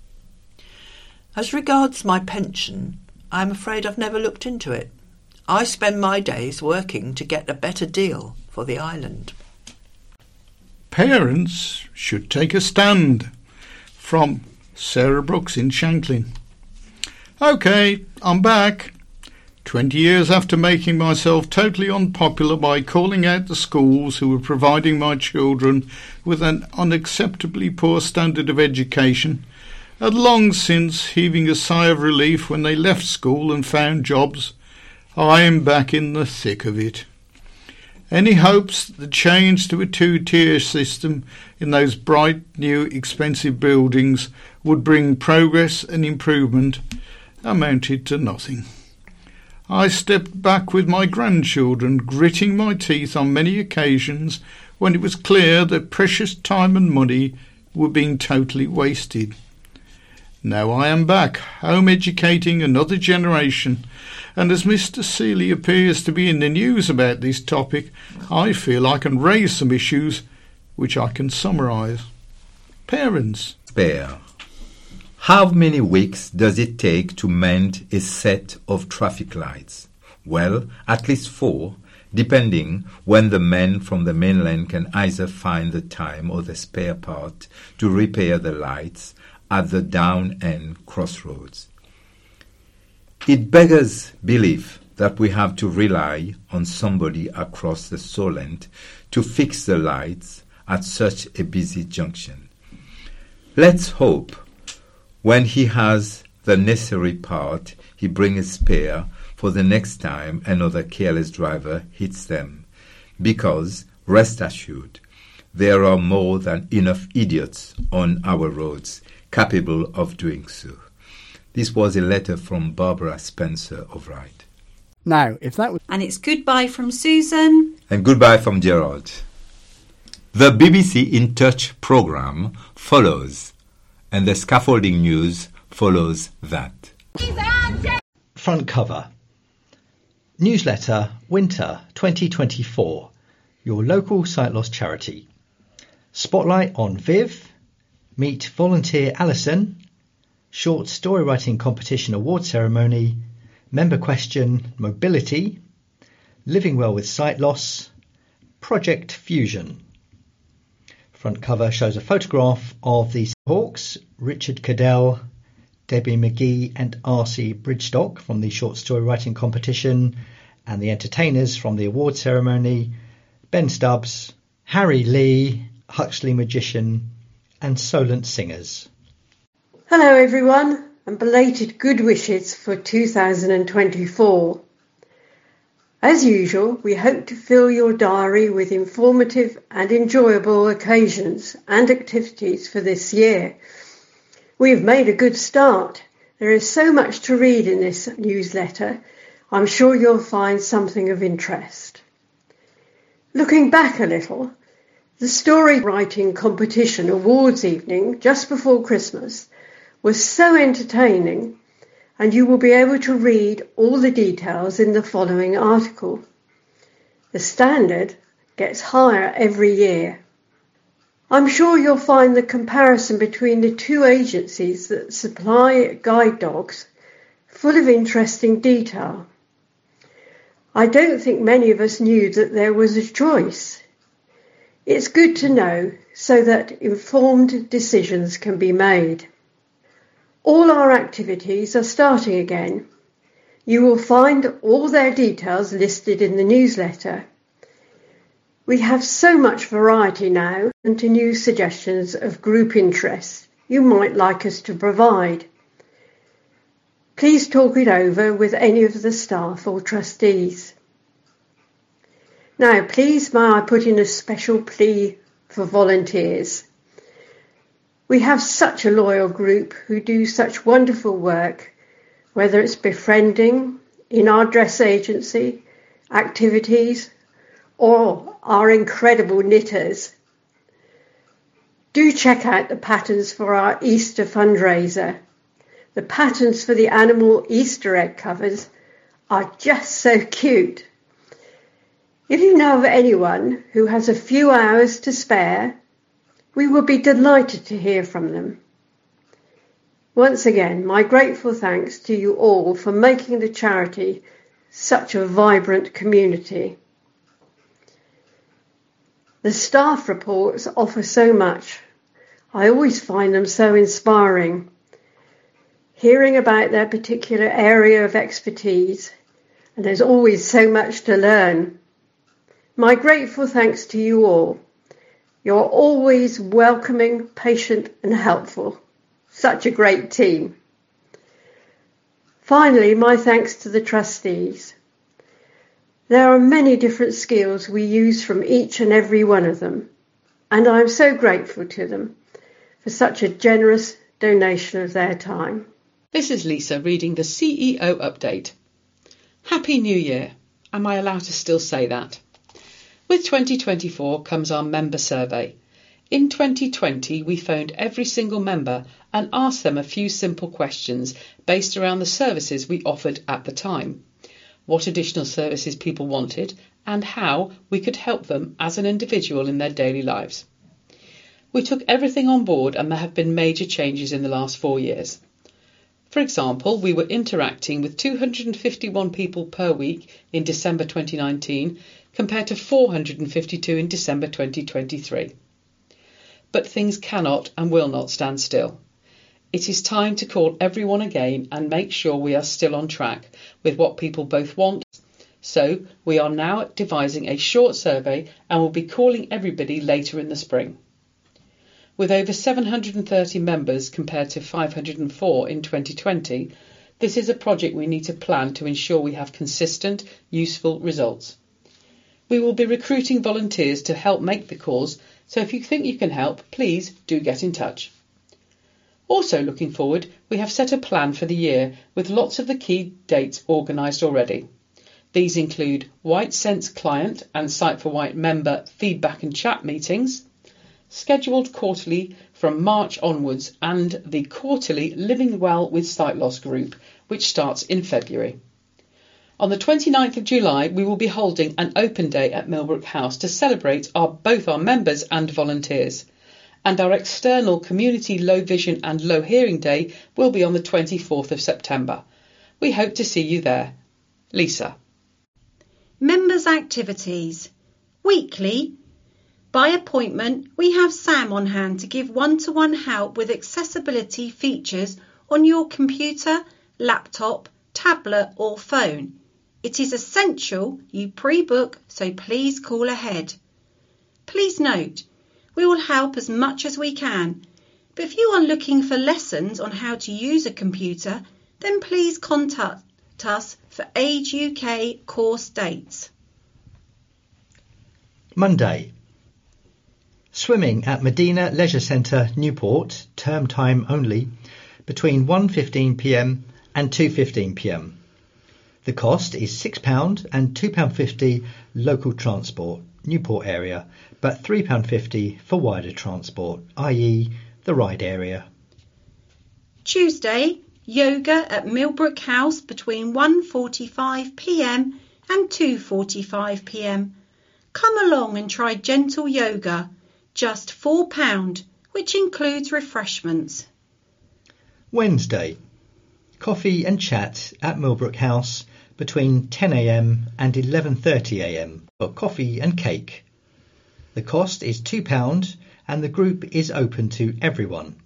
As regards my pension, I am afraid I've never looked into it. I spend my days working to get a better deal for the island. Parents should take a stand. From Sarah Brooks in Shanklin. OK, I'm back. Twenty years after making myself totally unpopular by calling out the schools who were providing my children with an unacceptably poor standard of education, had long since heaving a sigh of relief when they left school and found jobs, I am back in the thick of it. Any hopes that the change to a two-tier system in those bright, new, expensive buildings would bring progress and improvement amounted to nothing. I stepped back with my grandchildren, gritting my teeth on many occasions when it was clear that precious time and money were being totally wasted. Now I am back, home educating another generation, and as Mr. Seely appears to be in the news about this topic, I feel I can raise some issues which I can summarise. Parents. Spare. How many weeks does it take to mend a set of traffic lights? Well, at least four, depending when the men from the mainland can either find the time or the spare part to repair the lights at the Downend crossroads. It beggars belief that we have to rely on somebody across the Solent to fix the lights at such a busy junction. Let's hope when he has the necessary part, he brings a spare for the next time another careless driver hits them. Because, rest assured, there are more than enough idiots on our roads capable of doing so. This was a letter from Barbara Spencer of Wright. Now, if that was. And it's goodbye from Susan. And goodbye from Gerald. The BBC In Touch programme follows and the scaffolding news follows that. Front cover Newsletter Winter 2024 Your local sight loss charity. Spotlight on Viv. Meet volunteer Alison. Short story writing competition award ceremony. Member question Mobility. Living well with sight loss. Project Fusion. Front cover shows a photograph of the Hawks, Richard Cadell, Debbie McGee, and R.C. Bridgestock from the short story writing competition, and the entertainers from the award ceremony Ben Stubbs, Harry Lee, Huxley Magician, and Solent Singers. Hello, everyone. and belated good wishes for 2024. As usual, we hope to fill your diary with informative and enjoyable occasions and activities for this year. We have made a good start. There is so much to read in this newsletter. I'm sure you'll find something of interest. Looking back a little, the story writing competition awards evening just before Christmas was so entertaining and you will be able to read all the details in the following article. The standard gets higher every year. I'm sure you'll find the comparison between the two agencies that supply guide dogs full of interesting detail. I don't think many of us knew that there was a choice. It's good to know so that informed decisions can be made. All our activities are starting again. You will find all their details listed in the newsletter. We have so much variety now and to new suggestions of group interests you might like us to provide. Please talk it over with any of the staff or trustees. Now, please may I put in a special plea for volunteers. We have such a loyal group who do such wonderful work, whether it's befriending, in our dress agency, activities, or our incredible knitters. Do check out the patterns for our Easter fundraiser. The patterns for the animal Easter egg covers are just so cute. If you know of anyone who has a few hours to spare we would be delighted to hear from them. Once again, my grateful thanks to you all for making the charity such a vibrant community. The staff reports offer so much. I always find them so inspiring. Hearing about their particular area of expertise, and there's always so much to learn. My grateful thanks to you all. You're always welcoming, patient, and helpful. Such a great team. Finally, my thanks to the trustees. There are many different skills we use from each and every one of them, and I'm so grateful to them for such a generous donation of their time. This is Lisa reading the CEO update. Happy New Year. Am I allowed to still say that? With 2024 comes our member survey. In 2020, we phoned every single member and asked them a few simple questions based around the services we offered at the time, what additional services people wanted, and how we could help them as an individual in their daily lives. We took everything on board and there have been major changes in the last four years. For example, we were interacting with 251 people per week in December 2019 compared to 452 in December 2023. But things cannot and will not stand still. It is time to call everyone again and make sure we are still on track with what people both want. So, we are now devising a short survey and will be calling everybody later in the spring. With over 730 members compared to 504 in 2020, this is a project we need to plan to ensure we have consistent, useful results. We will be recruiting volunteers to help make the calls, so if you think you can help, please do get in touch. Also, looking forward, we have set a plan for the year with lots of the key dates organised already. These include Wight Sense client and Sight for Wight member feedback and chat meetings, scheduled quarterly from March onwards, and the quarterly Living Well with Sight Loss group, which starts in February. On the 29th of July, we will be holding an open day at Millbrook House to celebrate our, both our members and volunteers. And our external Community Low Vision and Low Hearing Day will be on the 24th of September. We hope to see you there. Lisa. Members' activities. Weekly. By appointment, we have Sam on hand to give one to one help with accessibility features on your computer, laptop, tablet, or phone. It is essential you pre-book, so please call ahead. Please note, we will help as much as we can. But if you are looking for lessons on how to use a computer, then please contact us for Age UK course dates. Monday. Swimming at Medina Leisure Centre, Newport, term time only, between 1.15pm and 2.15pm. The cost is £6 and £2.50 local transport, Newport area, but £3.50 for wider transport, i.e. the Ryde area. Tuesday, yoga at Millbrook House between 1.45pm and 2.45pm. Come along and try gentle yoga, just £4, which includes refreshments. Wednesday, coffee and chat at Millbrook House between 10am and 11.30am for coffee and cake. The cost is £2 and the group is open to everyone.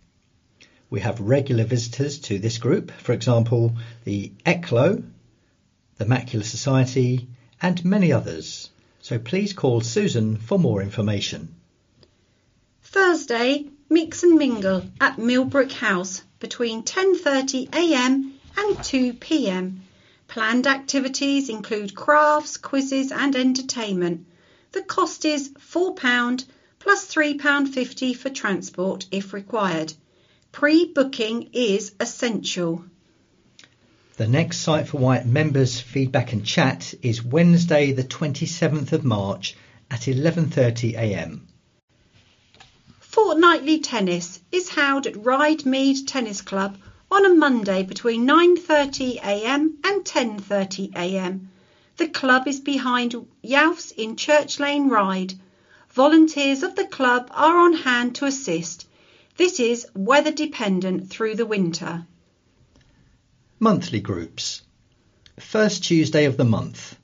We have regular visitors to this group, for example, the ECLO, the Macular Society, and many others. So please call Susan for more information. Thursday, mix and mingle at Millbrook House between 10.30am and 2pm. Planned activities include crafts, quizzes and entertainment. The cost is £4 plus £3.50 for transport if required. Pre-booking is essential. The next Sight for Wight members feedback and chat is Wednesday the 27th of March at 11.30am. Fortnightly tennis is held at Ryde Mead Tennis Club on a Monday between 9.30am and 10.30am. The club is behind Yalf's in Church Lane Ryde. Volunteers of the club are on hand to assist. This is weather dependent through the winter. Monthly groups. First Tuesday of the month.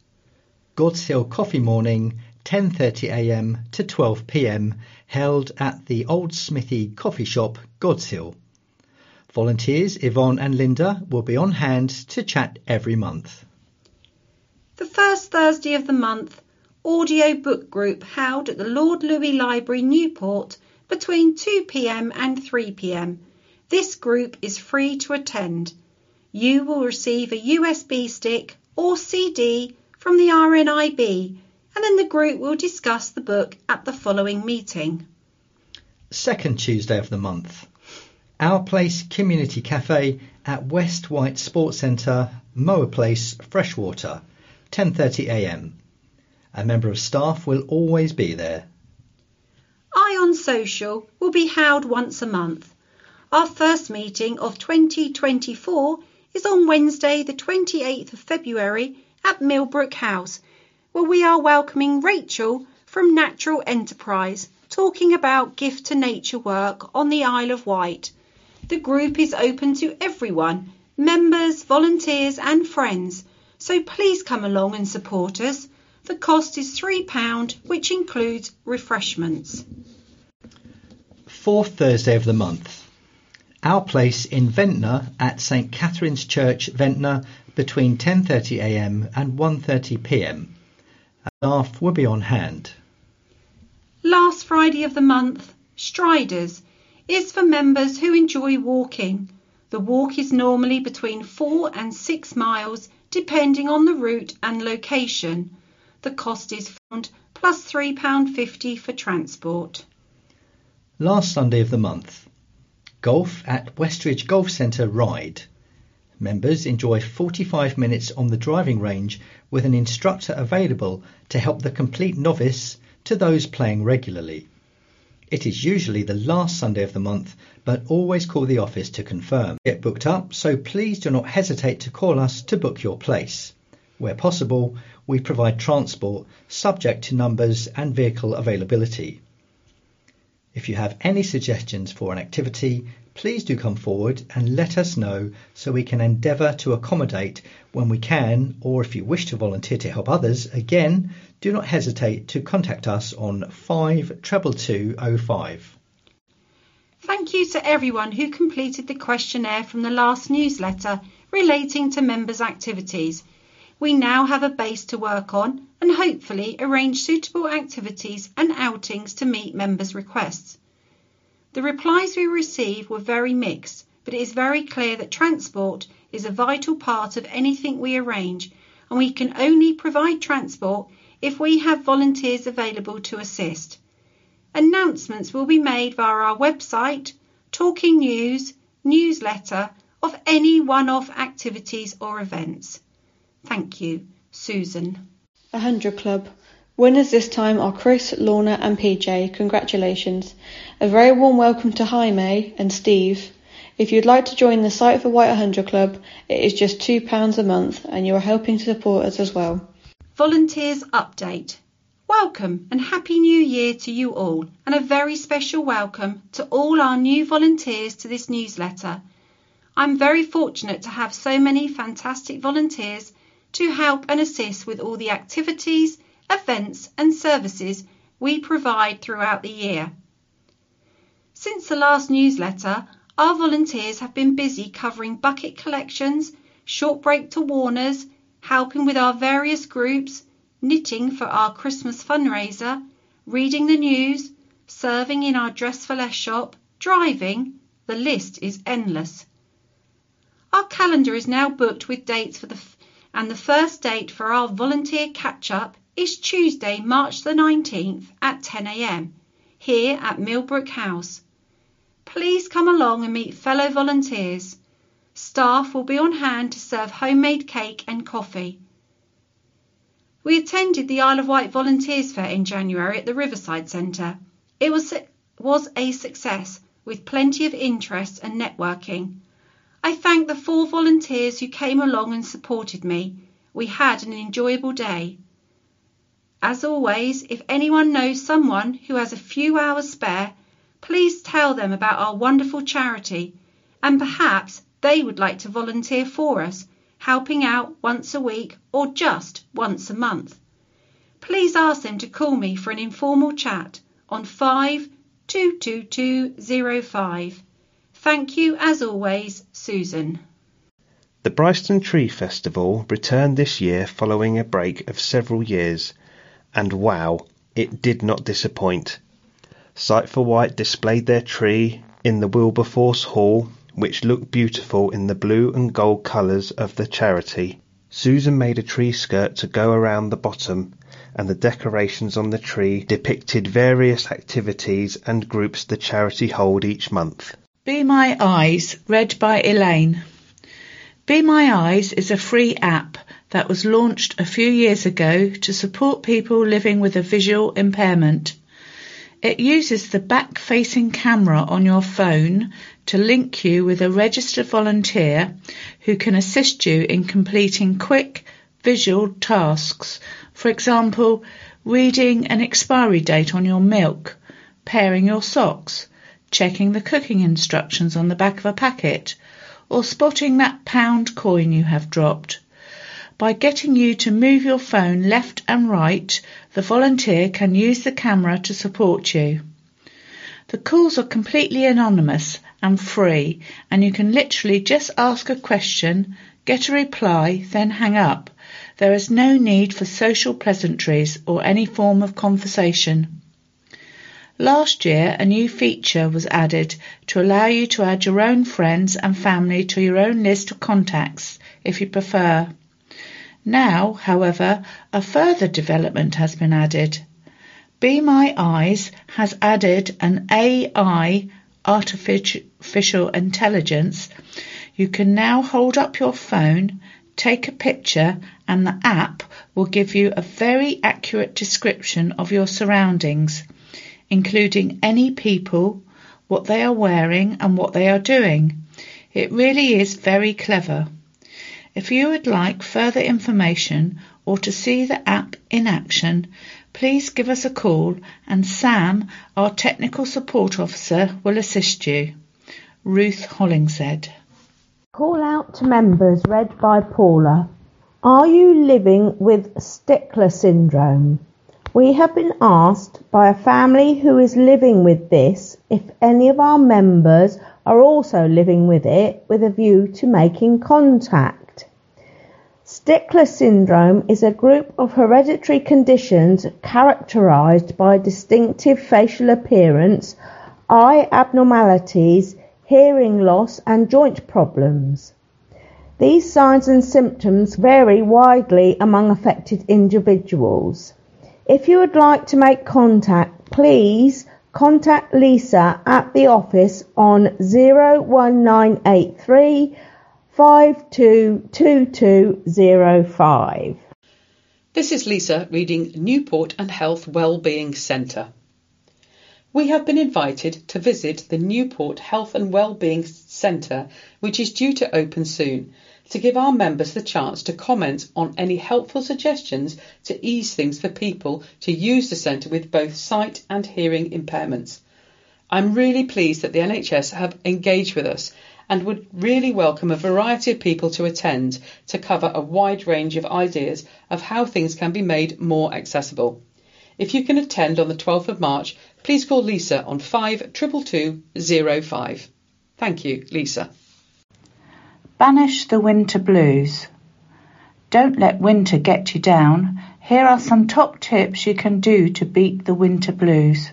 Godshill Coffee Morning, 10.30am to 12pm, held at the Old Smithy Coffee Shop, Godshill. Volunteers Yvonne and Linda will be on hand to chat every month. The first Thursday of the month, audio book group held at the Lord Louis Library, Newport, between 2pm and 3pm. This group is free to attend. You will receive a USB stick or CD from the RNIB and then the group will discuss the book at the following meeting. Second Tuesday of the month. Our Place Community Cafe at West Wight Sports Centre, Moa Place, Freshwater, 10.30am. A member of staff will always be there. Ion Social will be held once a month. Our first meeting of 2024 is on Wednesday the 28th of February at Millbrook House, where we are welcoming Rachel from Natural Enterprise talking about gift to nature work on the Isle of Wight. The group is open to everyone, members, volunteers and friends, so please come along and support us. The cost is £3, which includes refreshments. Fourth Thursday of the month. Our place in Ventnor at St Catherine's Church, Ventnor, between 10.30am and 1.30pm. A staff will be on hand. Last Friday of the month, Striders, is for members who enjoy walking. The walk is normally between 4 and 6 miles depending on the route and location. The cost is found plus £3.50 for transport. Last Sunday of the month. Golf at Westridge Golf Centre Ryde. Members enjoy 45 minutes on the driving range with an instructor available to help the complete novice to those playing regularly. It is usually the last Sunday of the month, but always call the office to confirm. Get booked up, so please do not hesitate to call us to book your place. Where possible, we provide transport subject to numbers and vehicle availability. If you have any suggestions for an activity, please do come forward and let us know so we can endeavour to accommodate when we can, or if you wish to volunteer to help others, again, do not hesitate to contact us on 52205. Thank you to everyone who completed the questionnaire from the last newsletter relating to members' activities. We now have a base to work on and hopefully arrange suitable activities and outings to meet members' requests. The replies we received were very mixed, but it is very clear that transport is a vital part of anything we arrange, and we can only provide transport if we have volunteers available to assist. Announcements will be made via our website, Talking News, newsletter of any one-off activities or events. Thank you, Susan. 100 Club. Winners this time are Chris, Lorna, and PJ. Congratulations. A very warm welcome to Jaime and Steve. If you'd like to join the Sight for Wight 100 Club, it is just £2 a month and you are helping to support us as well. Volunteers Update. Welcome and Happy New Year to you all, and a very special welcome to all our new volunteers to this newsletter. I'm very fortunate to have so many fantastic volunteers to help and assist with all the activities, events and services we provide throughout the year. Since the last newsletter, our volunteers have been busy covering bucket collections, short break to Warner's, helping with our various groups, knitting for our Christmas fundraiser, reading the news, serving in our Dress for Less shop, driving, the list is endless. Our calendar is now booked with dates for the and the first date for our volunteer catch up is Tuesday, March the 19th at 10 a.m. here at Millbrook House. Please come along and meet fellow volunteers. Staff will be on hand to serve homemade cake and coffee. We attended the Isle of Wight Volunteers Fair in January at the Riverside Centre. It was, was a success with plenty of interest and networking. I thank the four volunteers who came along and supported me. We had an enjoyable day. As always, if anyone knows someone who has a few hours spare, please tell them about our wonderful charity and perhaps they would like to volunteer for us, helping out once a week or just once a month. Please ask them to call me for an informal chat on 522205. Thank you, as always, Susan. The Brighstone Tree Festival returned this year following a break of several years, and wow, it did not disappoint. Sight for Wight displayed their tree in the Wilberforce Hall, which looked beautiful in the blue and gold colours of the charity. Susan made a tree skirt to go around the bottom, and the decorations on the tree depicted various activities and groups the charity hold each month. Be My Eyes, read by Elaine. Be My Eyes is a free app that was launched a few years ago to support people living with a visual impairment. It uses the back facing camera on your phone to link you with a registered volunteer who can assist you in completing quick visual tasks. For example, reading an expiry date on your milk, pairing your socks, checking the cooking instructions on the back of a packet, or spotting that pound coin you have dropped. By getting you to move your phone left and right, the volunteer can use the camera to support you. The calls are completely anonymous and free, and you can literally just ask a question, get a reply, then hang up. There is no need for social pleasantries or any form of conversation. Last year, a new feature was added to allow you to add your own friends and family to your own list of contacts if you prefer. Now, however, a further development has been added. Be My Eyes has added an AI artificial intelligence. You can now hold up your phone, take a picture, and the app will give you a very accurate description of your surroundings including any people, what they are wearing, and what they are doing. It really is very clever. If you would like further information or to see the app in action, please give us a call and Sam, our technical support officer, will assist you. Ruth Hollingshead. Call out to members read by Paula. Are you living with Stickler syndrome? We have been asked by a family who is living with this if any of our members are also living with it with a view to making contact. Stickler syndrome is a group of hereditary conditions characterized by distinctive facial appearance, eye abnormalities, hearing loss, and joint problems. These signs and symptoms vary widely among affected individuals. If you would like to make contact, please contact Lisa at the office on 01983 522205. This is Lisa reading Newport and Health Wellbeing Centre. We have been invited to visit the Newport Health and Wellbeing Centre, which is due to open soon, to give our members the chance to comment on any helpful suggestions to ease things for people to use the centre with both sight and hearing impairments. I'm really pleased that the NHS have engaged with us and would really welcome a variety of people to attend to cover a wide range of ideas of how things can be made more accessible. If you can attend on the 12th of March, please call Lisa on 522205. Thank you, Lisa. Banish the winter blues. Don't let winter get you down. Here are some top tips you can do to beat the winter blues.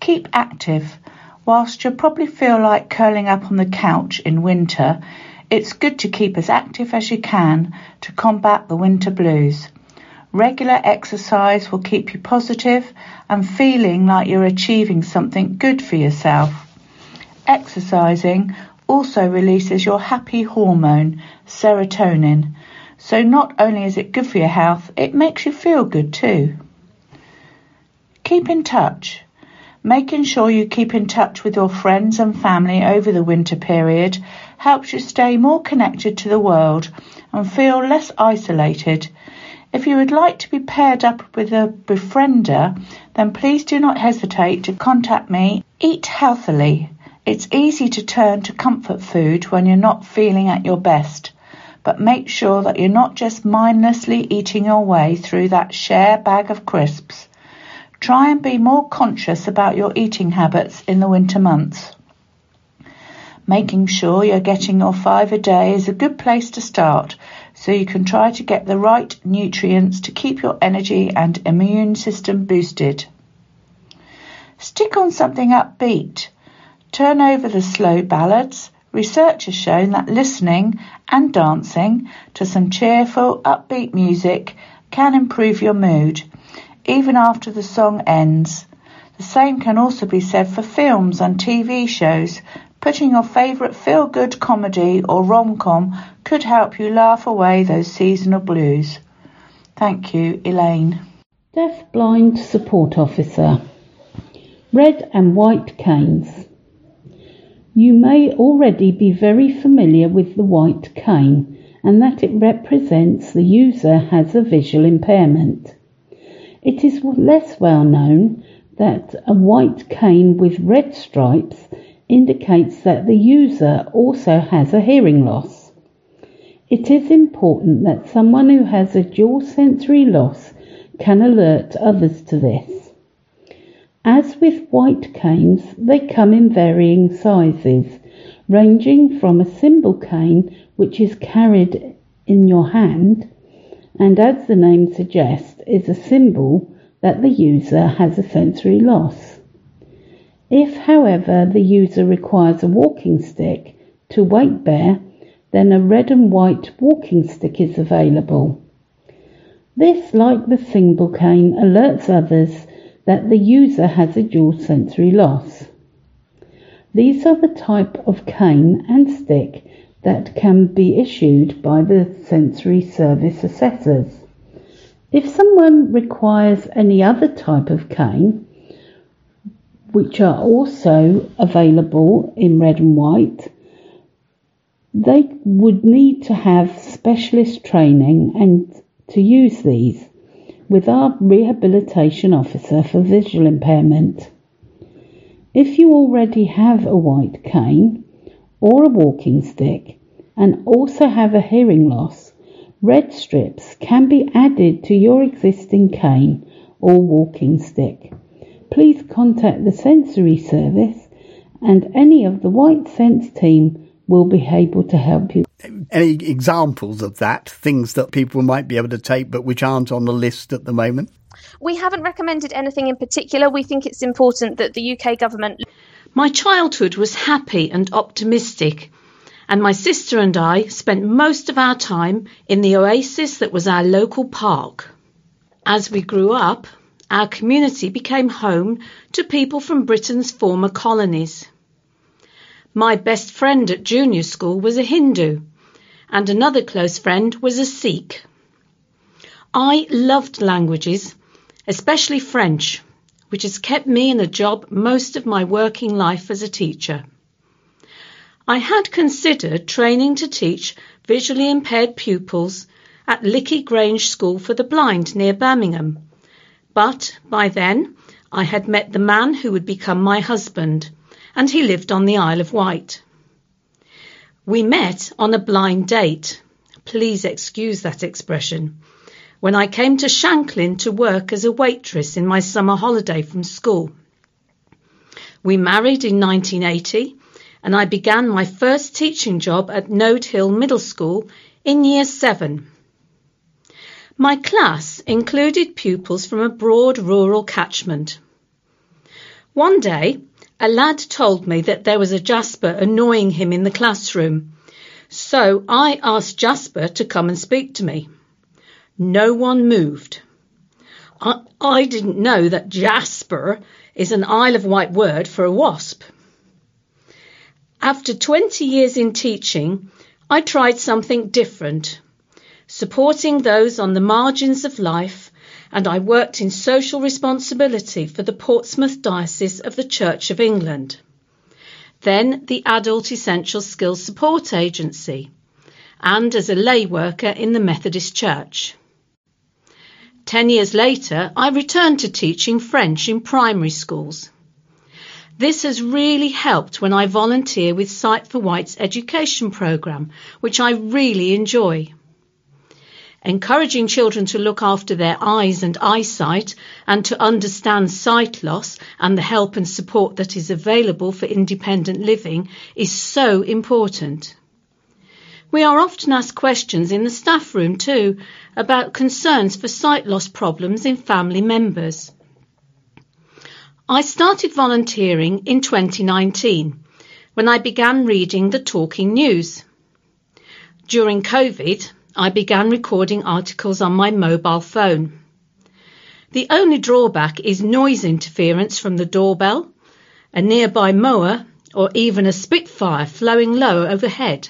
Keep active. Whilst you'll probably feel like curling up on the couch in winter, it's good to keep as active as you can to combat the winter blues. Regular exercise will keep you positive and feeling like you're achieving something good for yourself. Exercising also releases your happy hormone, serotonin, so not only is it good for your health, it makes you feel good too. Keep in touch. Making sure you keep in touch with your friends and family over the winter period helps you stay more connected to the world and feel less isolated. If you would like to be paired up with a befriender, then please do not hesitate to contact me. Eat healthily. It's easy to turn to comfort food when you're not feeling at your best, but make sure that you're not just mindlessly eating your way through that share bag of crisps. Try and be more conscious about your eating habits in the winter months. Making sure you're getting your five a day is a good place to start so you can try to get the right nutrients to keep your energy and immune system boosted. Stick on something upbeat. Turn over the slow ballads. Research has shown that listening and dancing to some cheerful, upbeat music can improve your mood even after the song ends. The same can also be said for films and TV shows. Putting your favourite feel-good comedy or rom-com could help you laugh away those seasonal blues. Thank you, Elaine. Deaf Blind Support Officer Red and White Canes You may already be very familiar with the white cane and that it represents the user has a visual impairment. It is less well known that a white cane with red stripes indicates that the user also has a hearing loss. It is important that someone who has a dual sensory loss can alert others to this. As with white canes, they come in varying sizes, ranging from a symbol cane which is carried in your hand and as the name suggests, is a symbol that the user has a sensory loss. If, however, the user requires a walking stick to weight bear, then a red and white walking stick is available. This, like the symbol cane, alerts others that the user has a dual sensory loss. These are the type of cane and stick that can be issued by the sensory service assessors. If someone requires any other type of cane, which are also available in red and white, they would need to have specialist training and to use these with our rehabilitation officer for visual impairment. If you already have a white cane, or a walking stick and also have a hearing loss, red strips can be added to your existing cane or walking stick. Please contact the sensory service and any of the Wight Sense team will be able to help you. Any examples of that, things that people might be able to take but which aren't on the list at the moment? We haven't recommended anything in particular. We think it's important that the UK government. My childhood was happy and optimistic, and my sister and I spent most of our time in the oasis that was our local park. As we grew up, our community became home to people from Britain's former colonies. My best friend at junior school was a Hindu, and another close friend was a Sikh. I loved languages, especially French, which has kept me in a job most of my working life as a teacher. I had considered training to teach visually impaired pupils at Lickey Grange School for the Blind near Birmingham, but by then I had met the man who would become my husband, and he lived on the Isle of Wight. We met on a blind date. Please excuse that expression. When I came to Shanklin to work as a waitress in my summer holiday from school. We married in 1980 and I began my first teaching job at Node Hill Middle School in year seven. My class included pupils from a broad rural catchment. One day, a lad told me that there was a Jasper annoying him in the classroom, so I asked Jasper to come and speak to me. No one moved. I, I didn't know that Jasper is an Isle of Wight word for a wasp. After 20 years in teaching, I tried something different, supporting those on the margins of life, and I worked in social responsibility for the Portsmouth Diocese of the Church of England. Then the Adult Essential Skills Support Agency, and as a lay worker in the Methodist Church. Ten years later, I returned to teaching French in primary schools. This has really helped when I volunteer with Sight for Wight's education programme, which I really enjoy. Encouraging children to look after their eyes and eyesight and to understand sight loss and the help and support that is available for independent living is so important. We are often asked questions in the staff room too about concerns for sight loss problems in family members. I started volunteering in 2019 when I began reading the Talking News. During COVID, I began recording articles on my mobile phone. The only drawback is noise interference from the doorbell, a nearby mower, or even a Spitfire flowing low overhead.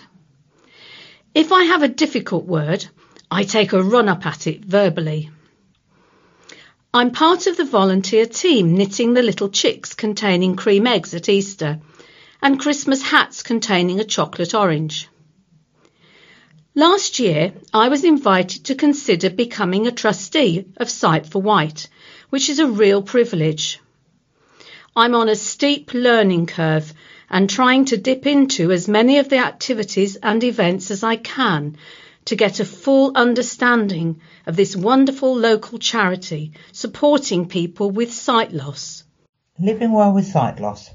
If I have a difficult word, I take a run up at it verbally. I'm part of the volunteer team knitting the little chicks containing cream eggs at Easter and Christmas hats containing a chocolate orange. Last year, I was invited to consider becoming a trustee of Sight for Wight, which is a real privilege. I'm on a steep learning curve and trying to dip into as many of the activities and events as I can to get a full understanding of this wonderful local charity supporting people with sight loss. Living Well with Sight Loss.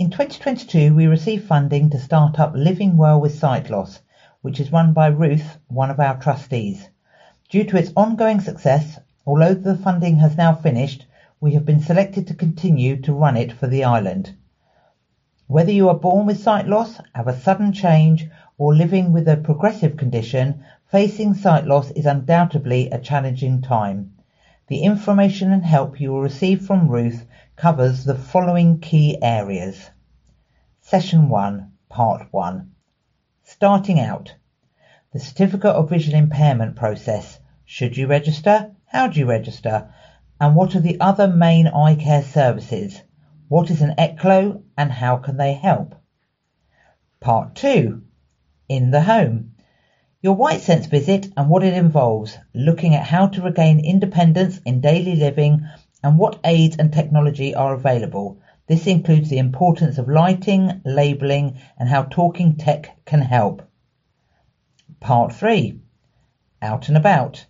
In 2022, we received funding to start up Living Well with Sight Loss, which is run by Ruth, one of our trustees. Due to its ongoing success, although the funding has now finished, we have been selected to continue to run it for the island. Whether you are born with sight loss, have a sudden change, or living with a progressive condition, facing sight loss is undoubtedly a challenging time. The information and help you will receive from Ruth covers the following key areas. Session 1, Part 1. Starting out. The Certificate of Visual Impairment process. Should you register? How do you register? And what are the other main eye care services? What is an ECLO and how can they help? Part 2 in the home. Your Wight Sense visit and what it involves, looking at how to regain independence in daily living and what aids and technology are available. This includes the importance of lighting, labelling, and how talking tech can help. Part 3 Out and About.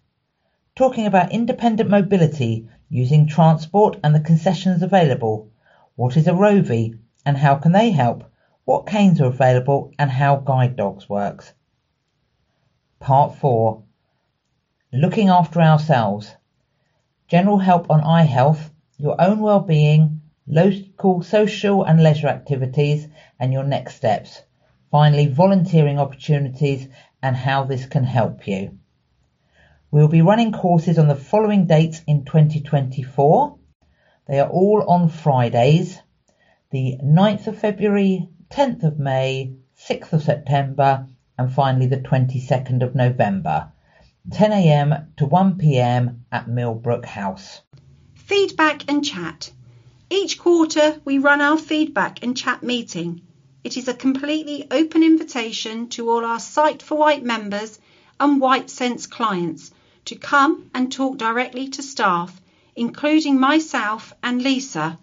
Talking about independent mobility using transport and the concessions available. What is a Rovi and how can they help? what canes are available and how guide dogs works. Part 4 Looking after ourselves. general help on eye health, your own well-being, local social and leisure activities, and your next steps. Finally, volunteering opportunities and how this can help you. We'll be running courses on the following dates in 2024. They are all on Fridays, the 9th of February, 10th of May, 6th of September, and finally the 22nd of November, 10am to 1pm at Millbrook House. Feedback and chat. Each quarter we run our feedback and chat meeting. It is a completely open invitation to all our Sight for Wight members and Wight Sense clients to come and talk directly to staff, including myself and Lisa,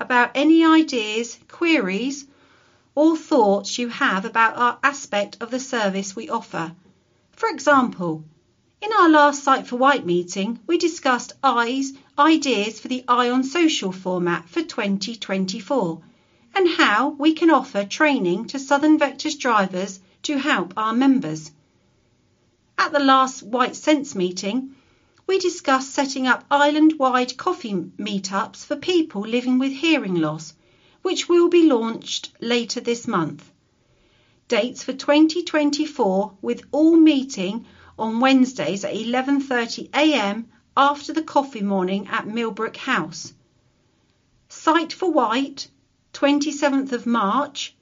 about any ideas, queries, or thoughts you have about our aspect of the service we offer. For example, in our last Sight for Wight meeting, we discussed eyes, ideas for the Eye on Social format for 2024 and how we can offer training to Southern Vectis drivers to help our members. At the last Wight Sense meeting, we discussed setting up island-wide coffee meetups for people living with hearing loss, which will be launched later this month. Dates for 2024 with all meeting on Wednesdays at 11.30am after the coffee morning at Millbrook House. Sight for Wight, 27th of March,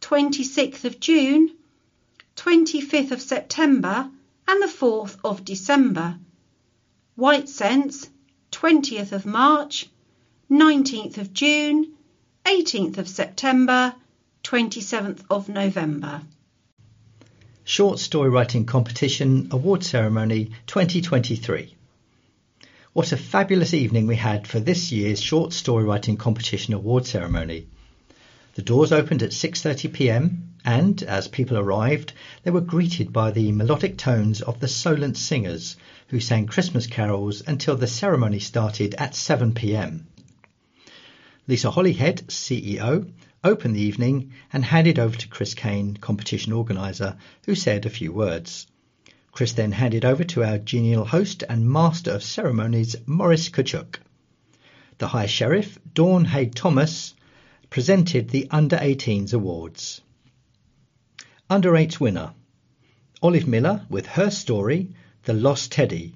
26th of June, 25th of September and the 4th of December. Wight Sense, 20th of March, 19th of June, 18th of September, 27th of November. Short Story Writing Competition Award Ceremony 2023. What a fabulous evening we had for this year's Short Story Writing Competition Award Ceremony. The doors opened at 6:30 p.m. and as people arrived, they were greeted by the melodic tones of the Solent Singers who sang Christmas carols until the ceremony started at 7 p.m. Lisa Holyhead, CEO, opened the evening and handed over to Chris Kane, competition organiser, who said a few words. Chris then handed over to our genial host and master of ceremonies, Maurice Kachuk. The High Sheriff, Dawn Haig Thomas, presented the Under 18s awards. Under 8s winner Olive Miller with her story, The Lost Teddy.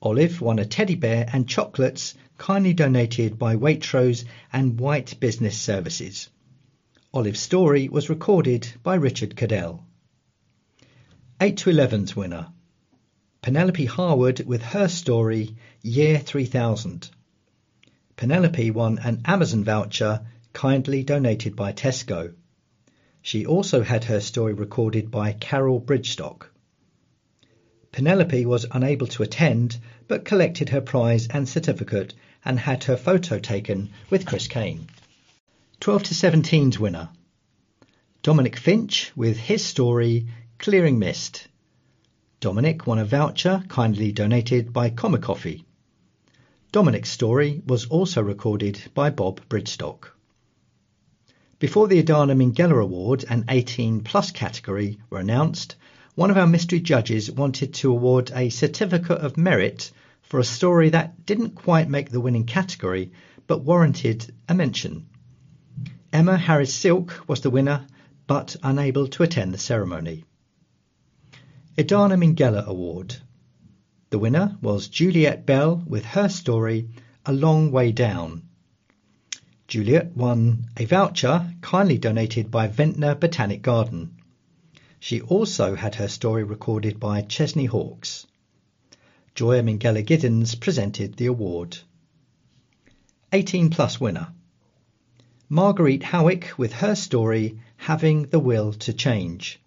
Olive won a teddy bear and chocolates kindly donated by Waitrose and White Business Services. Olive's story was recorded by Richard Cadell. 8 to 11's winner. Penelope Harwood with her story Year 3000. Penelope won an Amazon voucher kindly donated by Tesco. She also had her story recorded by Carol Bridgestock. Penelope was unable to attend but collected her prize and certificate and had her photo taken with Chris Kane. 12 to 17's winner. Dominic Finch with his story Clearing Mist. Dominic won a voucher kindly donated by Comic Coffee. Dominic's story was also recorded by Bob Bridgestock. Before the Edana Minghella Award and 18 plus category were announced, one of our mystery judges wanted to award a certificate of merit for a story that didn't quite make the winning category but warranted a mention. Emma Harris Silk was the winner but unable to attend the ceremony. Edana Minghella Award. The winner was Juliet Bell with her story A Long Way Down. Juliet won a voucher kindly donated by Ventnor Botanic Garden. She also had her story recorded by Chesney Hawkes. Joya Minghella Giddens presented the award. 18 plus winner. Marguerite Howick with her story Having the Will to Change.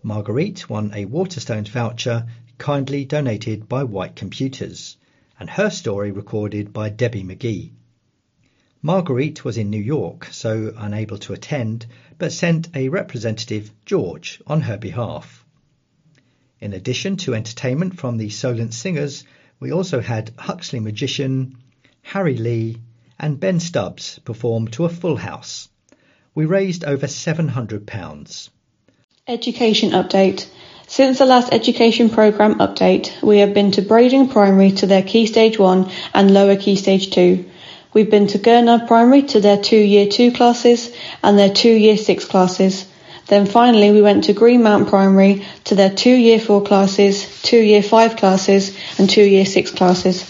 Marguerite won a Waterstones voucher kindly donated by White Computers, and her story recorded by Debbie McGee. Marguerite was in New York, so unable to attend, but sent a representative, George, on her behalf. In addition to entertainment from the Solent Singers, we also had Huxley Magician, Harry Lee, and Ben Stubbs perform to a full house. We raised over £700. Education update. Since the last education programme update, we have been to Brading Primary to their Key Stage 1 and Lower Key Stage 2. We've been to Gurnard Primary to their two Year 2 classes and their two Year 6 classes. Then finally we went to Greenmount Primary to their two Year 4 classes, two Year 5 classes and two Year 6 classes.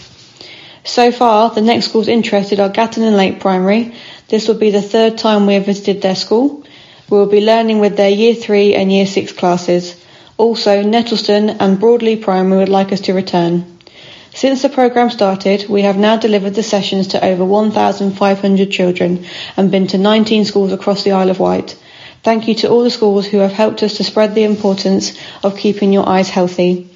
So far, the next schools interested are Gatten and Lake Primary. This will be the third time we have visited their school. We will be learning with their Year 3 and Year 6 classes. Also, Nettlestone and Broadlea Primary would like us to return. Since the programme started, we have now delivered the sessions to over 1,500 children and been to 19 schools across the Isle of Wight. Thank you to all the schools who have helped us to spread the importance of keeping your eyes healthy.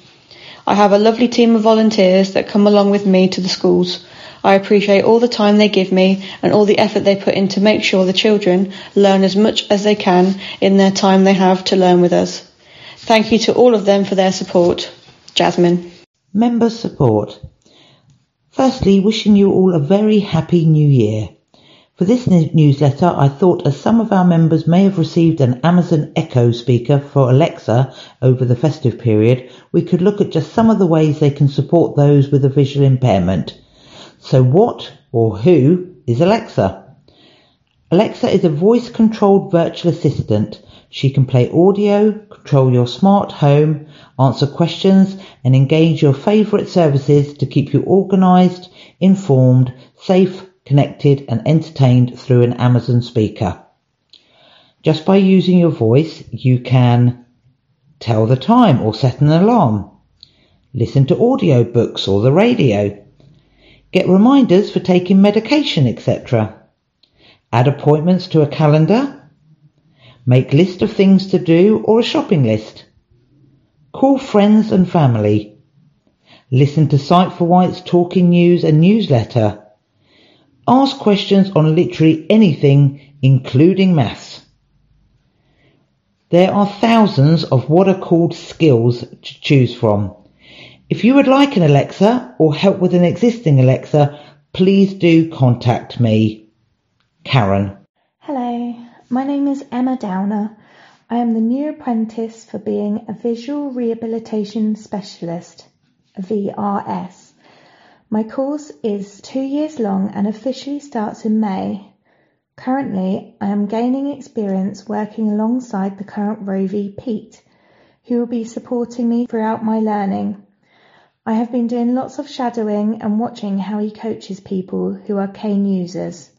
I have a lovely team of volunteers that come along with me to the schools. I appreciate all the time they give me and all the effort they put in to make sure the children learn as much as they can in their time they have to learn with us. Thank you to all of them for their support. Jasmine. Member support. Firstly, wishing you all a very happy new year. For this newsletter, I thought as some of our members may have received an Amazon Echo speaker for Alexa over the festive period, we could look at just some of the ways they can support those with a visual impairment. So what or who is Alexa? Alexa is a voice controlled virtual assistant. She can play audio, control your smart home, answer questions and engage your favourite services to keep you organised, informed, safe, connected and entertained through an Amazon speaker. Just by using your voice, you can tell the time or set an alarm, listen to audio books or the radio, get reminders for taking medication, etc., add appointments to a calendar, make list of things to do or a shopping list, call friends and family, listen to Sight for Wight's talking news and newsletter, Ask questions on literally anything, including maths. There are thousands of what are called skills to choose from. If you would like an Alexa or help with an existing Alexa, please do contact me. Karen. Hello, my name is Emma Downer. I am the new apprentice for being a Visual Rehabilitation Specialist, VRS. My course is two years long and officially starts in May. Currently, I am gaining experience working alongside the current Rovi Pete, who will be supporting me throughout my learning. I have been doing lots of shadowing and watching how he coaches people who are cane users.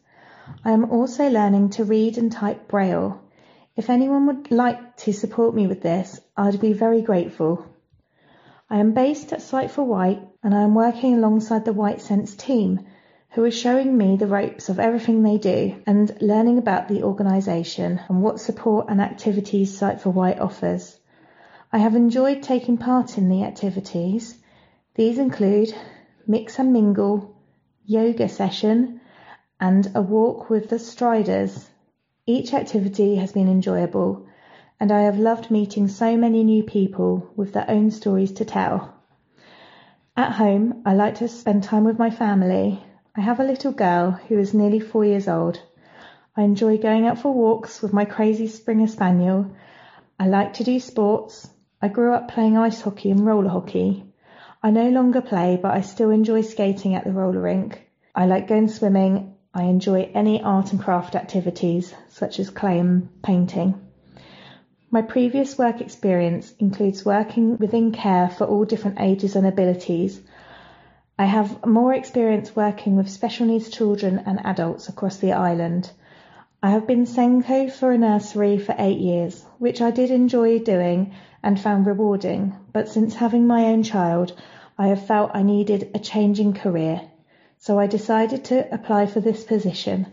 I am also learning to read and type Braille. If anyone would like to support me with this, I'd be very grateful. I am based at Sight for Wight and I am working alongside the Wight Sense team who are showing me the ropes of everything they do and learning about the organisation and what support and activities Sight for Wight offers. I have enjoyed taking part in the activities. These include mix and mingle, yoga session, and a walk with the striders. Each activity has been enjoyable and I have loved meeting so many new people with their own stories to tell. At home, I like to spend time with my family. I have a little girl who is nearly four years old. I enjoy going out for walks with my crazy Springer Spaniel. I like to do sports. I grew up playing ice hockey and roller hockey. I no longer play, but I still enjoy skating at the roller rink. I like going swimming. I enjoy any art and craft activities, such as clay and painting. My previous work experience includes working within care for all different ages and abilities. I have more experience working with special needs children and adults across the island. I have been SENCO for a nursery for eight years, which I did enjoy doing and found rewarding, but since having my own child, I have felt I needed a change in career. So I decided to apply for this position,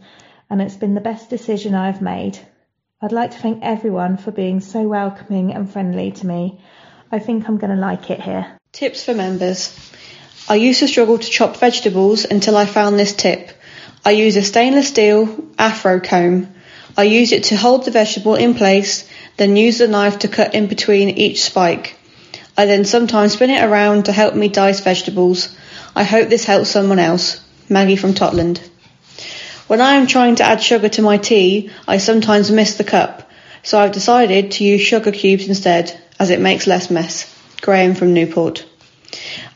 and it's been the best decision I've made. I'd like to thank everyone for being so welcoming and friendly to me. I think I'm going to like it here. Tips for members. I used to struggle to chop vegetables until I found this tip. I use a stainless steel afro comb. I use it to hold the vegetable in place, then use the knife to cut in between each spike. I then sometimes spin it around to help me dice vegetables. I hope this helps someone else. Maggie from Totland. When I am trying to add sugar to my tea, I sometimes miss the cup, so I've decided to use sugar cubes instead, as it makes less mess. Graham from Newport.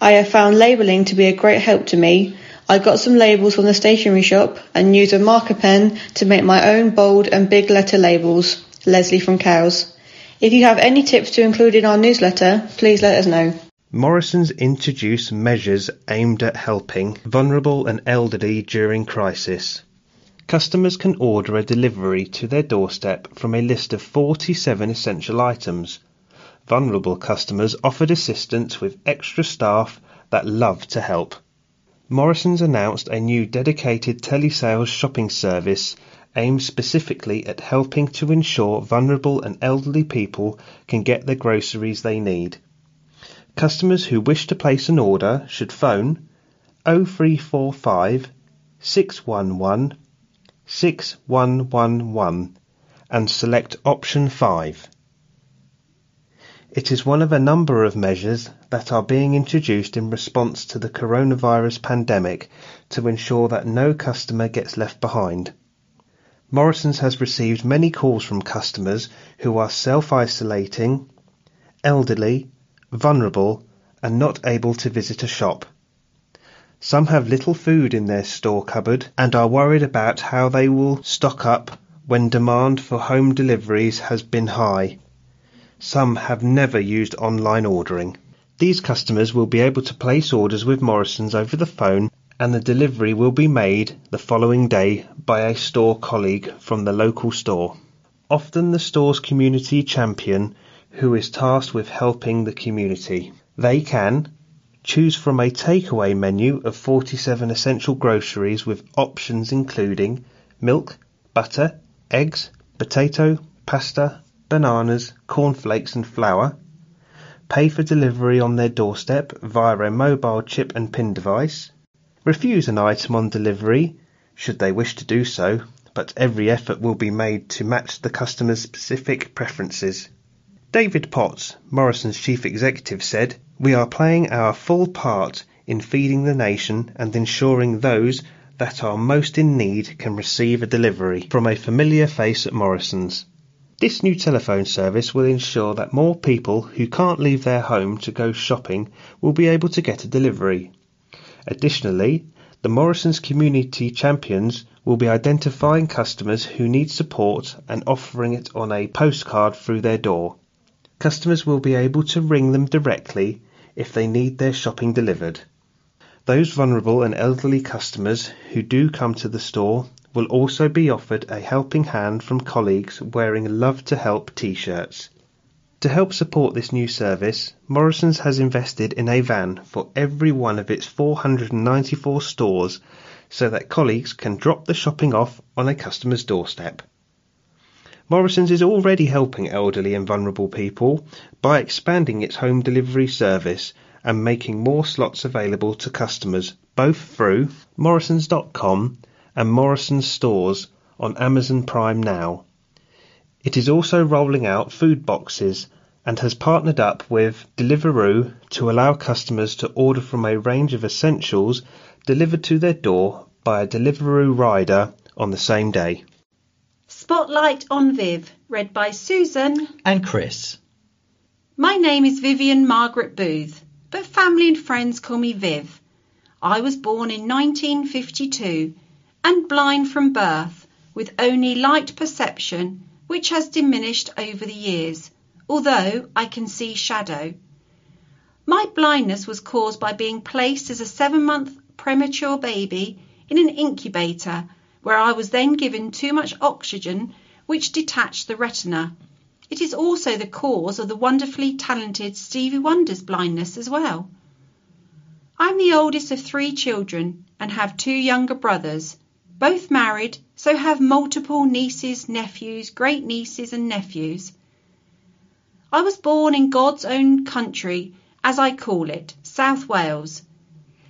I have found labelling to be a great help to me. I got some labels from the stationery shop and used a marker pen to make my own bold and big letter labels. Leslie from Cowes. If you have any tips to include in our newsletter, please let us know. Morrison's introduced measures aimed at helping vulnerable and elderly during crisis. Customers can order a delivery to their doorstep from a list of 47 essential items. Vulnerable customers offered assistance with extra staff that love to help. Morrison's announced a new dedicated telesales shopping service aimed specifically at helping to ensure vulnerable and elderly people can get the groceries they need. Customers who wish to place an order should phone 0345 611 6111 and select option 5. It is one of a number of measures that are being introduced in response to the coronavirus pandemic to ensure that no customer gets left behind. Morrison's has received many calls from customers who are self-isolating, elderly, vulnerable and not able to visit a shop. Some have little food in their store cupboard and are worried about how they will stock up when demand for home deliveries has been high. Some have never used online ordering. These customers will be able to place orders with Morrison's over the phone and the delivery will be made the following day by a store colleague from the local store. Often the store's community champion who is tasked with helping the community. They can Choose from a takeaway menu of 47 essential groceries with options including milk, butter, eggs, potato, pasta, bananas, cornflakes and flour. Pay for delivery on their doorstep via a mobile chip and PIN device. Refuse an item on delivery should they wish to do so, but every effort will be made to match the customer's specific preferences. David Potts, Morrison's chief executive, said, we are playing our full part in feeding the nation and ensuring those that are most in need can receive a delivery from a familiar face at Morrison's. This new telephone service will ensure that more people who can't leave their home to go shopping will be able to get a delivery. Additionally, the Morrison's Community Champions will be identifying customers who need support and offering it on a postcard through their door. Customers will be able to ring them directly if they need their shopping delivered. Those vulnerable and elderly customers who do come to the store will also be offered a helping hand from colleagues wearing Love to Help t-shirts. To help support this new service, Morrison's has invested in a van for every one of its 494 stores so that colleagues can drop the shopping off on a customer's doorstep. Morrison's is already helping elderly and vulnerable people by expanding its home delivery service and making more slots available to customers both through morrisons.com and Morrison's stores on Amazon Prime now. It is also rolling out food boxes and has partnered up with Deliveroo to allow customers to order from a range of essentials delivered to their door by a Deliveroo rider on the same day. Spotlight on Viv, read by Susan and Chris. My name is Vivian Margaret Booth, but family and friends call me Viv. I was born in 1952 and blind from birth with only light perception which has diminished over the years, although I can see shadow. My blindness was caused by being placed as a seven month premature baby in an incubator where I was then given too much oxygen which detached the retina. It is also the cause of the wonderfully talented Stevie Wonder's blindness as well. I'm the oldest of three children and have two younger brothers, both married, so have multiple nieces, nephews, great nieces and nephews. I was born in God's own country, as I call it, South Wales,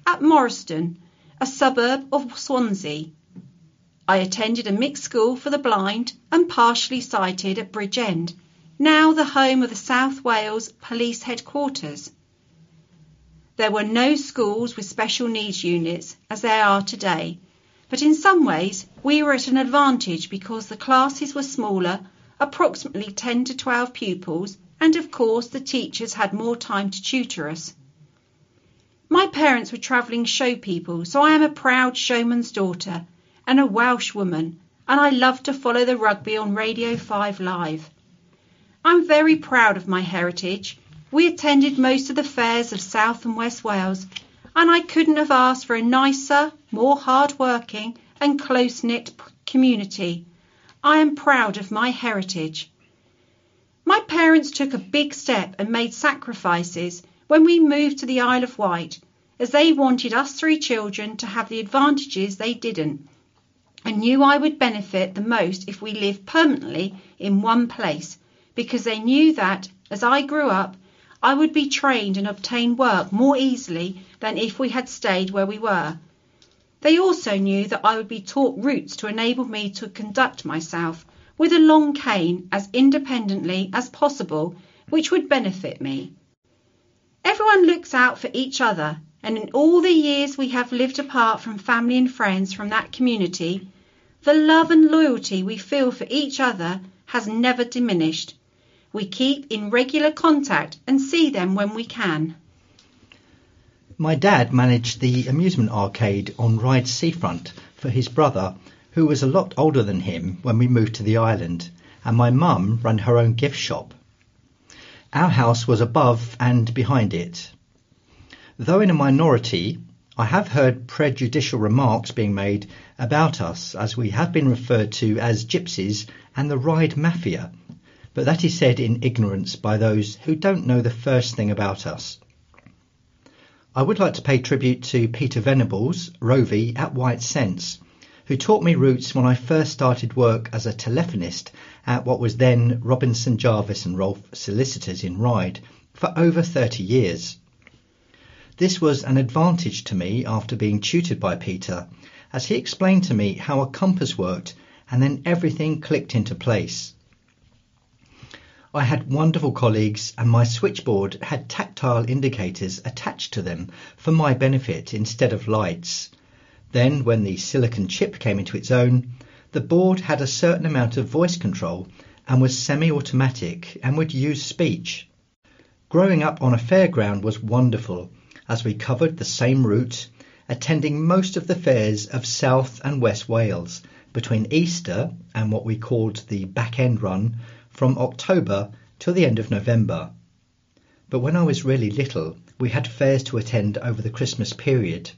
at Morriston, a suburb of Swansea. I attended a mixed school for the blind and partially sighted at Bridgend, now the home of the South Wales Police Headquarters. There were no schools with special needs units as there are today, but in some ways we were at an advantage because the classes were smaller, approximately 10 to 12 pupils, and of course the teachers had more time to tutor us. My parents were travelling show people, so I am a proud showman's daughter and a Welsh woman, and I love to follow the rugby on Radio 5 Live. I'm very proud of my heritage. We attended most of the fairs of South and West Wales, and I couldn't have asked for a nicer, more hard-working and close-knit community. I am proud of my heritage. My parents took a big step and made sacrifices when we moved to the Isle of Wight, as they wanted us three children to have the advantages they didn't, and knew I would benefit the most if we lived permanently in one place, because they knew that, as I grew up, I would be trained and obtain work more easily than if we had stayed where we were. They also knew that I would be taught routes to enable me to conduct myself with a long cane as independently as possible, which would benefit me. Everyone looks out for each other, and in all the years we have lived apart from family and friends from that community, the love and loyalty we feel for each other has never diminished. We keep in regular contact and see them when we can. My dad managed the amusement arcade on Ryde Seafront for his brother, who was a lot older than him when we moved to the island, and my mum ran her own gift shop. Our house was above and behind it. Though in a minority, I have heard prejudicial remarks being made about us as we have been referred to as gypsies and the Ryde Mafia, but that is said in ignorance by those who don't know the first thing about us. I would like to pay tribute to Peter Venables, ROVI at Wight Sense, who taught me routes when I first started work as a telephonist at what was then Robinson Jarvis and Rolfe Solicitors in Ryde for over 30 years. This was an advantage to me after being tutored by Peter, as he explained to me how a compass worked and then everything clicked into place. I had wonderful colleagues and my switchboard had tactile indicators attached to them for my benefit instead of lights. Then when the silicon chip came into its own, the board had a certain amount of voice control and was semi-automatic and would use speech. Growing up on a fairground was wonderful as we covered the same route, attending most of the fairs of South and West Wales between Easter and what we called the back end run from October till the end of November. But when I was really little, we had fairs to attend over the Christmas period.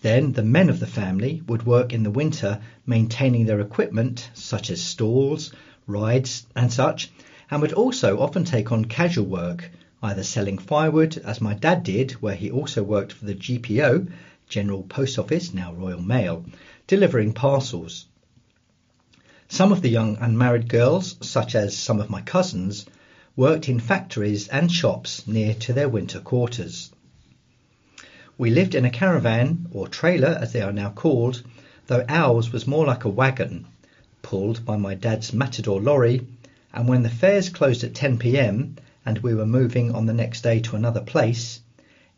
Then the men of the family would work in the winter maintaining their equipment, such as stalls, rides, and such, and would also often take on casual work, either selling firewood, as my dad did, where he also worked for the GPO, General Post Office, now Royal Mail, delivering parcels. Some of the young unmarried girls, such as some of my cousins, worked in factories and shops near to their winter quarters. We lived in a caravan, or trailer as they are now called, though ours was more like a wagon, pulled by my dad's Matador lorry, and when the fairs closed at 10 p.m. and we were moving on the next day to another place,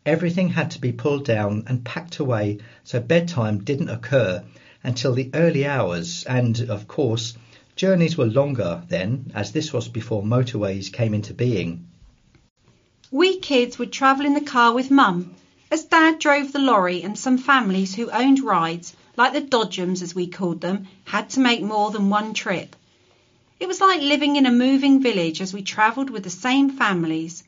everything had to be pulled down and packed away so bedtime didn't occur until the early hours, and, of course, journeys were longer then, as this was before motorways came into being. We kids would travel in the car with Mum, as Dad drove the lorry and some families who owned rides, like the Dodgems as we called them, had to make more than one trip. It was like living in a moving village as we travelled with the same families.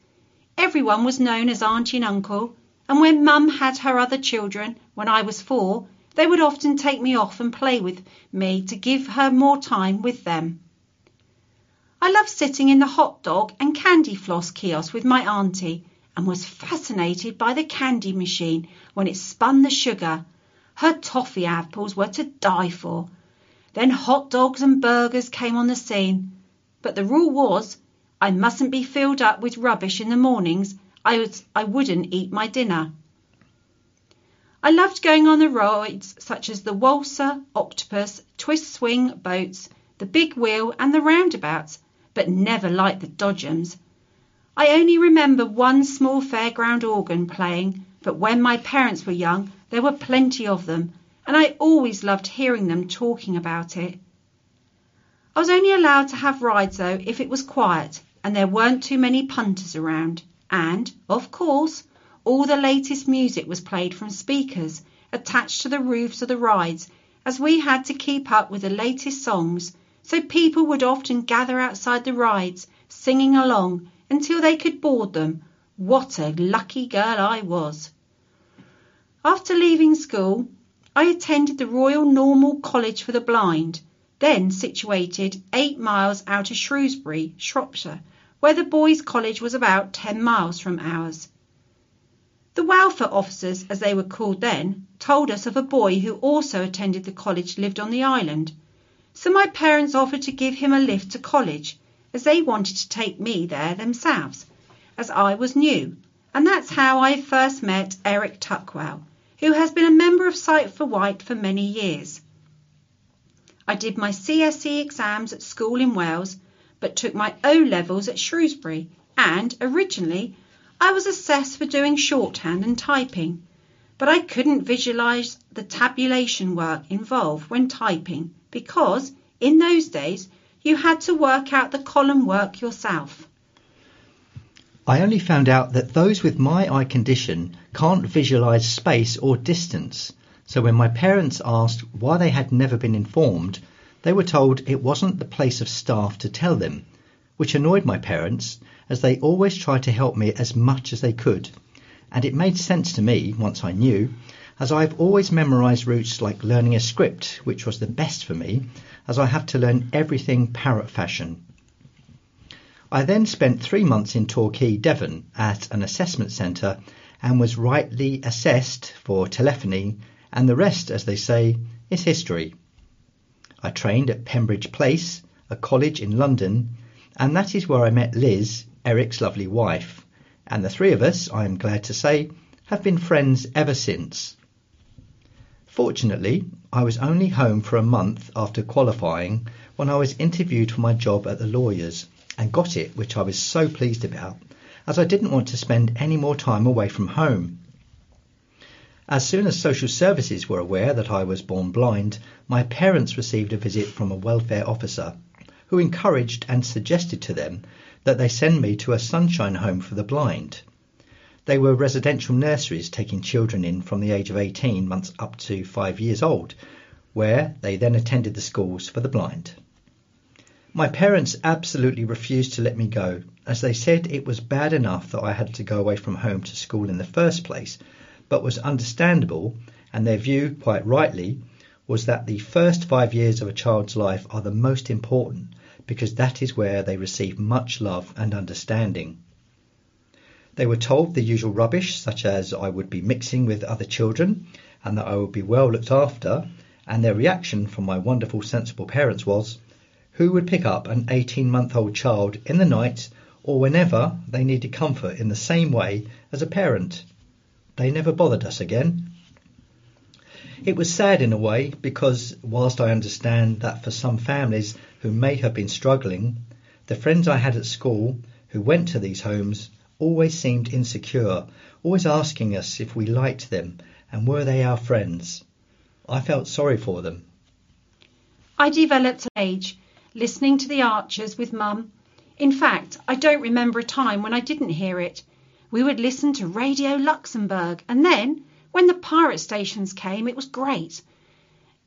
Everyone was known as Auntie and Uncle, and when Mum had her other children, when I was four, they would often take me off and play with me to give her more time with them. I loved sitting in the hot dog and candy floss kiosk with my auntie and was fascinated by the candy machine when it spun the sugar. Her toffee apples were to die for. Then hot dogs and burgers came on the scene. But the rule was I mustn't be filled up with rubbish in the mornings. I, was, I wouldn't eat my dinner. I loved going on the rides such as the Waltzer, Octopus, Twist Swing boats, the Big Wheel and the roundabouts, but never liked the Dodgems. I only remember one small fairground organ playing, but when my parents were young there were plenty of them, and I always loved hearing them talking about it. I was only allowed to have rides though if it was quiet, and there weren't too many punters around. And, of course, all the latest music was played from speakers attached to the roofs of the rides, as we had to keep up with the latest songs, so people would often gather outside the rides, singing along until they could board them. What a lucky girl I was! After leaving school, I attended the Royal Normal College for the Blind, then situated eight miles out of Shrewsbury, Shropshire, where the boys' college was about ten miles from ours. The welfare officers, as they were called then, told us of a boy who also attended the college lived on the island. So my parents offered to give him a lift to college, as they wanted to take me there themselves, as I was new, and that's how I first met Eric Tuckwell, who has been a member of Sight for Wight for many years. I did my CSE exams at school in Wales but took my O levels at Shrewsbury, and originally I was assessed for doing shorthand and typing, but I couldn't visualize the tabulation work involved when typing because in those days you had to work out the column work yourself. I only found out that those with my eye condition can't visualize space or distance. So when my parents asked why they had never been informed, they were told it wasn't the place of staff to tell them, which annoyed my parents as they always tried to help me as much as they could. And it made sense to me once I knew, as I've always memorized routes like learning a script, which was the best for me, as I have to learn everything parrot fashion. I then spent three months in Torquay, Devon, at an assessment centre and was rightly assessed for telephony, and the rest, as they say, is history. I trained at Pembridge Place, a college in London, and that is where I met Liz, Eric's lovely wife, and the three of us, I am glad to say, have been friends ever since. Fortunately, I was only home for a month after qualifying when I was interviewed for my job at the lawyers and got it, which I was so pleased about, as I didn't want to spend any more time away from home. As soon as social services were aware that I was born blind, my parents received a visit from a welfare officer who encouraged and suggested to them that they send me to a sunshine home for the blind. They were residential nurseries taking children in from the age of 18 months up to five years old, where they then attended the schools for the blind. My parents absolutely refused to let me go, as they said it was bad enough that I had to go away from home to school in the first place, but was understandable, and their view, quite rightly, was that the first five years of a child's life are the most important because that is where they receive much love and understanding. They were told the usual rubbish, such as I would be mixing with other children and that I would be well looked after, and their reaction from my wonderful, sensible parents was, Who would pick up an 18 month old child in the night or whenever they needed comfort in the same way as a parent? They never bothered us again. It was sad in a way because, whilst I understand that for some families who may have been struggling, the friends I had at school who went to these homes always seemed insecure, always asking us if we liked them and were they our friends. I felt sorry for them. I developed an age listening to the Archers with Mum. In fact, I don't remember a time when I didn't hear it. We would listen to Radio Luxembourg, and then, when the pirate stations came, it was great.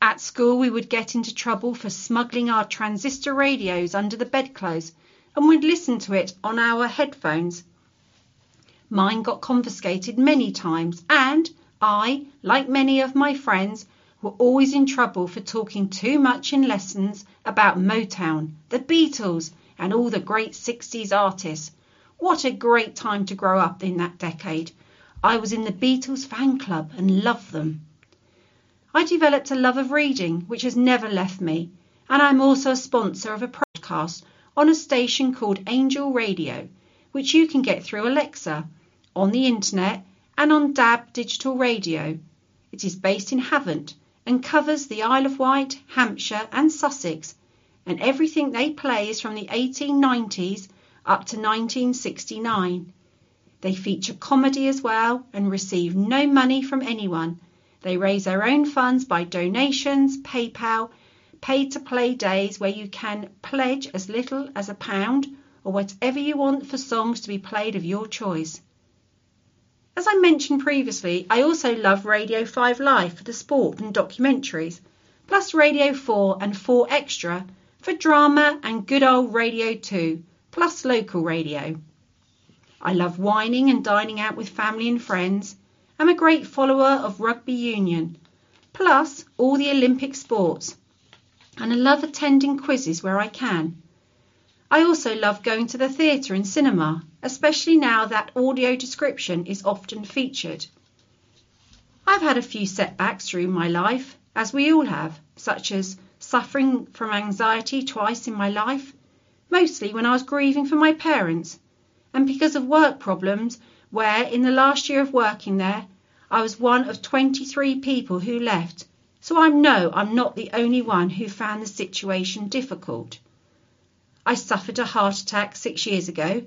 At school, we would get into trouble for smuggling our transistor radios under the bedclothes, and we'd listen to it on our headphones. Mine got confiscated many times, and I, like many of my friends, were always in trouble for talking too much in lessons about Motown, the Beatles, and all the great 60s artists. What a great time to grow up in that decade. I was in the Beatles fan club and loved them. I developed a love of reading which has never left me, and I'm also a sponsor of a podcast on a station called Angel Radio, which you can get through Alexa, on the internet, and on DAB digital radio. It is based in Havant and covers the Isle of Wight, Hampshire, and Sussex, and everything they play is from the 1890s up to 1969. They feature comedy as well and receive no money from anyone. They raise their own funds by donations, PayPal, pay to play days where you can pledge as little as a pound or whatever you want for songs to be played of your choice. As I mentioned previously, I also love Radio 5 Live for the sport and documentaries, plus Radio 4 and 4 Extra for drama and good old Radio 2, plus local radio. I love wining and dining out with family and friends. I'm a great follower of rugby union, plus all the Olympic sports, and I love attending quizzes where I can. I also love going to the theatre and cinema, especially now that audio description is often featured. I've had a few setbacks through my life, as we all have, such as suffering from anxiety twice in my life, mostly when I was grieving for my parents, and because of work problems, where in the last year of working there, I was one of 23 people who left, so I know I'm not the only one who found the situation difficult. I suffered a heart attack six years ago,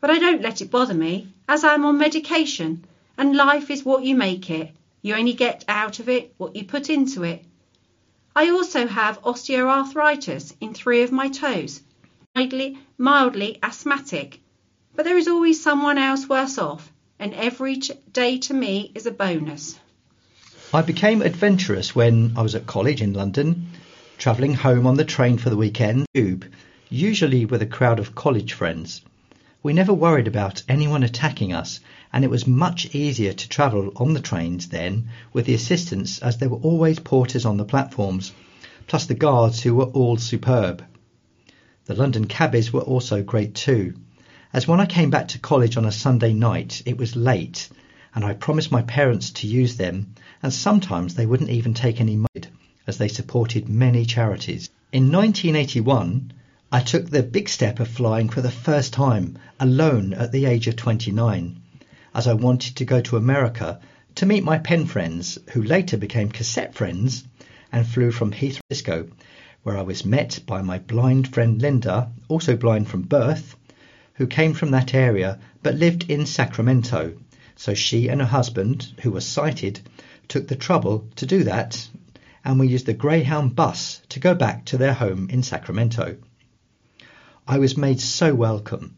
but I don't let it bother me, as I am on medication, and life is what you make it. You only get out of it what you put into it. I also have osteoarthritis in three of my toes, mildly, mildly asthmatic, but there is always someone else worse off, and every day to me is a bonus. I became adventurous when I was at college in London, travelling home on the train for the weekend, usually with a crowd of college friends. We never worried about anyone attacking us, and it was much easier to travel on the trains then with the assistance as there were always porters on the platforms, plus the guards who were all superb. The London cabbies were also great too, as when I came back to college on a Sunday night it was late, and I promised my parents to use them, and sometimes they wouldn't even take any money, as they supported many charities. In 1981, I took the big step of flying for the first time, alone at the age of 29, as I wanted to go to America to meet my pen friends, who later became cassette friends, and flew from Heathrow, where I was met by my blind friend Linda, also blind from birth, who came from that area but lived in Sacramento. So she and her husband, who was sighted, took the trouble to do that, and we used the Greyhound bus to go back to their home in Sacramento. I was made so welcome.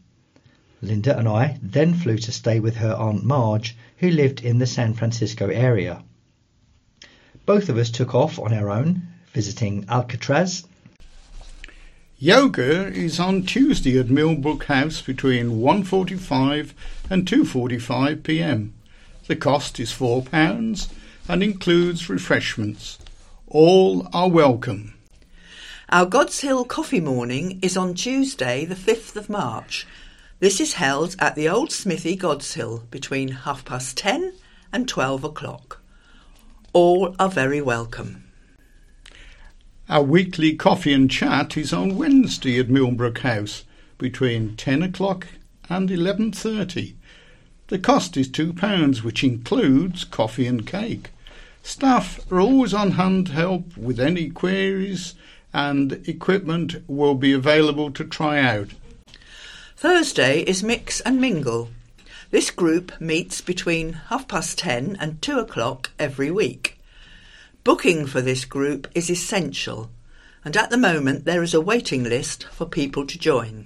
Linda and I then flew to stay with her Aunt Marge, who lived in the San Francisco area. Both of us took off on our own, visiting Alcatraz. Yoga is on Tuesday at Millbrook House between 1.45 and 2.45 p.m. The cost is £4 and includes refreshments. All are welcome. Our Godshill Coffee Morning is on Tuesday, the 5th of March. This is held at the Old Smithy Godshill between half past ten and twelve o'clock. All are very welcome. Our weekly coffee and chat is on Wednesday at Millbrook House between 10 o'clock and 11.30. The cost is £2, which includes coffee and cake. Staff are always on hand to help with any queries and equipment will be available to try out. Thursday is Mix and Mingle. This group meets between half past ten and two o'clock every week. Booking for this group is essential, and at the moment there is a waiting list for people to join.